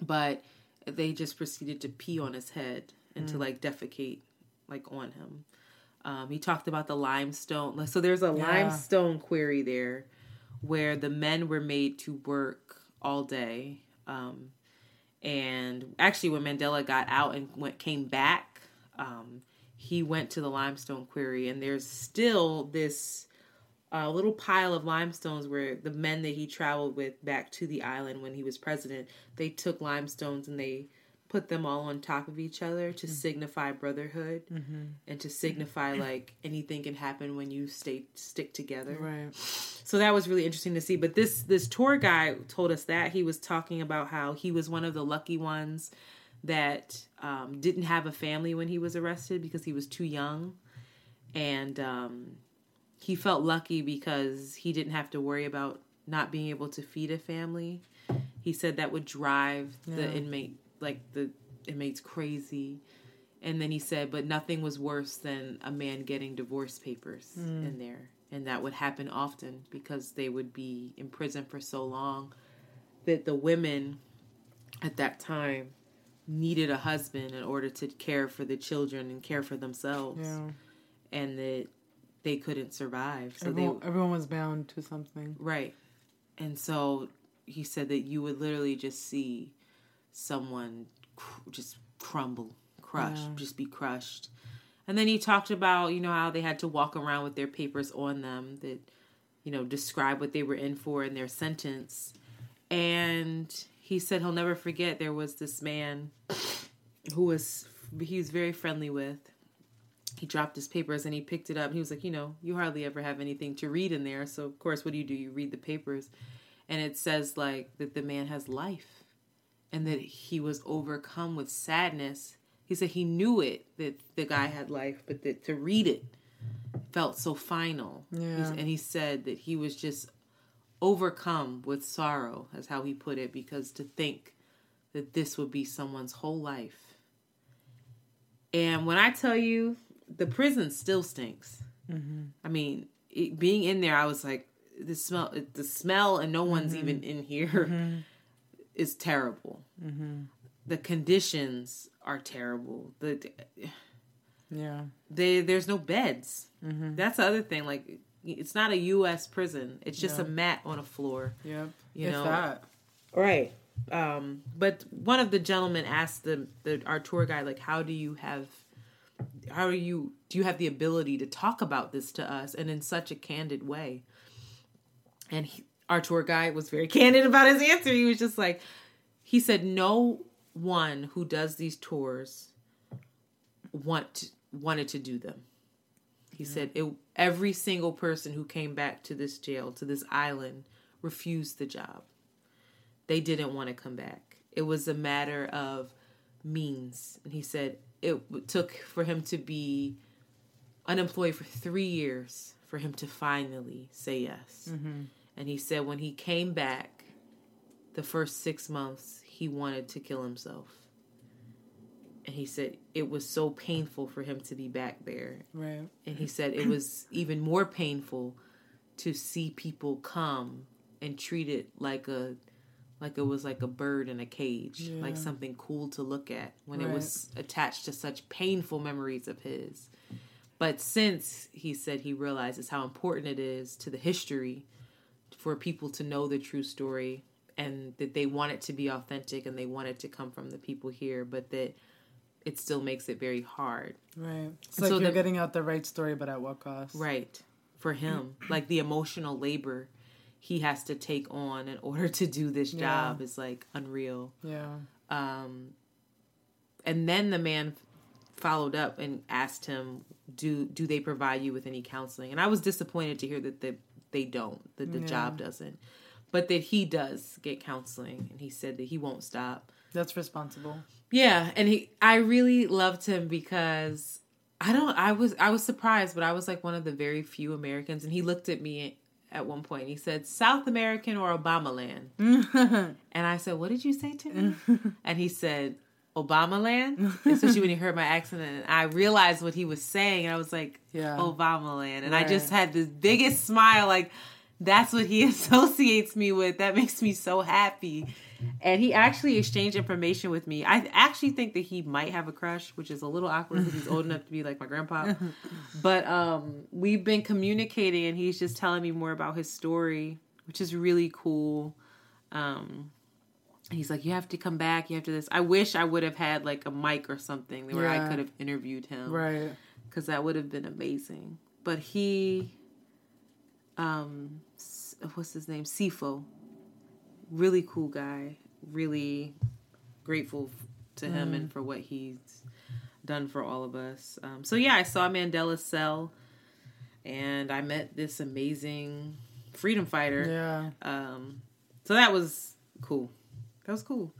but they just proceeded to pee on his head and to like defecate like on him. Um, he talked about the limestone. So there's a limestone quarry there where the men were made to work all day. Um, and actually, when Mandela got out and went came back, um, he went to the limestone quarry, and there's still this uh, little pile of limestones where the men that he traveled with back to the island when he was president, they took limestones and they put them all on top of each other to signify brotherhood and to signify like anything can happen when you stay stick together. Right. so that was really interesting to see. But this this tour guide told us that. He was talking about how he was one of the lucky ones that um, didn't have a family when he was arrested because he was too young. And um, he felt lucky because he didn't have to worry about not being able to feed a family. He said that would drive the inmate like the inmates crazy. And then he said but nothing was worse than a man getting divorce papers hmm. in there. And that would happen often because they would be in prison for so long that the women at that time needed a husband in order to care for the children and care for themselves. Yeah. and that they couldn't survive so Everyone, they everyone was bound to something. Right. And so he said that you would literally just see someone cr- just crumble, crush, just be crushed. And then he talked about, you know, how they had to walk around with their papers on them that, you know, describe what they were in for in their sentence. And he said he'll never forget there was this man who was he was very friendly with he dropped his papers and he picked it up. He was like, you know, you hardly ever have anything to read in there. So of course, what do you do? You read the papers, and it says like that the man has life, and that he was overcome with sadness. He said he knew it that the guy had life, but that to read it felt so final. Yeah. And he said that he was just overcome with sorrow, as how he put it, because to think that this would be someone's whole life. And when I tell you, the prison still stinks. Mm-hmm. I mean, it, being in there, I was like, the smell, the smell, and no one's mm-hmm. even in here mm-hmm. is terrible. The conditions are terrible. The Yeah. they there's no beds. That's the other thing. Like, it's not a U.S. prison. It's just a mat on a floor. Yep. You if know, that. Right. Um, but one of the gentlemen asked the, the our tour guide, like, how do you have how do you do you have the ability to talk about this to us and in such a candid way? And he, our tour guide was very candid about his answer. He was just like, he said, no one who does these tours want wanted to do them. He said it, every single person who came back to this jail, to this island, refused the job. They didn't want to come back. It was a matter of means. And he said it took for him to be unemployed for three years for him to finally say yes. Mm-hmm. And he said when he came back, the first six months, he wanted to kill himself. And he said it was so painful for him to be back there Right. and he said it was even more painful to see people come and treat it like a like it was like a bird in a cage like something cool to look at when it was attached to such painful memories of his but since he said he realizes how important it is to the history for people to know the true story and that they want it to be authentic and they want it to come from the people here but that it still makes it very hard Right. It's So like you're the- getting out the right story, but at what cost? Right. for him. like the emotional labor he has to take on in order to do this job is like unreal. Yeah. Um, and then the man followed up and asked him, "Do do they provide you with any counseling?" And I was disappointed to hear that the, they don't, that the job doesn't, but that he does get counseling, and he said that he won't stop. That's responsible. Yeah, and he I really loved him because I don't I was I was surprised, but I was like one of the very few Americans and he looked at me at one point. He said, "South American or Obama land?" and I said, "What did you say to me?" and he said, "Obama land." Especially when he heard my accent and I realized what he was saying and I was like, Yeah. Obama land." And I just had this biggest smile like that's what he associates me with. That makes me so happy. And he actually exchanged information with me. I actually think that he might have a crush, which is a little awkward because he's old enough to be like my grandpa. But um, we've been communicating, and he's just telling me more about his story, which is really cool. Um, he's like, "You have to come back. You have to this." I wish I would have had like a mic or something where I could have interviewed him Right. because that would have been amazing. But he, um, what's his name? Sipho, really cool guy. Really grateful to him and for what he's done for all of us. Um, so yeah, I saw Mandela's cell, and I met this amazing freedom fighter. Yeah. Um, so that was cool. That was cool.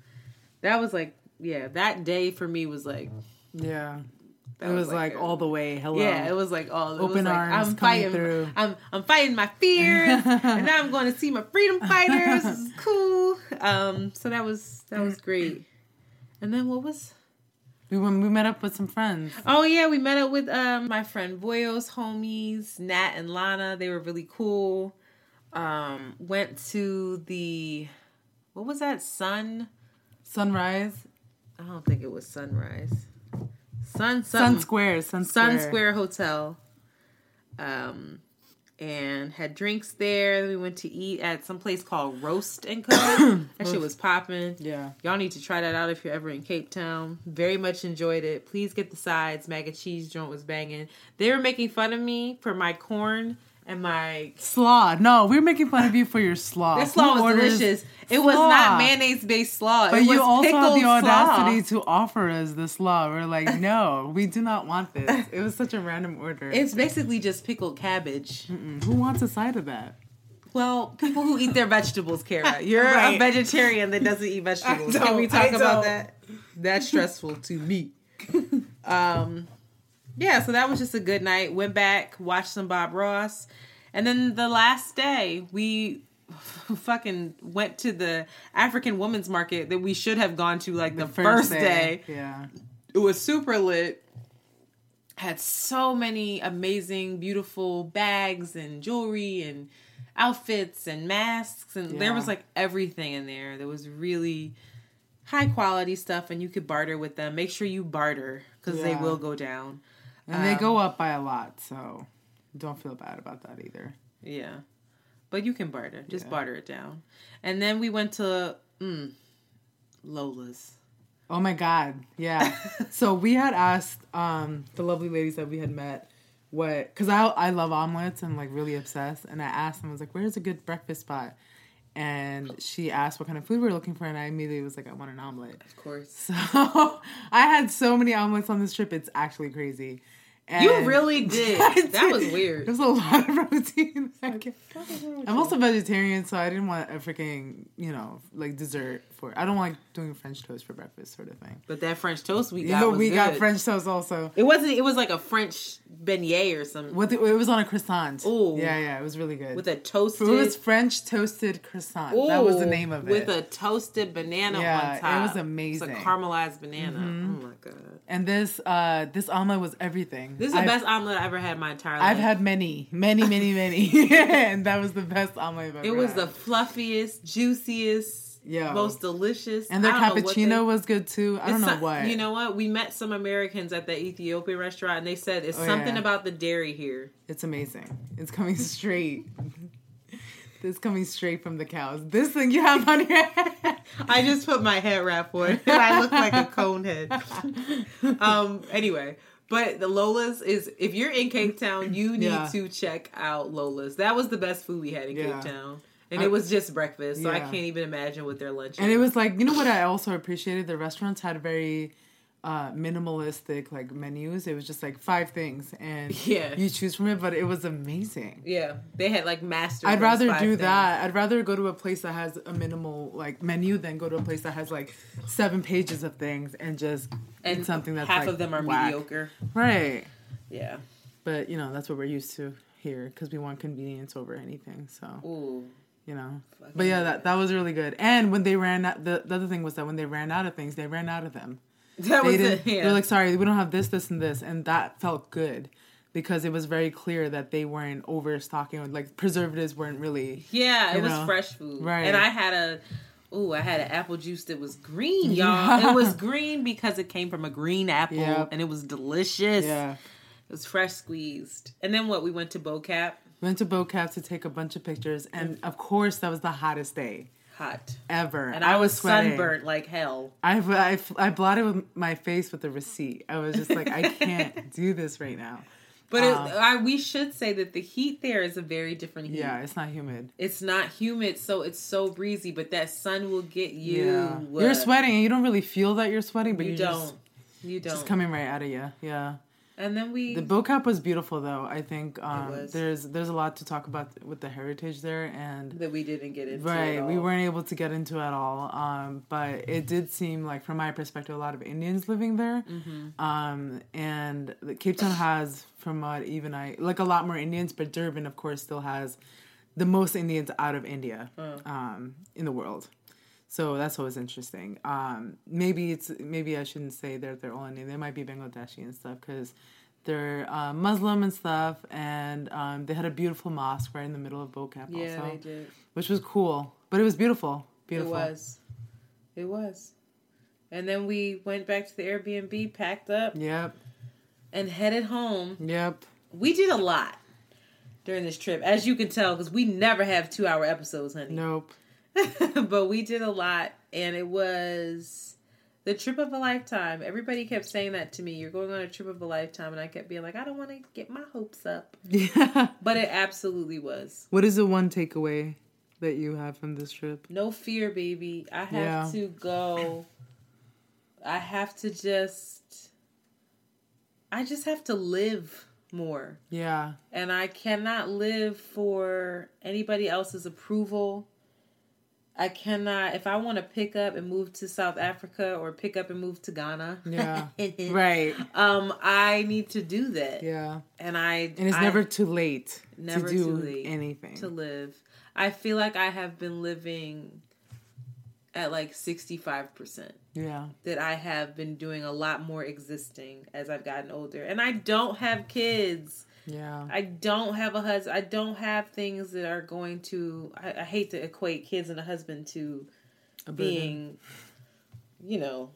That was like, yeah, that day for me was like, Yeah. That It was like, a- all the way. Hello. yeah, it was like all it was Open like, arms I'm coming fighting. through. I'm I'm fighting my fears, and now I'm going to see my freedom fighters. This is cool. Um, so that was that was great. And then what was? We went, we met up with some friends. Oh yeah, we met up with um my friend Boyo's homies, Nat and Lana. They were really cool. Um, went to the what was that sun? Sunrise. I don't think it was sunrise. Sun Sun. Square. Sun Square. Sun Square Hotel. Um, and had drinks there. We went to eat at some place called Roast and Cook. that shit was popping. Yeah. Y'all need to try that out if you're ever in Cape Town. Very much enjoyed it. Please get the sides. Mac and cheese joint was banging. They were making fun of me for my corn and my. Slaw. No, we're making fun of you for your slaw. That slaw Who was orders delicious. It was not mayonnaise based slaw. But it was you also had pickled the slaw. audacity to offer us the slaw. We're like, no, we do not want this. It was such a random order. It's basically just pickled cabbage. Who wants a side of that? Well, people who eat their vegetables, Kara. You're a vegetarian that doesn't eat vegetables. I Can we talk about that? That's stressful to me. um, yeah, so that was just a good night. Went back, watched some Bob Ross, and then the last day we fucking went to the African Women's Market that we should have gone to like the, first, day. Yeah. It was super lit. Had so many amazing, beautiful bags and jewelry and outfits and masks, and there was like everything in there. There was really high quality stuff, and you could barter with them. Make sure you barter because they will go down. And they go up by a lot, so don't feel bad about that either. Yeah, but you can barter. Just Yeah. barter it down. And then we went to mm, Lola's. Oh my god, yeah. so we had asked um the lovely ladies that we had met what because I I love omelets and like really obsessed, and I asked them I was like, "Where's a good breakfast spot?" And she asked what kind of food we were looking for, and I immediately was like, "I want an omelet." Of course. So I had so many omelets on this trip; it's actually crazy. And You really did. I That was did. weird. There's a lot of protein. I'm also vegetarian, so I didn't want a freaking you know like dessert for. I don't like doing French toast for breakfast, sort of thing. But that French toast we You got know, was we got. French toast also. It wasn't. It was like a French beignet or something With the, it was on a croissant. Ooh. yeah, yeah, it was really good. with a toasted. it was French toasted croissant. that was the name of it. With a toasted banana Yeah, on it was amazing. It's a caramelized banana. Oh my god! and this uh this omelet was everything. This is the I've, best omelet I ever had in my entire life. I've had many, many, many, many, and that was the best omelet I've ever It was had. the fluffiest, juiciest, Yeah. most delicious. and their I don't know what cappuccino they- was good too. I don't know so- what. You know what? We met some Americans at the Ethiopian restaurant, and they said it's Oh, something yeah. about the dairy here. It's amazing. It's coming straight. This coming straight from the cows. This thing you have on your head. I just put my head wrap on, and I look like a cone head. um. Anyway, But the Lola's is if you're in Cape Town, you need Yeah. to check out Lola's. That was the best food we had in Yeah. Cape Town. And I- it was just breakfast, so I can't even imagine what their lunch is. And is. it was like, you know what I also appreciated? The restaurants had very uh minimalistic like menus. It was just like five things and Yeah. you choose from it, but it was amazing. Yeah, they had like master. I'd rather do things. that. I'd rather go to a place that has a minimal like menu than go to a place that has like seven pages of things and just and eat something that's half like, of them are whack. mediocre. Right. Yeah. But you know that's what we're used to here because we want convenience over anything. So Ooh. You know. But yeah, that that was really good. And when they ran out, the, the other thing was that when they ran out of things, they ran out of them. That They was it. Yeah. They're like, sorry, we don't have this, this, and this, and that felt good because it was very clear that they weren't overstocking. Like preservatives weren't really. yeah, it you was fresh food. Right. And I had a. Ooh, I had an apple juice that was green, y'all. It was green because it came from a green apple Yep. and it was delicious. Yeah. It was fresh squeezed. And then what? We went to Bo-Kaap. Went to Bo-Kaap to take a bunch of pictures, and of course that was the hottest day Hot. ever. And I, was, sweating. sunburnt like hell. I, I, I blotted with my face with the receipt. I was just like, I can't do this right now. But Um, it, I, we should say that the heat there is a very different heat. Yeah, it's not humid. It's not humid, so it's so breezy, but that sun will get you. Yeah, you're sweating, and you don't really feel that you're sweating, but You you don't. just you don't. just coming right out of you. Yeah. And then we. The Bo-Kaap was beautiful, though. I think um, there's there's a lot to talk about with the heritage there, and that we didn't get into. right, we weren't able to get into at all. Um, but it did seem like, from my perspective, a lot of Indians living there. Mm-hmm. Um, and Cape Town has, from what even I like, a lot more Indians, but Durban, of course, still has the most Indians out of India Oh. um, in the world. So that's always interesting. Um, maybe it's maybe I shouldn't say they're they're all Indian. They might be Bangladeshi and stuff because they're uh, Muslim and stuff. And um, they had a beautiful mosque right in the middle of Bo-Kaap Yeah, also, they did. which was cool. But it was beautiful. Beautiful. It was. It was. And then we went back to the Airbnb, packed up, Yep. and headed home. Yep. We did a lot during this trip, as you can tell, because we never have two hour episodes, honey. Nope. but we did a lot, and it was the trip of a lifetime. Everybody kept saying that to me. You're going on a trip of a lifetime, and I kept being like, I don't want to get my hopes up, Yeah. but it absolutely was. What is the one takeaway that you have from this trip? No fear, baby. I have Yeah. to go. I have to just. I just have to live more. Yeah. and I cannot live for anybody else's approval. I cannot if I want to pick up and move to South Africa or pick up and move to Ghana. Yeah. right. Um, I need to do that. Yeah. And I And it's I- never too late Never to do too late anything. to live. I feel like I have been living at like 65%. yeah. That I have been doing a lot more existing as I've gotten older. And I don't have kids. Yeah. I don't have a husband. I don't have things that are going to. I, I hate to equate kids and a husband to A being, you know,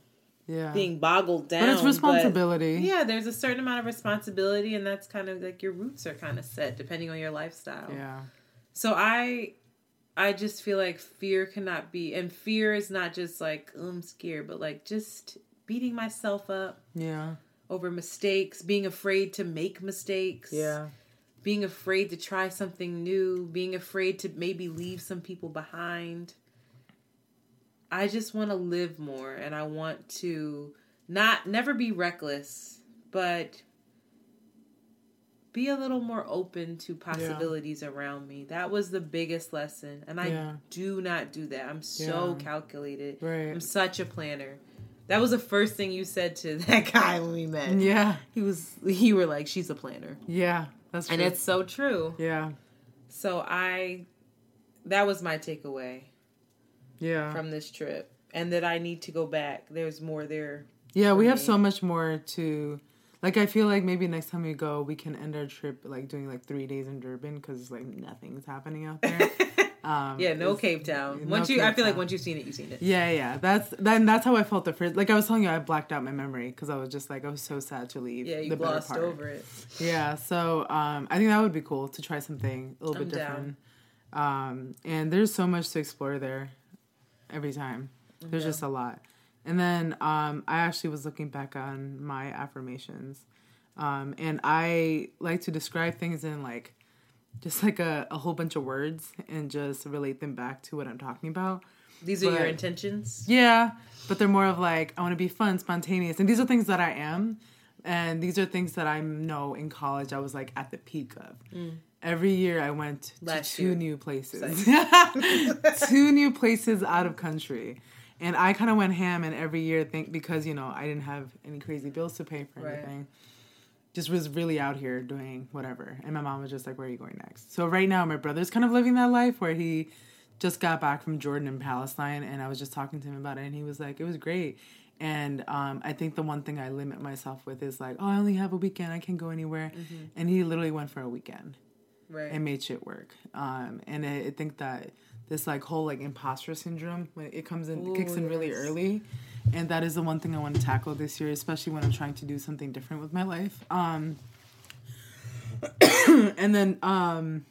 yeah. being boggled down. but it's responsibility. yeah, there's a certain amount of responsibility, and that's kind of like your roots are kind of set depending on your lifestyle. Yeah. So I, I just feel like fear cannot be, and fear is not just like "Oh, I'm scared, but like just beating myself up Yeah. Over mistakes, being afraid to make mistakes. Yeah. being afraid to try something new, being afraid to maybe leave some people behind. I just want to live more and I want to not never be reckless, but be a little more open to possibilities around me. That was the biggest lesson. And I Yeah. do not do that. I'm so Yeah. calculated. Right. I'm such a planner. That was the first thing you said to that guy when we met. Yeah. He was you were like, she's a planner. Yeah. That's true. And it's so true. yeah. So I that was my takeaway Yeah. from this trip. And that I need to go back. There's more there. yeah, we for have so much more to like I feel like maybe next time we go we can end our trip like doing like 3 days in Durban cuz like nothing's happening out there. Um Yeah, no Cape Town. no Once you I Cape feel like once you've seen it, you've seen it. Yeah, yeah. That's then that's how I felt the first like I was telling you I blacked out my memory cuz I was just like I was so sad to leave Yeah, you the glossed part. over it. Yeah, so um, I think that would be cool to try something a little I'm bit different. Um, and there's so much to explore there every time. There's just a lot. And then um, I actually was looking back on my affirmations Um, and I like to describe things in like just like a, a whole bunch of words and just relate them back to what I'm talking about. These are your intentions. Yeah, but they're more of like I want to be fun, spontaneous, and these are things that I am, and these are things that I know in college I was like at the peak of. Every year I went Mm. Last to two year. new places, two new places out of country, and I kind of went ham. And every year, think because you know I didn't have any crazy bills to pay for Right. anything. Just was really out here doing whatever, and my mom was just like, "Where are you going next?" So right now, my brother's kind of living that life where he just got back from Jordan and Palestine, and I was just talking to him about it, and he was like, "It was great." And um, I think the one thing I limit myself with is like, "Oh, I only have a weekend; I can't go anywhere." And he literally went for a weekend Right. and made shit work. Um, and I, I think that this like whole like imposter syndrome when it comes in, it kicks in really early, and that is the one thing I want to tackle this year, especially when I'm trying to do something different with my life. Um, and then um,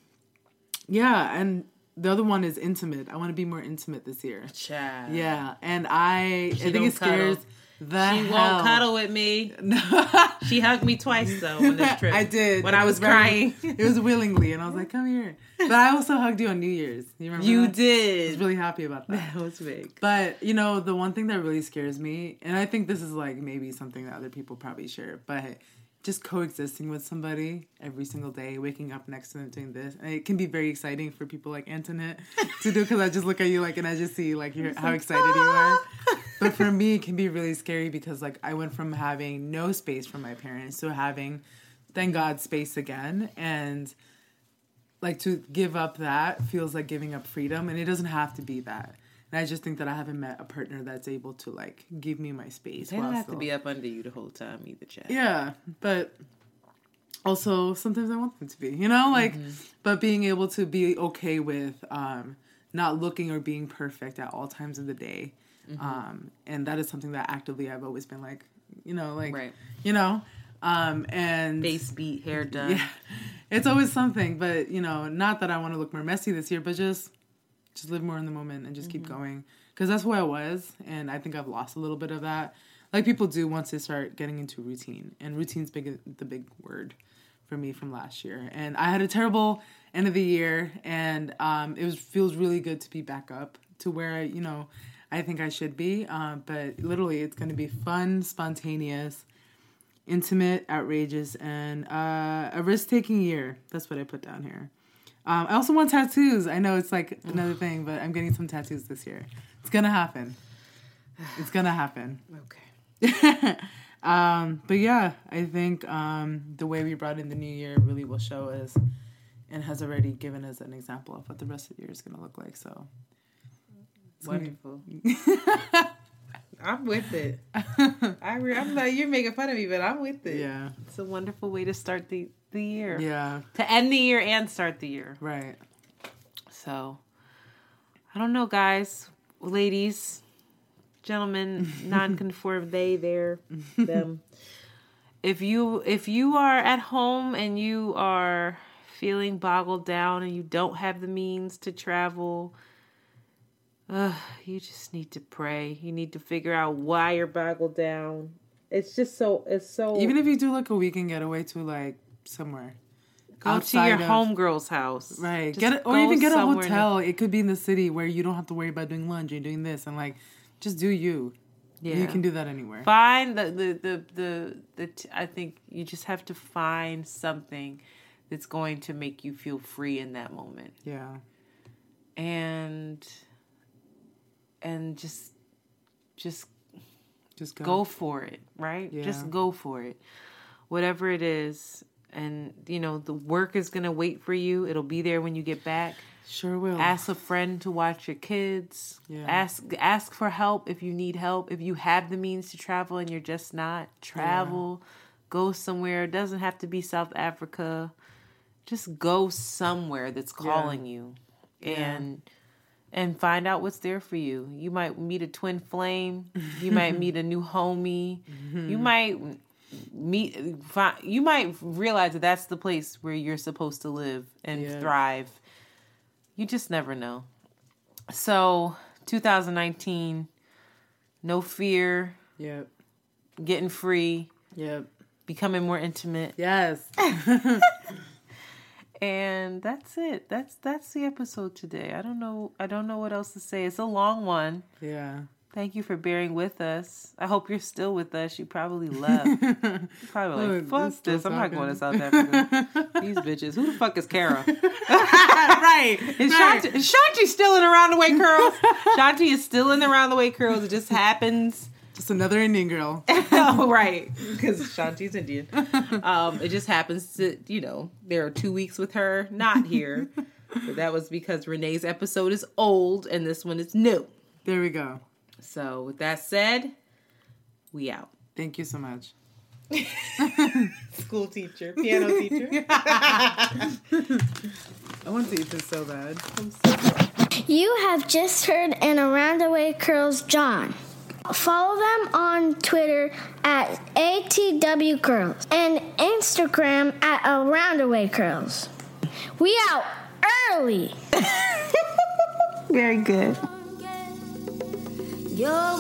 yeah, and the other one is intimate. I want to be more intimate this year. Child. Yeah, and I I think it scares cuddle. The She hell. won't cuddle with me. she hugged me twice though on this trip. I did when I was, very- crying. It was willingly, and I was like, "Come here." But I also hugged you on New Year's. You remember? you that? I was really happy about that. That was big. But you know, the one thing that really scares me, and I think this is like maybe something that other people probably share, but just coexisting with somebody every single day, waking up next to them doing this, and it can be very exciting for people like Antoinette to do because I just look at you like, and I just see like you're, how excited you are. Ah. But for me, it can be really scary because like I went from having no space from my parents to having, thank God, space again, and like to give up that feels like giving up freedom and it doesn't have to be that. And i just think that i haven't met a partner that's able to like give me my space They don't have to be up under you the whole time either, Chad. yeah but also sometimes i want them to be you know? Like but being able to be okay with um not looking or being perfect at all times of the day um and that is something that actively i've always been like you know like Right. you know um and Face beat, hair done. yeah, it's always something. But you know, not that I want to look more messy this year, but just just live more in the moment and just keep going because that's who I was, and I think I've lost a little bit of that. Like people do once they start getting into routine, and routine's big the big word for me from last year. And I had a terrible end of the year, and um, it was feels really good to be back up to where I, you know I think I should be. Um, but literally, it's going to be fun, spontaneous intimate, outrageous, and uh, a risk taking year. That's what I put down here. Um, I also want tattoos. I know it's like another thing, but I'm getting some tattoos this year. It's gonna happen. It's gonna happen. Okay. Um, but yeah, I think um, the way we brought in the new year really will show us and has already given us an example of what the rest of the year is gonna look like. So Wonderful. I'm with it. I re- I'm like you're making fun of me, but I'm with it. yeah, It's a wonderful way to start the the year. yeah, To end the year and start the year. right. So I don't know, guys, ladies, gentlemen, non-conform, they, there, them. If you if you are at home and you are feeling boggled down and you don't have the means to travel, uh, you just need to pray. You need to figure out why you're boggled down. It's just so it's so Even if you do like a weekend getaway to like somewhere, go to your of- homegirl's house. Right. Just get it, or even get a somewhere in the- hotel. It could be in the city where you don't have to worry about doing laundry, doing this, and like, just do you. Yeah. You can do that anywhere. find the the the the, the t- I think you just have to find something that's going to make you feel free in that moment Yeah. and and just just Just go. go for it right? Yeah. just go for it. Whatever it is and you know the work is going to wait for you. It'll be there when you get back. Sure will. ask a friend to watch your kids. Yeah. ask ask for help if you need help. If you have the means to travel and you're just not travel. Go somewhere. It doesn't have to be south africa. Just go somewhere that's calling you. And and find out what's there for you you might meet a twin flame you might meet a new homie you mm-hmm. might meet find, you might realize that that's the place where you're supposed to live and Yeah. thrive you just never know. So, 2019, no fear, Yep. getting free, Yep. becoming more intimate. Yes. And that's it. That's that's the episode today. I don't know I don't know what else to say. It's a long one. yeah. Thank you for bearing with us. I hope you're still with us. You probably left. You're probably like, fuck this this. I'm not going to. South Africa. These bitches. Who the fuck is Kara? right. Is Shanti, is Shanti still in around the way curls? Shanti is still in around the way curls. It just happens. Just another Indian girl. oh, right. Because Shanti's Indian. Um, it just happens to, you know, there are two weeks with her not here. but that was because Renee's episode is old and this one is new. There we go. So, with that said, we out. Thank you so much. School teacher, piano teacher. I want to eat this so bad. You have just heard an Around the Way Curls John. Follow them on Twitter at ATW Curls and Instagram at Around the Way Curls. We out early. Very good. Yo